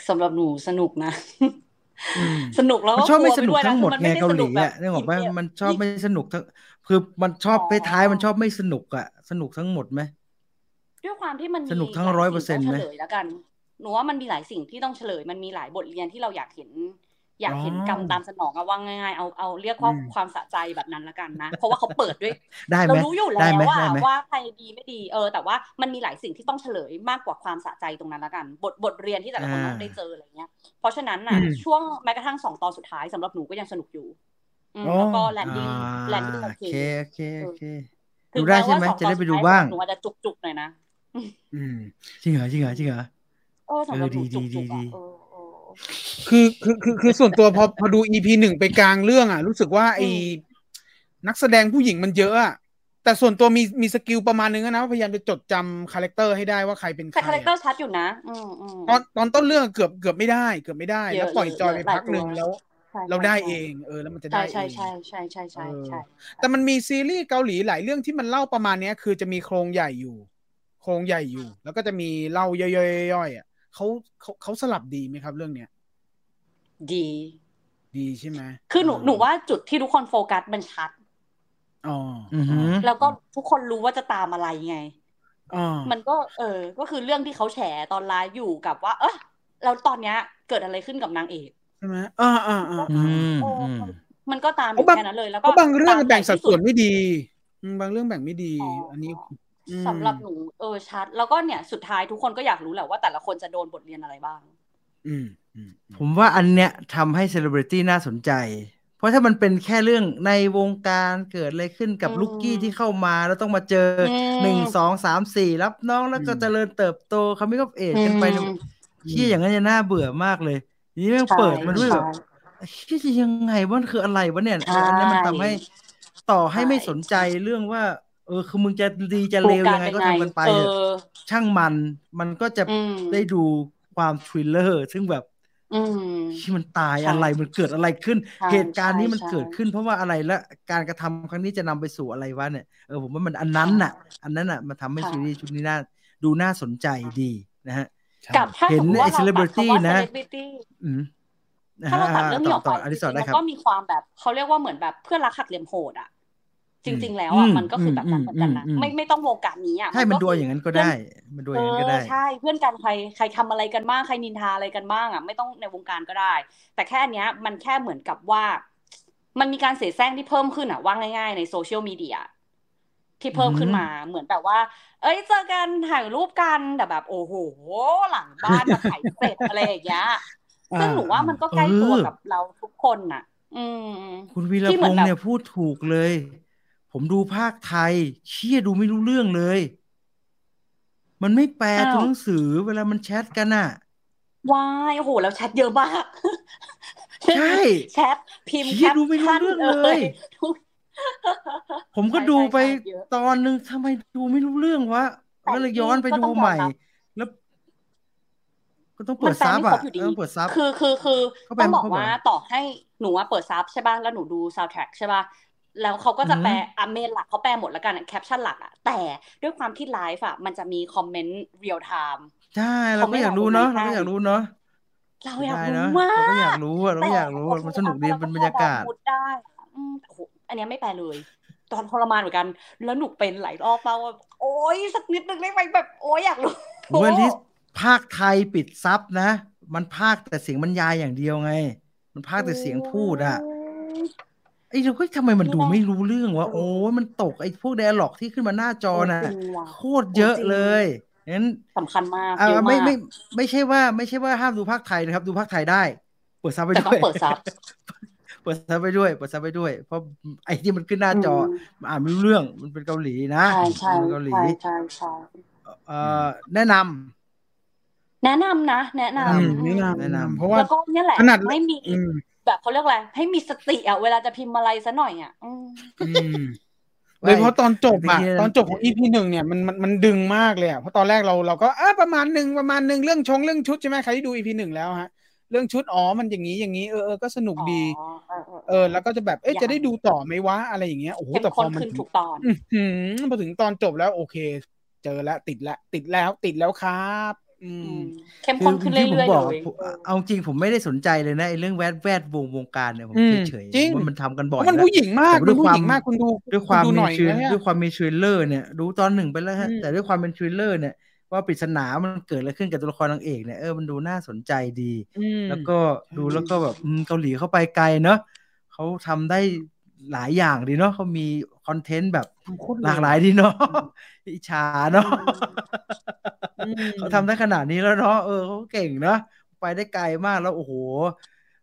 สำหรับหนูสนุกนะ สนุกแล้วชอบไม่สนุกทั้งหมดไงเกาหลีอะนี่บอกว่ามันชอบไม่สนุกทั้งคือมันชอบไปท้ายมันชอบไม่สนุกอะ สนุกทั้งหมดไหมด้วยความที่มันสนุกทั้งร้อยเปอร์เซ็นต์ไหมแล้วกันหนูว่ามันมีหลายสิ่งที่ต้องเฉลย มันมีหลายบทเรียนที่เราอยากเห็น อยากเห็นกรรมตามสนองอะว่าง่ายๆเอาเอาเรียกว่าความสะใจแบบนั้นละกันนะ เพราะว่าเขาเปิดด้วยเรารู้อยู่แล้วว่าว่าใครดีไม่ดีเออ แต่ว่ามันมีหลายสิ่งที่ต้องเฉลยมากกว่าความสะใจตรงนั้นละกัน บทบทเรียนที่แต่ละคนต้องได้เจออะไรเงี้ย เพราะฉะนั้นอะ ช่วงแม้กระทั่งสองตอนสุดท้ายสำหรับหนูก็ยังสนุกอยู่แล้วก็ landing landing โอเคโอเคโอเคดูได้ใช่ไหมจะได้ไปดูบ้างหนูอาจจะจุกๆหน่อยนะจริงเหรอจริงเหรอจริงเหรอเออสำหรับหนูจุกๆอะ คือคือคือคือส่วนตัวพอพอดู EP หนึ่งไปกลางเรื่องอะ รู้สึกว่าไอ้นักแสดงผู้หญิงมันเยอะอะแต่ส่วนตัวมีมี skill ประมาณนึงนะพยายามจะจดจำ character ให้ได้ว่าใครเป็นใคร characterชัดอยู่นะตอนตอนต้นเรื่องเกือบเกือบไม่ได้ เกือบไม่ได้ แล้วปล่อยจอยไปพักหนึ่งแล้ว เราได้เอง เออ แล้วมันจะได้ใช่ใช่ใช่ใช่ใช่ใช่แต่มันมีซีรีส์เกาหลีหลายเรื่องที่มันเล่าประมาณเนี้ย คือจะมีโครงใหญ่อยู่ โครงใหญ่อยู่ แล้วก็จะมีเล่าย่อยๆอะ เขาเขาเขาสลับดีไหมครับเรื่องเนี้ยดี ดีใช่ไหมคือหนูหนูว่าจุดที่ทุกคนโฟกัสมันชัดอ๋อแล้วก็ทุกคนรู้ว่าจะตามอะไรไงมันก็ เออ ก็คือเรื่องที่เขาแฉตอนไลฟ์อยู่กับว่า เออแล้วตอนเนี้ย เกิดอะไรขึ้นกับนางเอกใช่ไหมอ่าอ่าอ่ามันก็ตามแค่นั้นเลยแล้วก็บางเรื่องแบ่งสัดส่วนไม่ดี บางเรื่องแบ่งไม่ดี อันนี้ สำหรับหนูเออชัด แล้วก็เนี่ยสุดท้ายทุกคนก็อยากรู้แหละว่าแต่ละคนจะโดนบทเรียนอะไรบ้าง อืมผมว่าอันเนี้ยทำให้เซเลบริตี้น่าสนใจ เพราะถ้ามันเป็นแค่เรื่องในวงการเกิดอะไรขึ้นกับลูกกี้ที่เข้ามาแล้วต้องมาเจอหนึ่งสองสามสี่รับน้องแล้วก็เจริญเติบโตเขาไม่ก็เอจกันไปที่อย่างนั้นจะน่าเบื่อมากเลยนี่แม่งเปิดมาด้วยแบบที่จะยังไงว่าคืออะไรวะเนี่ยอันนี้มันทำให้ต่อให้ไม่สนใจเรื่องว่า เออคือมึงจะดีจะเลวยังไงก็ทำกันไปช่างมันมันก็จะได้ดูความ thriller ซึ่งแบบที่มันตายอะไรมันเกิดอะไรขึ้น เหตุการณ์นี้มันเกิดขึ้น เพราะว่าอะไรและการกระทำครั้งนี้จะนำไปสู่อะไรวะเนี่ยเออผมว่ามันอันนั้นน่ะ อันนั้นน่ะมาทำให้ซีรีส์ชุดนี้น่าดูน่าสนใจดีนะฮะกับถ้าเห็นไอ้เซเลบริตี้นะถ้าเราตัดเรื่องนี้ออกไปมันก็มีความแบบเขาเรียกว่าเหมือนแบบเพื่อนรักหักเหลี่ยมโหดอะ จริง ๆ แล้วอะมันก็คือแบบนั้นเหมือนกันนะไม่ไม่ต้องวงการนี้อะใช่มันดูอย่างนั้นก็ได้ มันดูอย่างนั้นก็ได้ใช่เพื่อนกันใครใครทำอะไรกันบ้างใครนินทาอะไรกันบ้างอะไม่ต้องในวงการก็ได้ แต่แค่เนี้ยมันแค่เหมือนกับว่า มันมีการเสียแซงที่เพิ่มขึ้นอะว่าง่าย ๆ ในโซเชียลมีเดียที่เพิ่มขึ้นมาเหมือนแบบว่า เอ้ยเจอกันถ่ายรูปกันแต่แบบ โอ้โหหลังบ้านมาถ่ายเสร็จอะไรอย่างเงี้ยซึ่งหนูว่ามันก็ใกล้ตัวกับเราทุกคนน่ะ อืมคุณวีรพงษ์เนี่ยพูดถูกเลย ผมดูภาคไทยเชี่ยดูไม่รู้เรื่องเลย มันไม่แปลตัวหนังสือเวลามันแชทกันอะวายโอ้โห แล้วแชทเยอะมากใช่แชทพิมพ์แคปดูไม่รู้เรื่องเลย ผมก็ดูไปตอนนึงทำไมดูไม่รู้เรื่องวะก็เลยย้อนไปดูใหม่ แล้วก็ต้องเปิด sub อะต้องเปิด sub คือคือคือต้องบอกว่าต่อให้หนูว่าเปิด sub ใช่ป่ะแล้วหนูดูซาวด์แทร็กใช่ป่ะ แล้วเขาก็จะแปล comment หลักเขาแปลหมดแล้วกันแคปชั่นหลักอะแต่ด้วยความที่ไลฟ์อะมันจะมี comment real-timeม์ใช่เราก็อยากรู้เนาะเราก็อยากรู้เนาะเราอยากรู้มากเราก็อยากรู้อะเราอยากรู้มันสนุกดีเป็นบรรยากาศได้อันนี้ไม่แปลเลยตอนทรมานเหมือนกัน แล้วหนุกเป็นหลายรอบเปล่าโอ้ยสักนิดนึงได้ไหมแบบ โอ้ยอยากรู้เวลิสพากย์ไทยปิด sub นะ มันพากย์แต่เสียงบรรยายอย่างเดียวไง มันพากย์แต่เสียงพูดอะ ไอ้เราก็ทำไมมันดูไม่รู้เรื่องวะโอ้มันตกไอ้พวก dialogue ที่ขึ้นมาหน้าจอน่ะ โคตรเยอะเลยงั้นสำคัญมากเยอะมากไม่ไม่ไม่ใช่ว่า ไม่ใช่ว่าห้ามดูภาคไทยนะครับ ดูภาคไทยได้ เปิดซับไปด้วยเปิดซับเปิดซับไปด้วยเปิดซับไปด้วย เพราะไอ้ที่มันขึ้นหน้าจออ่านไม่รู้เรื่องมันเป็นเกาหลีนะใช่ใช่เกาหลีใช่ใช่เอ่อแนะนำแนะนำนะแนะนำแนะนำแนะนำเพราะว่าแล้วก็เนี่ยแหละไม่มี แบบเขาเรียกอะไรให้มีสติอะเวลาจะพิมพ์อะไรซะหน่อยอะโดยเพราะตอนจบอะตอนจบของอีพีหนึ่งเนี่ยมันมันมันดึงมากเลยอะเพราะตอนแรกเราเราก็อะประมาณหนึ่งประมาณหนึ่งเรื่องชงเรื่องชุดใช่ไหมใครที่ดูอีพีหนึ่งแล้วฮะเรื่องชุดอ๋อมันอย่างนี้อย่างนี้เออเออก็สนุกดี เออ แล้วก็จะแบบเอ๊ะจะได้ดูต่อไหมวะอะไรอย่างเงี้ยโอ้โหแต่พอมันถูกตอนพอถึงตอนจบแล้วโอเค เจอแล้วติดแล้วติดแล้วติดแล้วครับ เข้มข้นขึ้นเรื่อยๆเลยเอาจริงผมไม่ได้สนใจเลยนะไอ้เรื่องแวดแวดวงวงการเนี่ยผมเฉยๆว่ามันทำกันบ่อยมันผู้หญิงมากด้วยความมากคุณดูด้วยความมี thrill ด้วยความมี thriller เนี่ยดูตอนหนึ่งไปแล้วฮะแต่ด้วยความเป็น thriller เนี่ยว่าปริศนามันเกิดอะไรขึ้นกับตัวละครนางเอกเนี่ยเออมันดูน่าสนใจดี แล้วก็ดูแล้วก็แบบเกาหลีเข้าไปไกลเนาะเขาทำได้หลายอย่างดีเนาะเขามี content แบบหลากหลายดีเนาะอิจฉาเนาะเขาทำได้ขนาดนี้แล้วเนาะเออเขาเก่งเนาะไปได้ไกลมากแล้วโอ้โห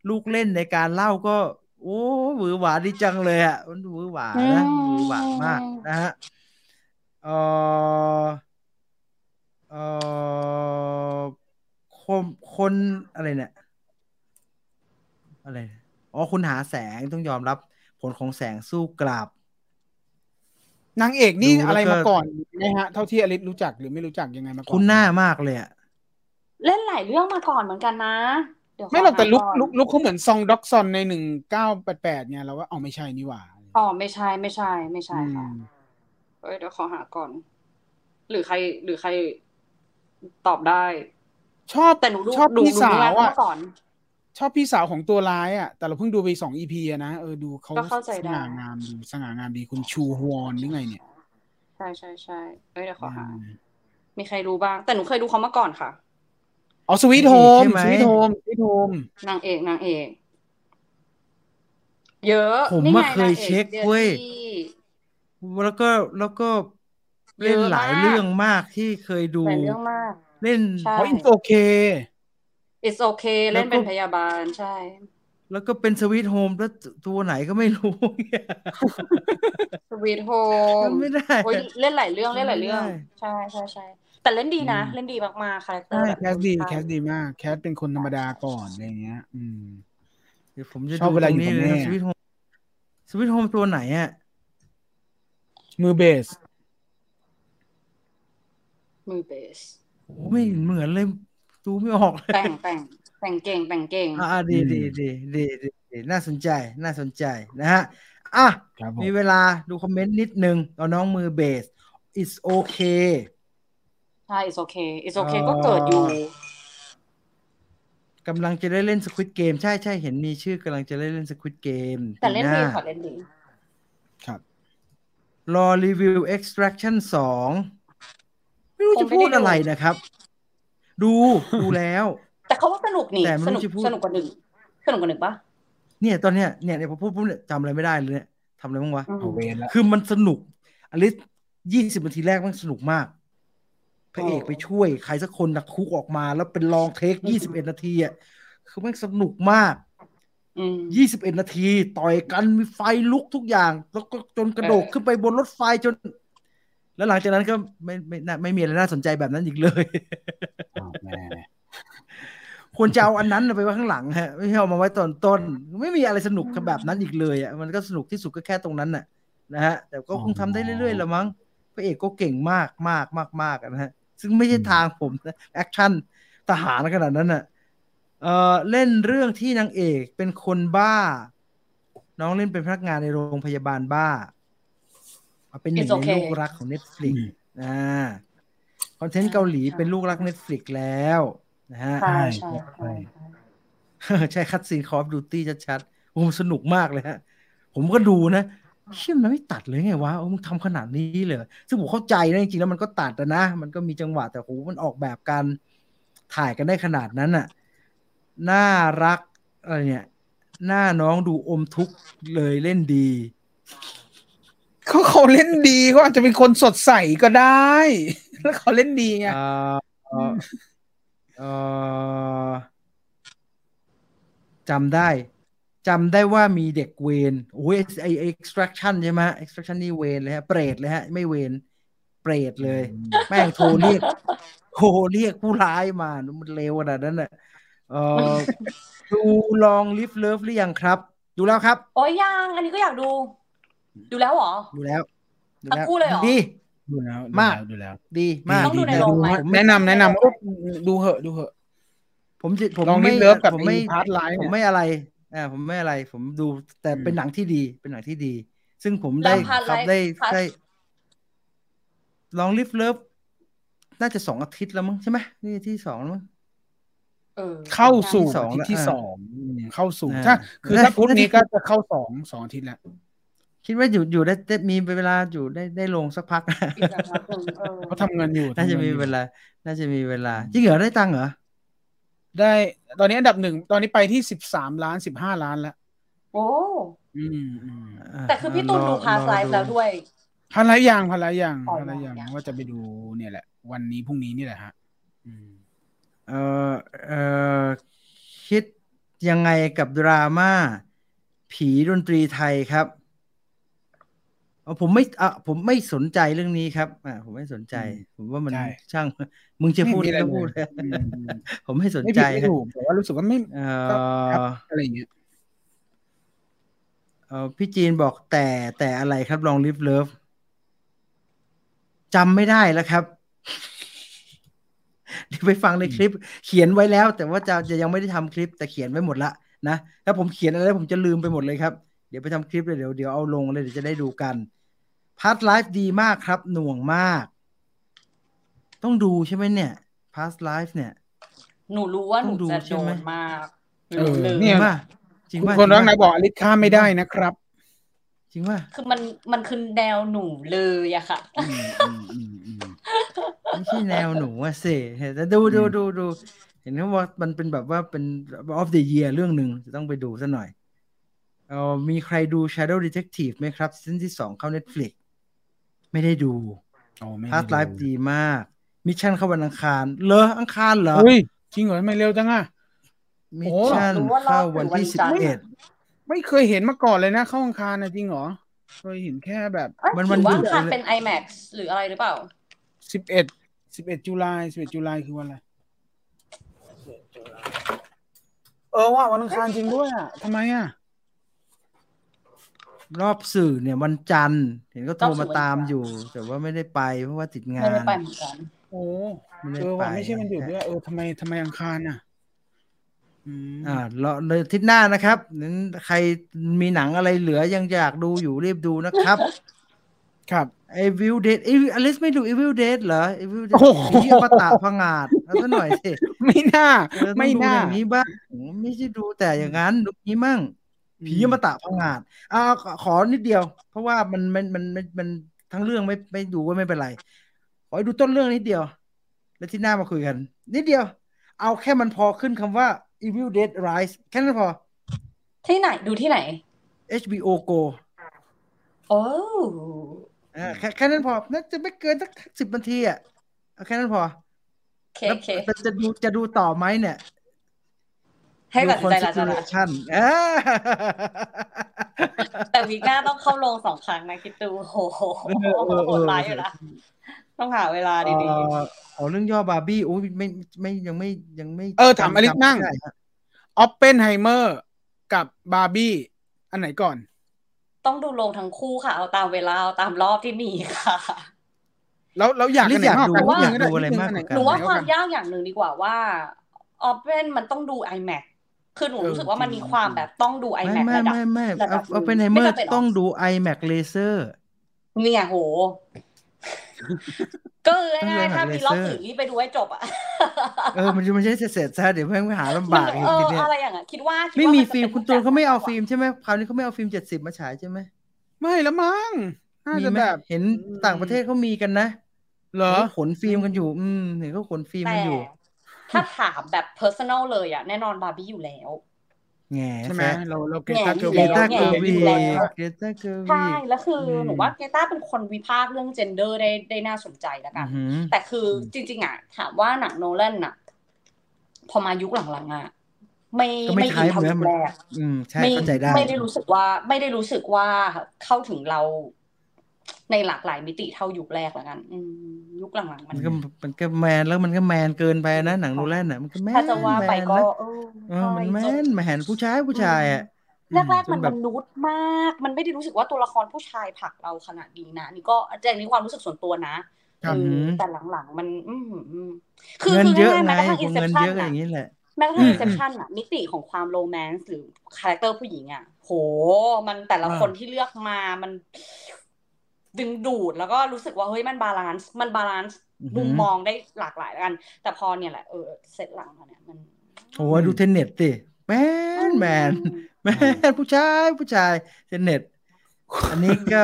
ลูกเล่นในการเล่าก็ โอ้หวือหวาดีจังเลยอะมันหวือหวานะหวือหวามากนะฮะเออเออคนคนอะไรเนี่ยอะไร อ๋อ คุณหาแสงต้องยอมรับผลของแสงสู้กลับ นางเอกนี่อะไรมาก่อนนะฮะ เท่าที่อลิศรู้จักหรือไม่รู้จักยังไงมาก่อนคุณหน้ามากเลยอะเล่นหลายเรื่องมาก่อนเหมือนกันนะไม่หรอกแต่ลุกลุกลุกเขาเหมือนซองด็อกซอนในหนึ่งเก้าแปดแปดเนี่ยเราว่าอ๋อไม่ใช่นี่หว่าอ๋อไม่ใช่ไม่ใช่ ไม่ใช่ค่ะเอ้ยเดี๋ยวขอหาก่อน หรือใครหรือใครตอบได้ ชอบแต่หนูชอบพี่สาวอะก่อน ชอบพี่สาวของตัวร้ายอะ แต่เราเพิ่งดูไปสองอีพีนะ เออดูเขาสง่างามดีสง่างามดีคุณชูฮวอนหรือไงเนี่ยใช่ใช่ใช่เอ้ยเดี๋ยวขอหา มีใครรู้บ้าง แต่หนูเคยดูเขามาก่อนค่ะ อ๋อสวีทโฮมสวีทโฮมสวีทโฮมนางเอกนางเอก เยอะผมมาเคยเช็คเว้ยแล้วก็แล้วก็เล่นหลายเรื่องมากที่เคยดูเรื่องมาก เล่นเพราะอินโอเค it's okay เล่นเป็นพยาบาลใช่แแล้วก็เป็นสวีทโฮมแล้วตัวไหนก็ไม่รู้ Sweet Home ไม่ได้เล่นหลายเรื่องเล่นหลายเรื่อง ใช่ใช่ใช่แต่เล่นดีนะ เล่นดีมากๆ character cast ดี castสดีมาก แคสเป็นคนธรรมดาก่อนอะไรเงี้ย อืมเดี๋ยวผมจะชอบเวลาอยู่กับแม่ Sweet Home Sweet Home ตัวไหนอะ มือเบส มือเบสโอ้ไม่เหมือนเลย ดูไม่ออกแต่งแต่งแต่งเก่งแต่งเก่งอ่าดีดีดีดีดีน่าสนใจน่าสนใจนะฮะอะมีเวลาดูคอมเมนต์นิดนึงเอาน้องมือเบส it's okay ใช่ it's okay it's okay ก็เกิดอยู่กำลังจะได้เล่นสควิตเกมใช่ใช่เห็นมีชื่อกำลังจะได้เล่นสควิตเกมแต่เล่นดีค่ะเล่นดีครับ รอรีวิว extraction สองไม่รู้จะพูดอะไรนะครับ ดูดูแล้ว แต่เขาว่าสนุกนี่สนุกสนุกกว่าหนึ่งสนุกกว่าหนึ่งปะเนี่ยตอนเนี้ยเนี่ยเนี่ยพอพูดปุ๊บเนี่ยจำอะไรไม่ได้เลยเนี่ยทำอะไรบ้างวะเอาเวนคือมันสนุกอลิสยี่สิบนาทีแรกมันสนุกมากพระเอกไปช่วยใครสักคนนักคุกออกมา แล้วเป็นลองเทคยี่สิบเอ็ดนาทีอะคือแม่งสนุกมากยี่สิบเอ็ดนาที ต่อยกันมีไฟลุกทุกอย่าง แล้วก็จนกระโดดขึ้นไปบนรถไฟจน แล้วหลังจากนั้นก็ไม่ไม่ไม่มีอะไรน่าสนใจแบบนั้นอีกเลยควรจะเอาอันนั้นไปไว้ข้างหลังฮะไม่ใช่เอามาไว้ตอนต้น ไม่มีอะไรสนุกแบบนั้นอีกเลยอะมันก็สนุกที่สุดก็แค่ตรงนั้นน่ะนะฮะแต่ก็คงทำได้เรื่อยๆละมั้งพระเอกก็เก่งมากมากมากมากนะฮะซึ่งไม่ใช่ทางผมนะแอคชั่นทหารขนาดนั้นน่ะเออเล่นเรื่องที่นางเอกเป็นคนบ้า น้องเล่นเป็นพนักงานในโรงพยาบาลบ้า เป็นหนึ่งในลูกรักของ Netflix อ่า content เกาหลีเป็นลูกรัก Netflix แล้วนะฮะใช่ใช่ใช่ใช่ cutscene Call of Duty ชัดๆโอ้สนุกมากเลยฮะ ผมก็ดูนะเชื่อมันไม่ตัดเลยไงวะมึงทำขนาดนี้เลย ซึ่งผมเข้าใจนะจริงๆแล้วมันก็ตัดนะ มันก็มีจังหวะแต่โหมันออกแบบการถ่ายกันได้ขนาดนั้นอะ น่ารักอะไรเนี่ย หน้าน้องดูอมทุกข์เลยเล่นดี เขาเขาเล่นดีก็อาจจะเป็นคนสดใสก็ได้ แล้วเขาเล่นดีไงจำได้จำได้ว่ามีเด็กเวนโอ้ยไอ extraction ใช่ไหม extraction นี่เวนเลยฮะเปรตเลยฮะ ไม่เวนเปรตเลย แม่งโทรเรียกโทรเรียกผู้ร้ายมา มันเร็วขนาดนั้นน่ะเออดู Long Live Love หรือยังครับ ดูแล้วครับ โอ้ยยัง อันนี้ก็อยากดู ดูแล้วเหรอ ดูแล้วทั้งคู่เลยเหรอดีดูแล้วมากดูแล้ว ดีมากต้องดูในโรงไหมแนะนำแนะนำดูเหอะดูเหอะ ผมจะผมไม่ Love กับผมไม่ Past Lives ผมไม่อะไรอ่าผมไม่อะไร ผมดูแต่เป็นหนังที่ดีเป็นหนังที่ดี ซึ่งผมได้ครับได้ได้ลองลิฟเลิฟน่าจะสองอาทิตย์แล้วมั้งใช่ไหมนี่ที่สองมั้งเข้าสู่สองที่สองเข้าสู่ถ้าคือถ้าพุธนี้ก็จะเข้าสองสองอาทิตย์แล้ว คิดว่าอยู่อยู่ได้มีเวลาอยู่ได้ได้ลงสักพักเขาทำเงินอยู่น่าจะมีเวลา น่าจะมีเวลาจริงเหรอได้ตังเหรอได้ตอนนี้อันดับหนึ่งตอนนี้ไปที่สิบสามล้านสิบห้าล้านแล้ว โอ้อืมแต่คือพี่ตูนดูพาสไลฟ์แล้วด้วยพันละอย่างพันละอย่างพันละอย่างว่าจะไปดูเนี่ยแหละ วันนี้พรุ่งนี้นี่แหละฮะเออเออคิดยังไงกับดราม่าผีดนตรีไทยครับ ผมไม่อะผมไม่สนใจเรื่องนี้ครับ อ่า ผมไม่สนใจ ผมว่ามันช่าง มึงจะพูดก็พูดผมไม่สนใจถูกแต่ว่ารู้สึกว่าไม่อะไรอย่างเงี้ยเออพี่จีนบอกแต่แต่อะไรครับ Long Live Love จำไม่ได้แล้วครับเดี๋ยวไปฟังในคลิป เขียนไว้แล้ว แต่ว่าจะจะยังไม่ได้ทำคลิปแต่เขียนไว้หมดละนะถ้าผมเขียนอะไรผมจะลืมไปหมดเลยครับ เดี๋ยวไปทำคลิปเลยเดี๋ยวเดี๋ยวเอาลงเลยเดี๋ยวจะได้ดูกัน Past Lives ดีมากครับ หน่วงมาก ต้องดูใช่ไหมเนี่ย Past Lives เนี่ย หนูรู้ว่าหนูจะโดนมากเออเนี่ยจริงว่าคนรักไหนบอกอลิข้ามไม่ได้นะครับ จริงว่าคือมันมันคือแนวหนูเลยอะค่ะไม่ใช่แนวหนูอะเซ่แต่ดูดูดูดูเห็นว่ามันเป็นแบบว่าเป็น of the year เรื่องหนึ่งจะต้องไปดูซะหน่อย เออมีใครดู Shadow Detective ไหมครับ season ที่สองเข้า Netflix ไม่ได้ดู Past Lives ดีมาก Mission เข้าวันอังคาร เลออังคารเหรออุ้ยจริงเหรอไม่เร็วจังอะ Mission เข้าวันที่สิบเอ็ดไม่เคยเห็นมาก่อนเลยนะเข้าอังคารนะจริงเหรอ เคยเห็นแค่แบบ มันมันว่าคารเป็น IMAX หรืออะไรหรือเปล่าสิบเอ็ดสิบเอ็ด July สิบเอ็ด July คือวันอะไรเออว่าวันอังคารจริงด้วยอะทำไมอะ รอบสื่อเนี่ยวันจันทร์เห็นก็โทรมาตามอยู่ แต่ว่าไม่ได้ไปเพราะว่าติดงาน ไม่ได้ไปเหมือนกันโอ้เออว่าไม่ใช่มันหยุดด้วยเออทำไมทำไมอังคารอะอ่าเราเลยอาทิตย์หน้านะครับนั้นใครมีหนังอะไรเหลือยังอยากดูอยู่รีบดูนะครับ ครับไอวิวเดทไออลิสไม่ดู Evil Dead เหรอ Evil Dead ผีอมตะผงาดแล้วหน่อยสิไม่น่า ไม่น่าอย่างนี้บ้างไม่ใช่ดูแต่อย่างนั้นดูนี้มั่ง ผีอมตะพังงาดอ่าขอนิดเดียว เพราะว่ามันมันมันมันทั้งเรื่องไม่ไม่ดูก็ไม่เป็นไร ขอดูต้นเรื่องนิดเดียว แล้วที่หน้ามาคุยกัน นิดเดียว เอาแค่มันพอขึ้นคำว่า Evil Dead Rise แค่นั้นพอ ที่ไหนดูที่ไหน HBO Go โอ้อ่าแค่แค่นั้นพอ น่าจะไม่เกินสักสิบนาทีอะเอาแค่นั้นพอ โอเคจะดูจะดูต่อไหมเนี่ย ให้ตัดใจละจ้ะแต่ week หน้าต้องเข้าโรงสองครั้งนะคิดดูโอ้โหโหดร้ายอยู่ละต้องหาเวลาดีๆอ๋อเรื่องย่อบาร์บี้โอ้ยไม่ไม่ยังไม่ยังไม่ เออถามอลิสนั่งออฟเปนไฮเมอร์กับบาร์บี้อันไหนก่อน ต้องดูโรงทั้งคู่ค่ะ เอาตามเวลาเอาตามรอบที่มีค่ะแล้วแล้วอยากอยากดูว่าอยากดูอะไรมากหนูว่าความยากอย่างหนึ่งดีกว่าว่าออฟเปนมันต้องดู iMac คือหนูรู้สึกว่ามันมีความแบบต้องดู iMac ระดับไม่ไม่ไม่เอาเป็นไฮเมอร์ต้องดู IMAX Laser เนี่ยโห ก็ง่ายๆถ้ามีรอบสื่อรีบไปดูให้จบอะ เออ มันมันใช่เสร็จซะเดี๋ยวเพื่อนหาลำบากอีกทีเนี้ยอะไรอย่างเงี้ยคิดว่าไม่มีฟิล์มคุณตูนเขาไม่เอาฟิล์มใช่ไหมคราวนี้เขาไม่เอาฟิล์มเจ็ดสิบมาฉายใช่ไหมไม่แล้วมั้งน่าจะแบบเห็นต่างประเทศเขามีกันนะเหรอขนฟิล์มกันอยู่ อืมเห็นเขาขนฟิล์มกันอยู่ ถ้าถามแบบ personal เลยอะ แน่นอนบาร์บี้อยู่แล้วแง่ใช่ไหมเราเรา Greta Gerwig Greta Gerwig Greta Gerwig ใช่แล้วคือหนูว่า Greta เป็นคนวิพากษ์เรื่อง gender ได้ได้น่าสนใจแล้วกัน แต่คือจริง ๆอะถามว่าหนังโนแลนอะ พอมายุคหลังๆอะไม่ไม่อินเท่าแรกไม่ไม่ได้รู้สึกว่า ไม่ได้รู้สึกว่าเข้าถึงเรา ในหลากหลายมิติเท่ายุคแรกแล้วกันยุคหลังๆมันก็มันก็แมนแล้วมันก็แมนเกินไปนะหนังโนแลนอะมันก็แมนถ้าจะว่าไปก็เออมันแมนแมนผู้ชายผู้ชายอะแรกๆมันมนุษย์มาก มันไม่ได้รู้สึกว่าตัวละครผู้ชายผลักเราขนาดนี้นะนี่ก็แจ้งนี้ความรู้สึกส่วนตัวนะแต่หลังๆมันคือเงินเยอะไงเงินเยอะอย่างนี้แหละแม้กระทั่ง Inception อะมิติของความ romance หรือ character ผู้หญิงอะโห มันแต่ละคนที่เลือกมามัน ดึงดูดแล้วก็รู้สึกว่าเฮ้ยมัน balance มัน balance มุมมองได้หลากหลายกัน แต่พอเนี่ยแหละเออเสร็จหลังเนี่ยมันโอ้ดู Tenet สิแมนแมนแมนผู้ชายผู้ชาย Tenet อันนี้ก็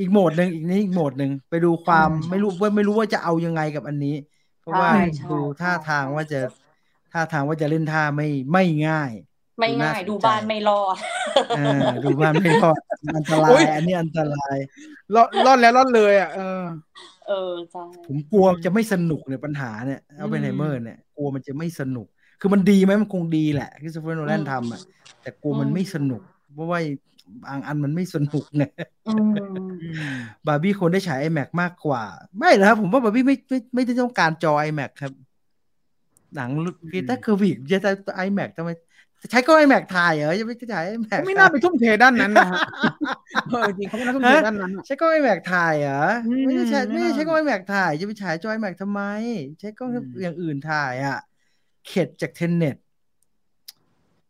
อีกโหมดหนึ่งอีกนี้อีกโหมดหนึ่งไปดูความไม่รู้ว่าไม่รู้ว่าจะเอายังไงกับอันนี้ เพราะว่าดูท่าทางว่าจะท่าทางว่าจะเล่นท่าไม่ไม่ง่าย ไม่ง่ายดูบ้านไม่รอดดูบ้านไม่รอดอันตรายอันนี้อันตรายรอดรอดแล้วรอดเลยอะเออ เออใช่ผมกลัวจะไม่สนุกในปัญหาเนี่ยเอาเป็นไฮเมอร์เนี่ยกลัวมันจะไม่สนุก คือมันดีไหมมันคงดีแหละคริสโตเฟอร์โนแลนทำอะแต่กลัวมันไม่สนุก เพราะว่าบางอันมันไม่สนุกเนี่ยบาร์บี้ควรได้ฉาย IMAX มากกว่า ไม่นะครับผมว่าบาร์บี้ไม่ไม่ไม่ได้ต้องการจอ IMAX ครับหนัง Greta Gerwig จะ IMAX ทำไม ใช้กล้อง IMAX ถ่ายเหรอจะไม่ใช้ IMAX ไม่น่าไปทุ่มเทด้านนั้นนะฮะเออจริงเขาไม่น่าทุ่มเทด้านนั้นใช้กล้อง IMAX ถ่ายเหรอไม่ใช่ไม่ใช้กล้อง IMAX ถ่ายจะไปฉายจอ IMAX ทำไม ใช้กล้องอย่างอื่นถ่ายอะ เข็ดจาก Tenet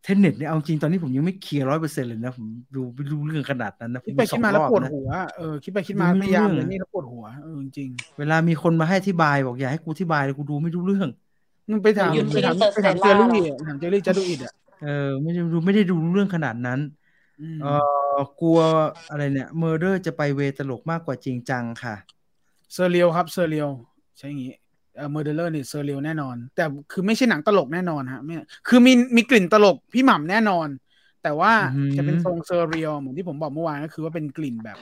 Tenet เนี่ยเอาจริงตอนนี้ผมยังไม่ clear ร้อยเปอร์เซ็นต์เลยนะผมดูไม่รู้เรื่องขนาดนั้นนะคิดไปคิดมาแล้วปวดหัวเออคิดไปคิดมาพยายามเลยนี่แล้วปวดหัวเออจริงเวลามีคนมาให้อธิบายบอกอย่าให้กูอธิบายเลยกูดูไม่รู้เรื่องมึงไปถามไปถามไปถามเจอรี่ถามเจอรี่จะดูอิดอะ เออ ไม่ได้ดูไม่ได้ดูเรื่องขนาดนั้นเออกลัวอะไรเนี่ยเมอร์เดอร์จะไปเวตลกมากกว่าจริงจังค่ะเซอร์เรียลครับเซอร์เรียลใช่อย่างงี้เออเมอร์เดอร์นี่เซอร์เรียลแน่นอน แต่คือไม่ใช่หนังตลกแน่นอนฮะไม่คือมีมีกลิ่นตลกพี่หม่ำแน่นอน แต่ว่าจะเป็นทรง surreal เหมือนที่ผมบอกเมื่อวานก็คือว่าเป็นกลิ่นแบบ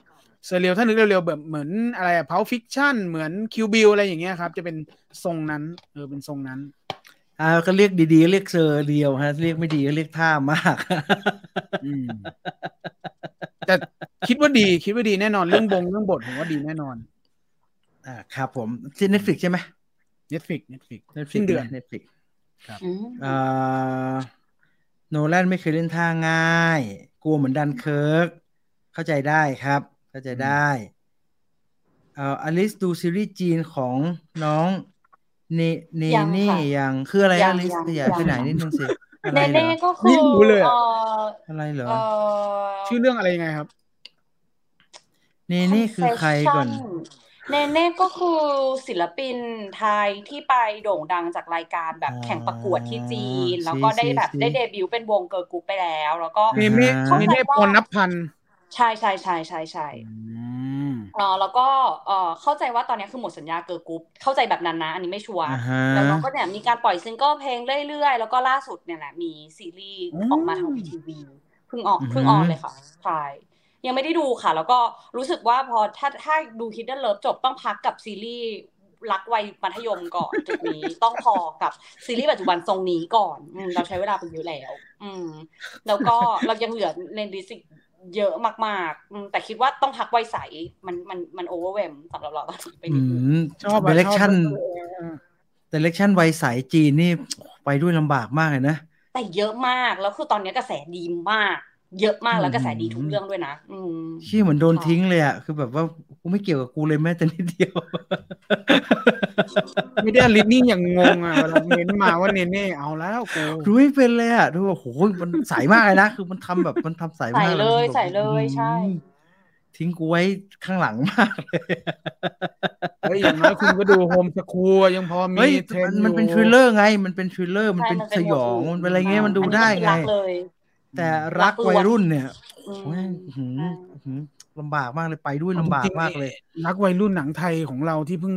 surreal ถ้านึกเร็วๆแบบเหมือนอะไรอะ Pulp Fiction เหมือน Kill Bill อะไรอย่างเงี้ยครับ จะเป็นทรงนั้นเออเป็นทรงนั้น อ่าก็เรียกดีๆ เรียก surreal ฮะ เรียกไม่ดีก็เรียกท่ามากแต่คิดว่าดีคิดว่าดีแน่นอนเรื่องบงเรื่องบทผมว่าดีแน่นอน อ่าครับผมที่ Netflix ใช่ไหม Netflix Netflix Netflix เดือน Netflixครับอ่าโนแลนไม่เคยเล่นท่าง่าย กลัวเหมือนดันเคิร์กเข้าใจได้ครับ เข้าใจได้เอ่ออลิสดูซีรีส์จีนของน้อง เนเนเน่ยังคืออะไรอลิสอยากไปไหนนิดนึงสิเนเน่ก็คืออะไรเหรอชื่อเรื่องอะไรยังไงครับเนเน่คือใครก่อนเนเน่ก็คือศิลปินไทยที่ไปโด่งดังจากรายการแบบแข่งประกวดที่จีน แล้วก็ได้แบบได้เดบิวต์เป็นวง girl group ไปแล้ว แล้วก็เนเน่เนเน่พรนับพันใช่ใช่ใช่ใช่ใช่ อ๋อแล้วก็เออเข้าใจว่าตอนนี้คือหมดสัญญา girl group เข้าใจแบบนั้นนะ อันนี้ไม่ sure แล้วก็เนี่ยมีการปล่อยซิงเกิลเพลงเรื่อยๆ แล้วก็ล่าสุดเนี่ยแหละมีซีรีส์ออกมาทางพีทีวีเพิ่งออกเพิ่ง on เลยค่ะใช่ยังไม่ได้ดูค่ะ แล้วก็รู้สึกว่าพอถ้าถ้าดู Hidden Love จบต้องพักกับซีรีส์รักวัยมัธยมก่อนจุดนี้ต้องพักกับซีรีส์ปัจจุบันทรงนี้ก่อนอเราใช้เวลาไปเยอะแล้ว อืม แล้วก็เรายังเหลือใน list อีก เยอะมากๆ แต่คิดว่าต้องพักวัยใส มันมันมัน overwhelm สำหรับเราตอนนี้ไปนิดนึงชอบ direction direction วัยใสจีนนี่ไปด้วยลำบากมากเลยนะ แต่เยอะมาก แล้วคือตอนนี้กระแสดีมาก เยอะมากแล้วกระแสดีทุกเรื่องด้วยนะอืมชี่เหมือนโดนทิ้งเลยอะคือแบบว่ากูไม่เกี่ยวกับกูเลยแม้แต่นิดเดียว ไม่ได้ลินนี่อย่างงงอะเวลาเน้นมาว่าเนเน่เอาแล้วกูรู้ไม่เป็นเลยอะดูว่าโหมันใสมากเลยนะคือมันทำแบบมันทำใสมากใส่เลยใส่เลยใช่ ทิ้งกูไว้ข้างหลังมากเลยเฮ้ยอย่างน้อยคุณก็ดู Home School ยังพอมีเทนมันเป็น thriller ไง มันเป็น thriller มันเป็นสยองมันเป็นอะไรเงี้ยมันดูได้ไง แต่รักวัยรุ่นเนี่ยลำบากมากเลยไปด้วยลำบากมากเลย รักวัยรุ่นหนังไทยของเราที่เพิ่ง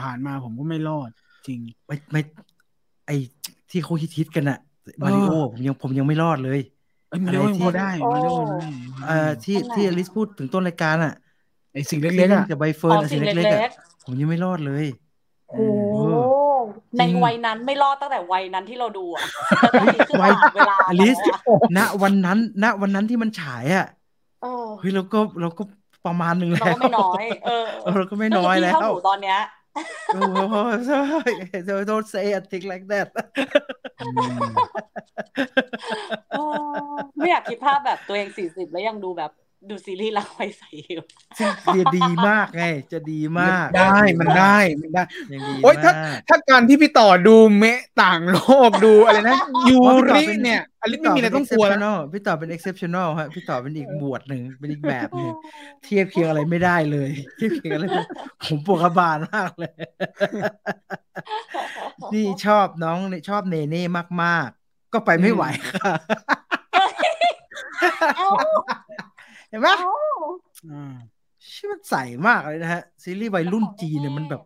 ผ่านๆมาผมก็ไม่รอด จริง ไม่ไม่ ไอที่เขาฮิตๆกันอะมาริโอผมยังผมยังไม่รอดเลยมาริโอพอได้มาริโอเอ่อที่ที่อลิสพูดถึงต้นรายการอะไอสิ่งเล็กๆอะจะใบเฟิร์นสิ่งเล็กๆอะผมยังไม่รอดเลยโอ้ ในวัยนั้นไม่รอดตั้งแต่วัยนั้นที่เราดูอะวัยเวลาอลิสณวันนั้น ณ วันนั้นที่มันฉายอะเฮ้ยเราก็เราก็ประมาณหนึ่งแล้วเราก็ไม่น้อย เออเราก็ไม่น้อยแล้วตอนเนี้ยโอ้โหใช่ don't say a thing like that ไม่อยากคิดภาพแบบตัวเองสี่สิบแล้วยังดูแบบ ดูซีรีส์รักไว้ใส่อยู่ซึ่งจะดีมากไง จะดีมาก ได้มันได้มันได้โอ้ยถ้าถ้าการที่พี่ต่อดูเมะต่างโลกดูอะไรนะยูริเนี่ยอันนี้ไม่มีอะไรต้องกลัวแล้วพี่ต่อเป็น exceptional ฮะพี่ต่อเป็นอีกบวชหนึ่งเป็นอีกแบบหนึ่งเทียบเคียงอะไรไม่ได้เลย เทียบเคียงอะไรผมปวดกระบาลมากเลย นี่ชอบน้องชอบเนเน่มาก ๆ ก็ไปไม่ไหวค่ะ เห็นไหมชื่อมันใสมากเลยนะฮะ ซีรีส์วัยรุ่นจีนเนี่ยมันแบบ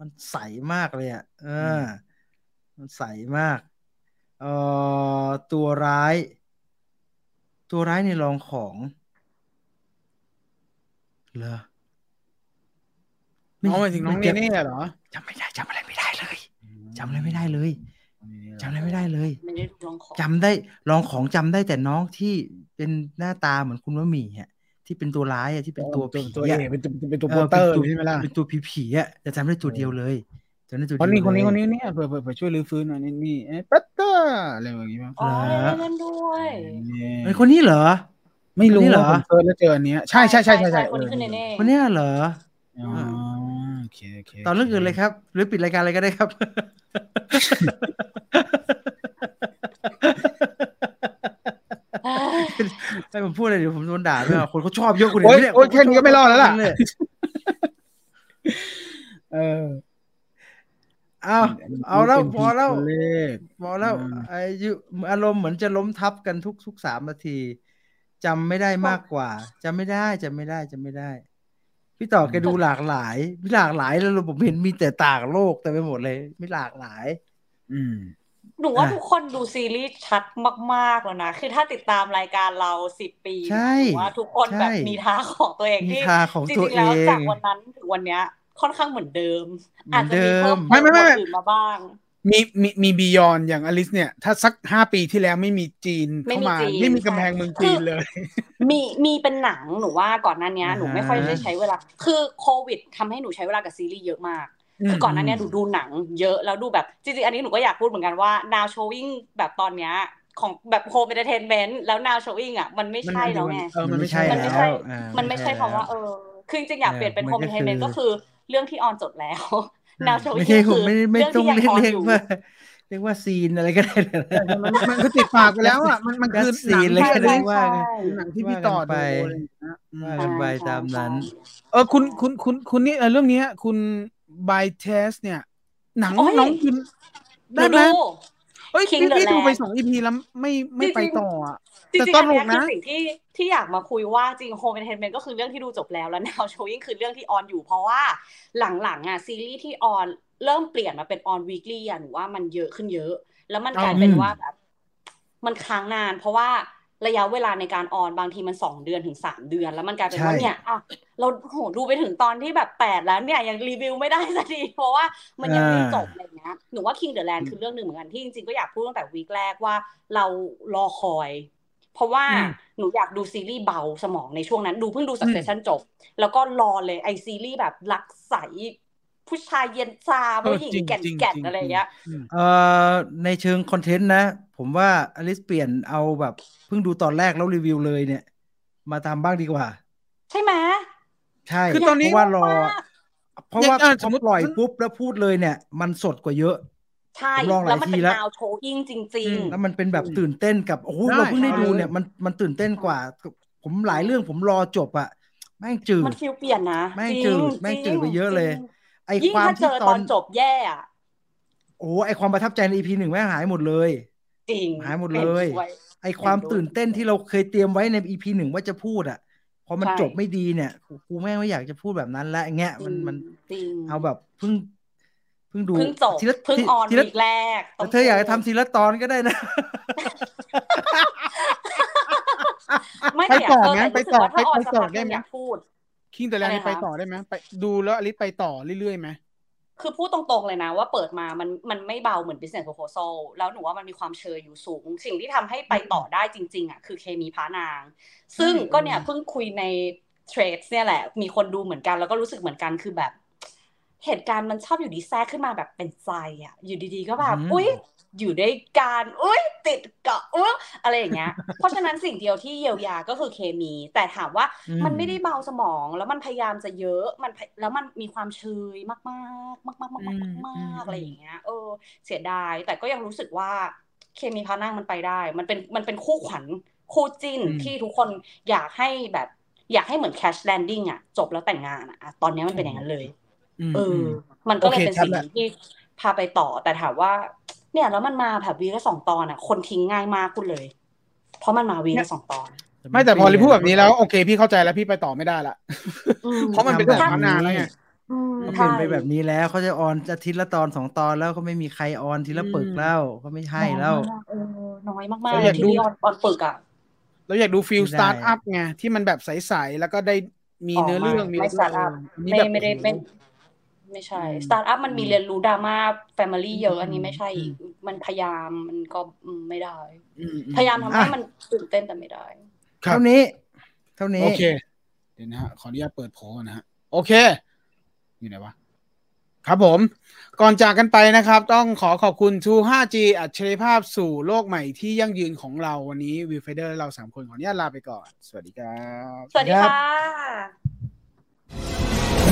มันใสมากเลยอะเออมันใสมาก เอ่อตัวร้าย ตัวร้ายในรองของเหรอน้องไปถึงน้องเนเน่เหรอจำไม่ได้จำอะไรไม่ได้เลยจำอะไรไม่ได้เลย จำอะไรไม่ได้เลยจำได้ลองของจำได้แต่น้องที่เป็นหน้าตาเหมือนคุณว่ามีฮะที่เป็นตัวร้ายอะที่เป็นตัวผีอะเป็นตัวเป็นตัวโปสเตอร์ใช่ไหมล่ะเป็นตัวผีผีอะจะจำได้ตัวเดียวเลยจำได้ตัวเดียวคนนี้คนนี้คนนี้เนี่ยเผื่อเผื่อช่วยรื้อฟื้นหน่อยนี่นี่เอ๊ะปัตเตอร์อะไรอย่างงี้มั้งอ๋อเล่นด้วยไอ้คนนี้เหรอ ไม่รู้เหรอเจอแล้วเจออันนี้ใช่ใช่ใช่ใช่ใช่คนนี้คือเน่คนนี้เหรออ๋อโอ เคโอเคตอนเรื่องอื่นเลยครับ หรือปิดรายการอะไรก็ได้ครับ ให้ผมพูดเลยเดี๋ยวผมโดนด่าด้วยคนเขาชอบเยอะคนนี้เนี่ยโอ้ยแค่นี้ก็ไม่รอดแล้วล่ะเออเอาเอาแล้วพอแล้วพอแล้วไอ้อารมณ์เหมือนจะล้มทับกันทุกทุกสามนาทีจำไม่ได้มากกว่าจำไม่ได้จำไม่ได้จำไม่ได้ พี่ต่อแกดูหลากหลายพี่หลากหลายแล้วผมเห็นมีแต่ต่างโลกแต่ไปหมดเลย ไม่หลากหลาย อืมหนูว่าทุกคนดูซีรีส์ชัดมากๆแล้วนะ คือถ้าติดตามรายการเราสิบปีใช่ว่าทุกคนแบบมีทางของตัวเองที่จริงๆแล้วจากวันนั้นถึงวันเนี้ย ค่อนข้างเหมือนเดิม อาจจะมีเพิ่มไม่ไม่ไม่มาบ้าง มีมีมีบียอนอย่างอลิสเนี่ย ถ้าสักห้าปีที่แล้วไม่มีจีนเข้ามาไม่มีกำแพงเมืองจีนเลย มีมีเป็นหนังหนูว่าก่อนหน้านี้หนูไม่ค่อยได้ใช้เวลา คือโควิดทำให้หนูใช้เวลากับซีรีส์เยอะมากคือก่อนหน้านี้หนูดูหนังเยอะแล้วดูแบบจริงๆอันนี้หนูก็อยากพูดเหมือนกันว่า now showing แบบตอนเนี้ยของแบบโฮมเอนเตอร์เทนเมนต์แล้ว now showing อะมันไม่ใช่แล้วไงเออมันไม่ใช่มันไม่แล้ใช่วอ่ามันไม่ใช่คำว่าเออคือจริงๆอยากเปลี่ยนเป็นเออโฮมเอนเตอร์เทนเมนต์มันก็ก็คือคือเรื่องที่ออนจบแล้ว now showing ไม่ใช่ผคืมอไม่ไม่เรื่องต้องที่ยังเรียกออนเรียอกยู่ว่าเรียกว่าซีนอะไรก็ได้นะมันมันคือติดปากไปแล้วอะมันมันคือหนังซีนเลยที่ก็ได้ว่าใช่หนังที่พี่ต่อว่ากันไปดูอะไรอย่างเงี้ยอืมว่ากันไปตามนั้น เออคุณคุณคุณคุณนี่เออเรื่องเนี้ยคุณบายเทสเนี่ย หนังโอ้ยน้องคุณหนูได้ไหมดูเอ้ย King พี่ the พี่ดูไป Land สองอีพีแล้วไม่ไม่จริงๆไปต่ออะ จริแต่งตๆอันลเนี้กยคือนะสิ่งที่ที่อยากมาคุยว่าจริงโฮมเอนเตอร์เทนเมนต์ก็คือเรื่องที่ดูจบแล้วแล้ว now showing คือเรื่องที่ออนอยู่ เพราะว่าหลังๆอะซีรีส์ที่ออนเริ่มเปลี่ยนมาเป็นออน weekly อะหนูว่ามันเยอะขึ้นเยอะ แล้วมันกลายเป็นอืมว่าแบบมันค้างนานเพราะว่าระยะเวลาในการออนบางทีมันสองเดือนถึงสามเดือน แล้วมันกลายเป็นว่าใช่เนี่ยอะเราโหดูไปถึงตอนที่แบบแปดแล้วเนี่ยยังรีวิวไม่ได้สักทีเพราะว่ามันยังไม่จบอะไรเงี้ยหนูว่า King the Land คือเรื่องหนึ่งเหมือนกันที่จริงๆก็อยากพูดตั้งแต่วีคแรกว่าเรารอคอย เพราะว่าอืมหนูอยากดูซีรีส์เบาสมองในช่วงนั้น ดูเพิ่งดู Succession จบ แล้วก็รอเลยไอซีรีส์แบบรักใสผู้ชายเย็นชาผู้หญิงเออจริงแก่นจริงแก่นจริงอะไรเงี้ยอืมเอ่อในเชิงคอนเทนต์นะ ผมว่าอลิสเปลี่ยนเอาแบบเพิ่งดูตอนแรกแล้วรีวิวเลยเนี่ย มาทำบ้างดีกว่า ใช่ไหมใช่คือตอนนี้เพราะว่ารอมากเพราะว่าอย่างอะพสมอมุติปล่อยปุ๊บแล้วพูดเลยเนี่ย มันสดกว่าเยอะ ใช่ผมลองหลายแล้วมันเป็นทีแล้วนาวโชว์อิงจริงแล้วมันเป็นแบบอืมตื่นเต้นกับโอ้โหได้เราเพิ่งได้ใช่ดูเนี่ยมันมันตื่นเต้นกว่า ผมหลายเรื่องผมรอจบอะแม่งจืๆดมันฟิลเปลี่ยนนะแม่งจริจืงดแม่งจริจืดไปเยอะเลยจริงไอยิ่งความถ้าเจที่อตตออนนจบแย่อะโอ้โหไอความประทับใจในอีพีหนึ่งแม่งหายหมดเลยจริงหายหมดนเลยด้วยไอความเห็นด้วยตื่นเต้นที่เราเคยเตรียมไว้ในอีพีหนึ่งว่าจะพูดอะพอมันใช่จบไม่ดีเนี่ยกูแม่งไม่อยากจะพูดแบบนั้น แล้วอย่างเงี้ยมันมันจริงเอาแบบเพิ่งเพิ่งดูเพิ่งจบทีละเพิ่งทีออนทีละวีคแรกแต่เธออยากจะทำทีละตอนก็ได้นะ ไม่ไปแต่ต่อเออไหมแต่ไปรู้สึกต่อว่าถ้าออนไปสักต่อพักได้นึงไหมอยากพูดคิงแต่แล้วอะไรนี่ไปคะต่อได้ไหมไปดูแล้วอลิสไปต่อเรื่อยๆไหมคือพูดตรงๆเลยนะ ว่าเปิดมามันมันไม่เบาเหมือน business proposal แล้วหนูว่ามันมีความเชยอยู่สูง สิ่งที่ทำให้ไปต่อได้จริง ๆ อะ คือเคมีพานาง ซึ่งก็เนี่ยเพิ่งคุยในเทรดเนี่ยแหละ มีคนดูเหมือนกันแล้วก็รู้สึกเหมือนกันคือแบบ เหตุการณ์มันชอบอยู่ดีแทรกขึ้นมาแบบเป็นใจอะ อยู่ดีๆก็แบบอืมอุ้ยอยู่ด้วยกันอุ้ยติดเกาะอุ้ยอะไรอย่างเงี้ย เพราะฉะนั้นสิ่งเดียวที่เยียวยาก็คือเคมี แต่ถามว่าอืมมันไม่ได้เบาสมองแล้วมันพยายามจะเยอะมันพยแล้วมันมีความเชยมากๆ มากๆมากๆมากอืมๆมากอืมๆอะไรอย่างเงี้ยเออ เสียดาย แต่ก็ยังรู้สึกว่าเคมีพานั่งมันไปได้ มันเป็นมันเป็นคู่ขวัญคู่จิ้นอืมที่ทุกคนอยากให้แบบ อยากให้เหมือน cash landing อะจบแล้วแต่งงานอะอะ ตอนนี้มันเป็นอย่างนั้นเลยม เออมมันก็เลยโอเคเป็นชัดสิ่งแล้วที่พาไปต่อแต่ถามว่า เนี่ยแล้วมันมาแบบวีละสองตอนอะ คนทิ้งง่ายมากคุณเลย เพราะมันมาวีละสองตอน ไม่แต่พอริพูดแบบนี้แล้วโอเค พี่เข้าใจแล้วพี่ไปต่อไม่ได้ละอืมเพราะมันเป็นแบบมานานแล้วไงอืมเขาเปใช่ลี่ยนไปแบบนี้แล้วเขาจะออนอาทิตย์ละตอนสองตอนแล้วก็ไม่มีใครออนทีละปึกแล้วก็ไม่ใช่แล้วน้อยมากเออน้อยมากเราๆอยากที่ดูออนออนปึกอะเราอยากดูฟิลไม่สได้ตาร์ทอัพไงที่มันแบบใสๆแล้วก็ได้มีอ๋อเนื้อเรื่องไม่มีไม่ startup อันนี้ไม่แบบไม่ได้ไม่ ไม่ใช่สตาร์ทอัพมันมีเรียนรู้ดราม่า family เยอะอันนี้ไม่ใช่อีกมันพยายามมันก็อืมไม่ได้อืมอืพยายามทำให้อะมันตื่นเต้นแต่ไม่ได้ครับเท่านี้ เท่านี้ โอเค เดี๋ยวนะฮะขออนุญาตเปิดโพลก่อนนะฮะ โอเค อยู่ไหนวะครับผม ก่อนจากกันไปนะครับ ต้องขอขอบคุณ True 5G อัจฉริยภาพสู่โลกใหม่ที่ยั่งยืนของเราวันนี้ Viewfinder เราสามคนขออนุญาตลาไปก่อน สวัสดีครับบ สวัสดีครับค่ะ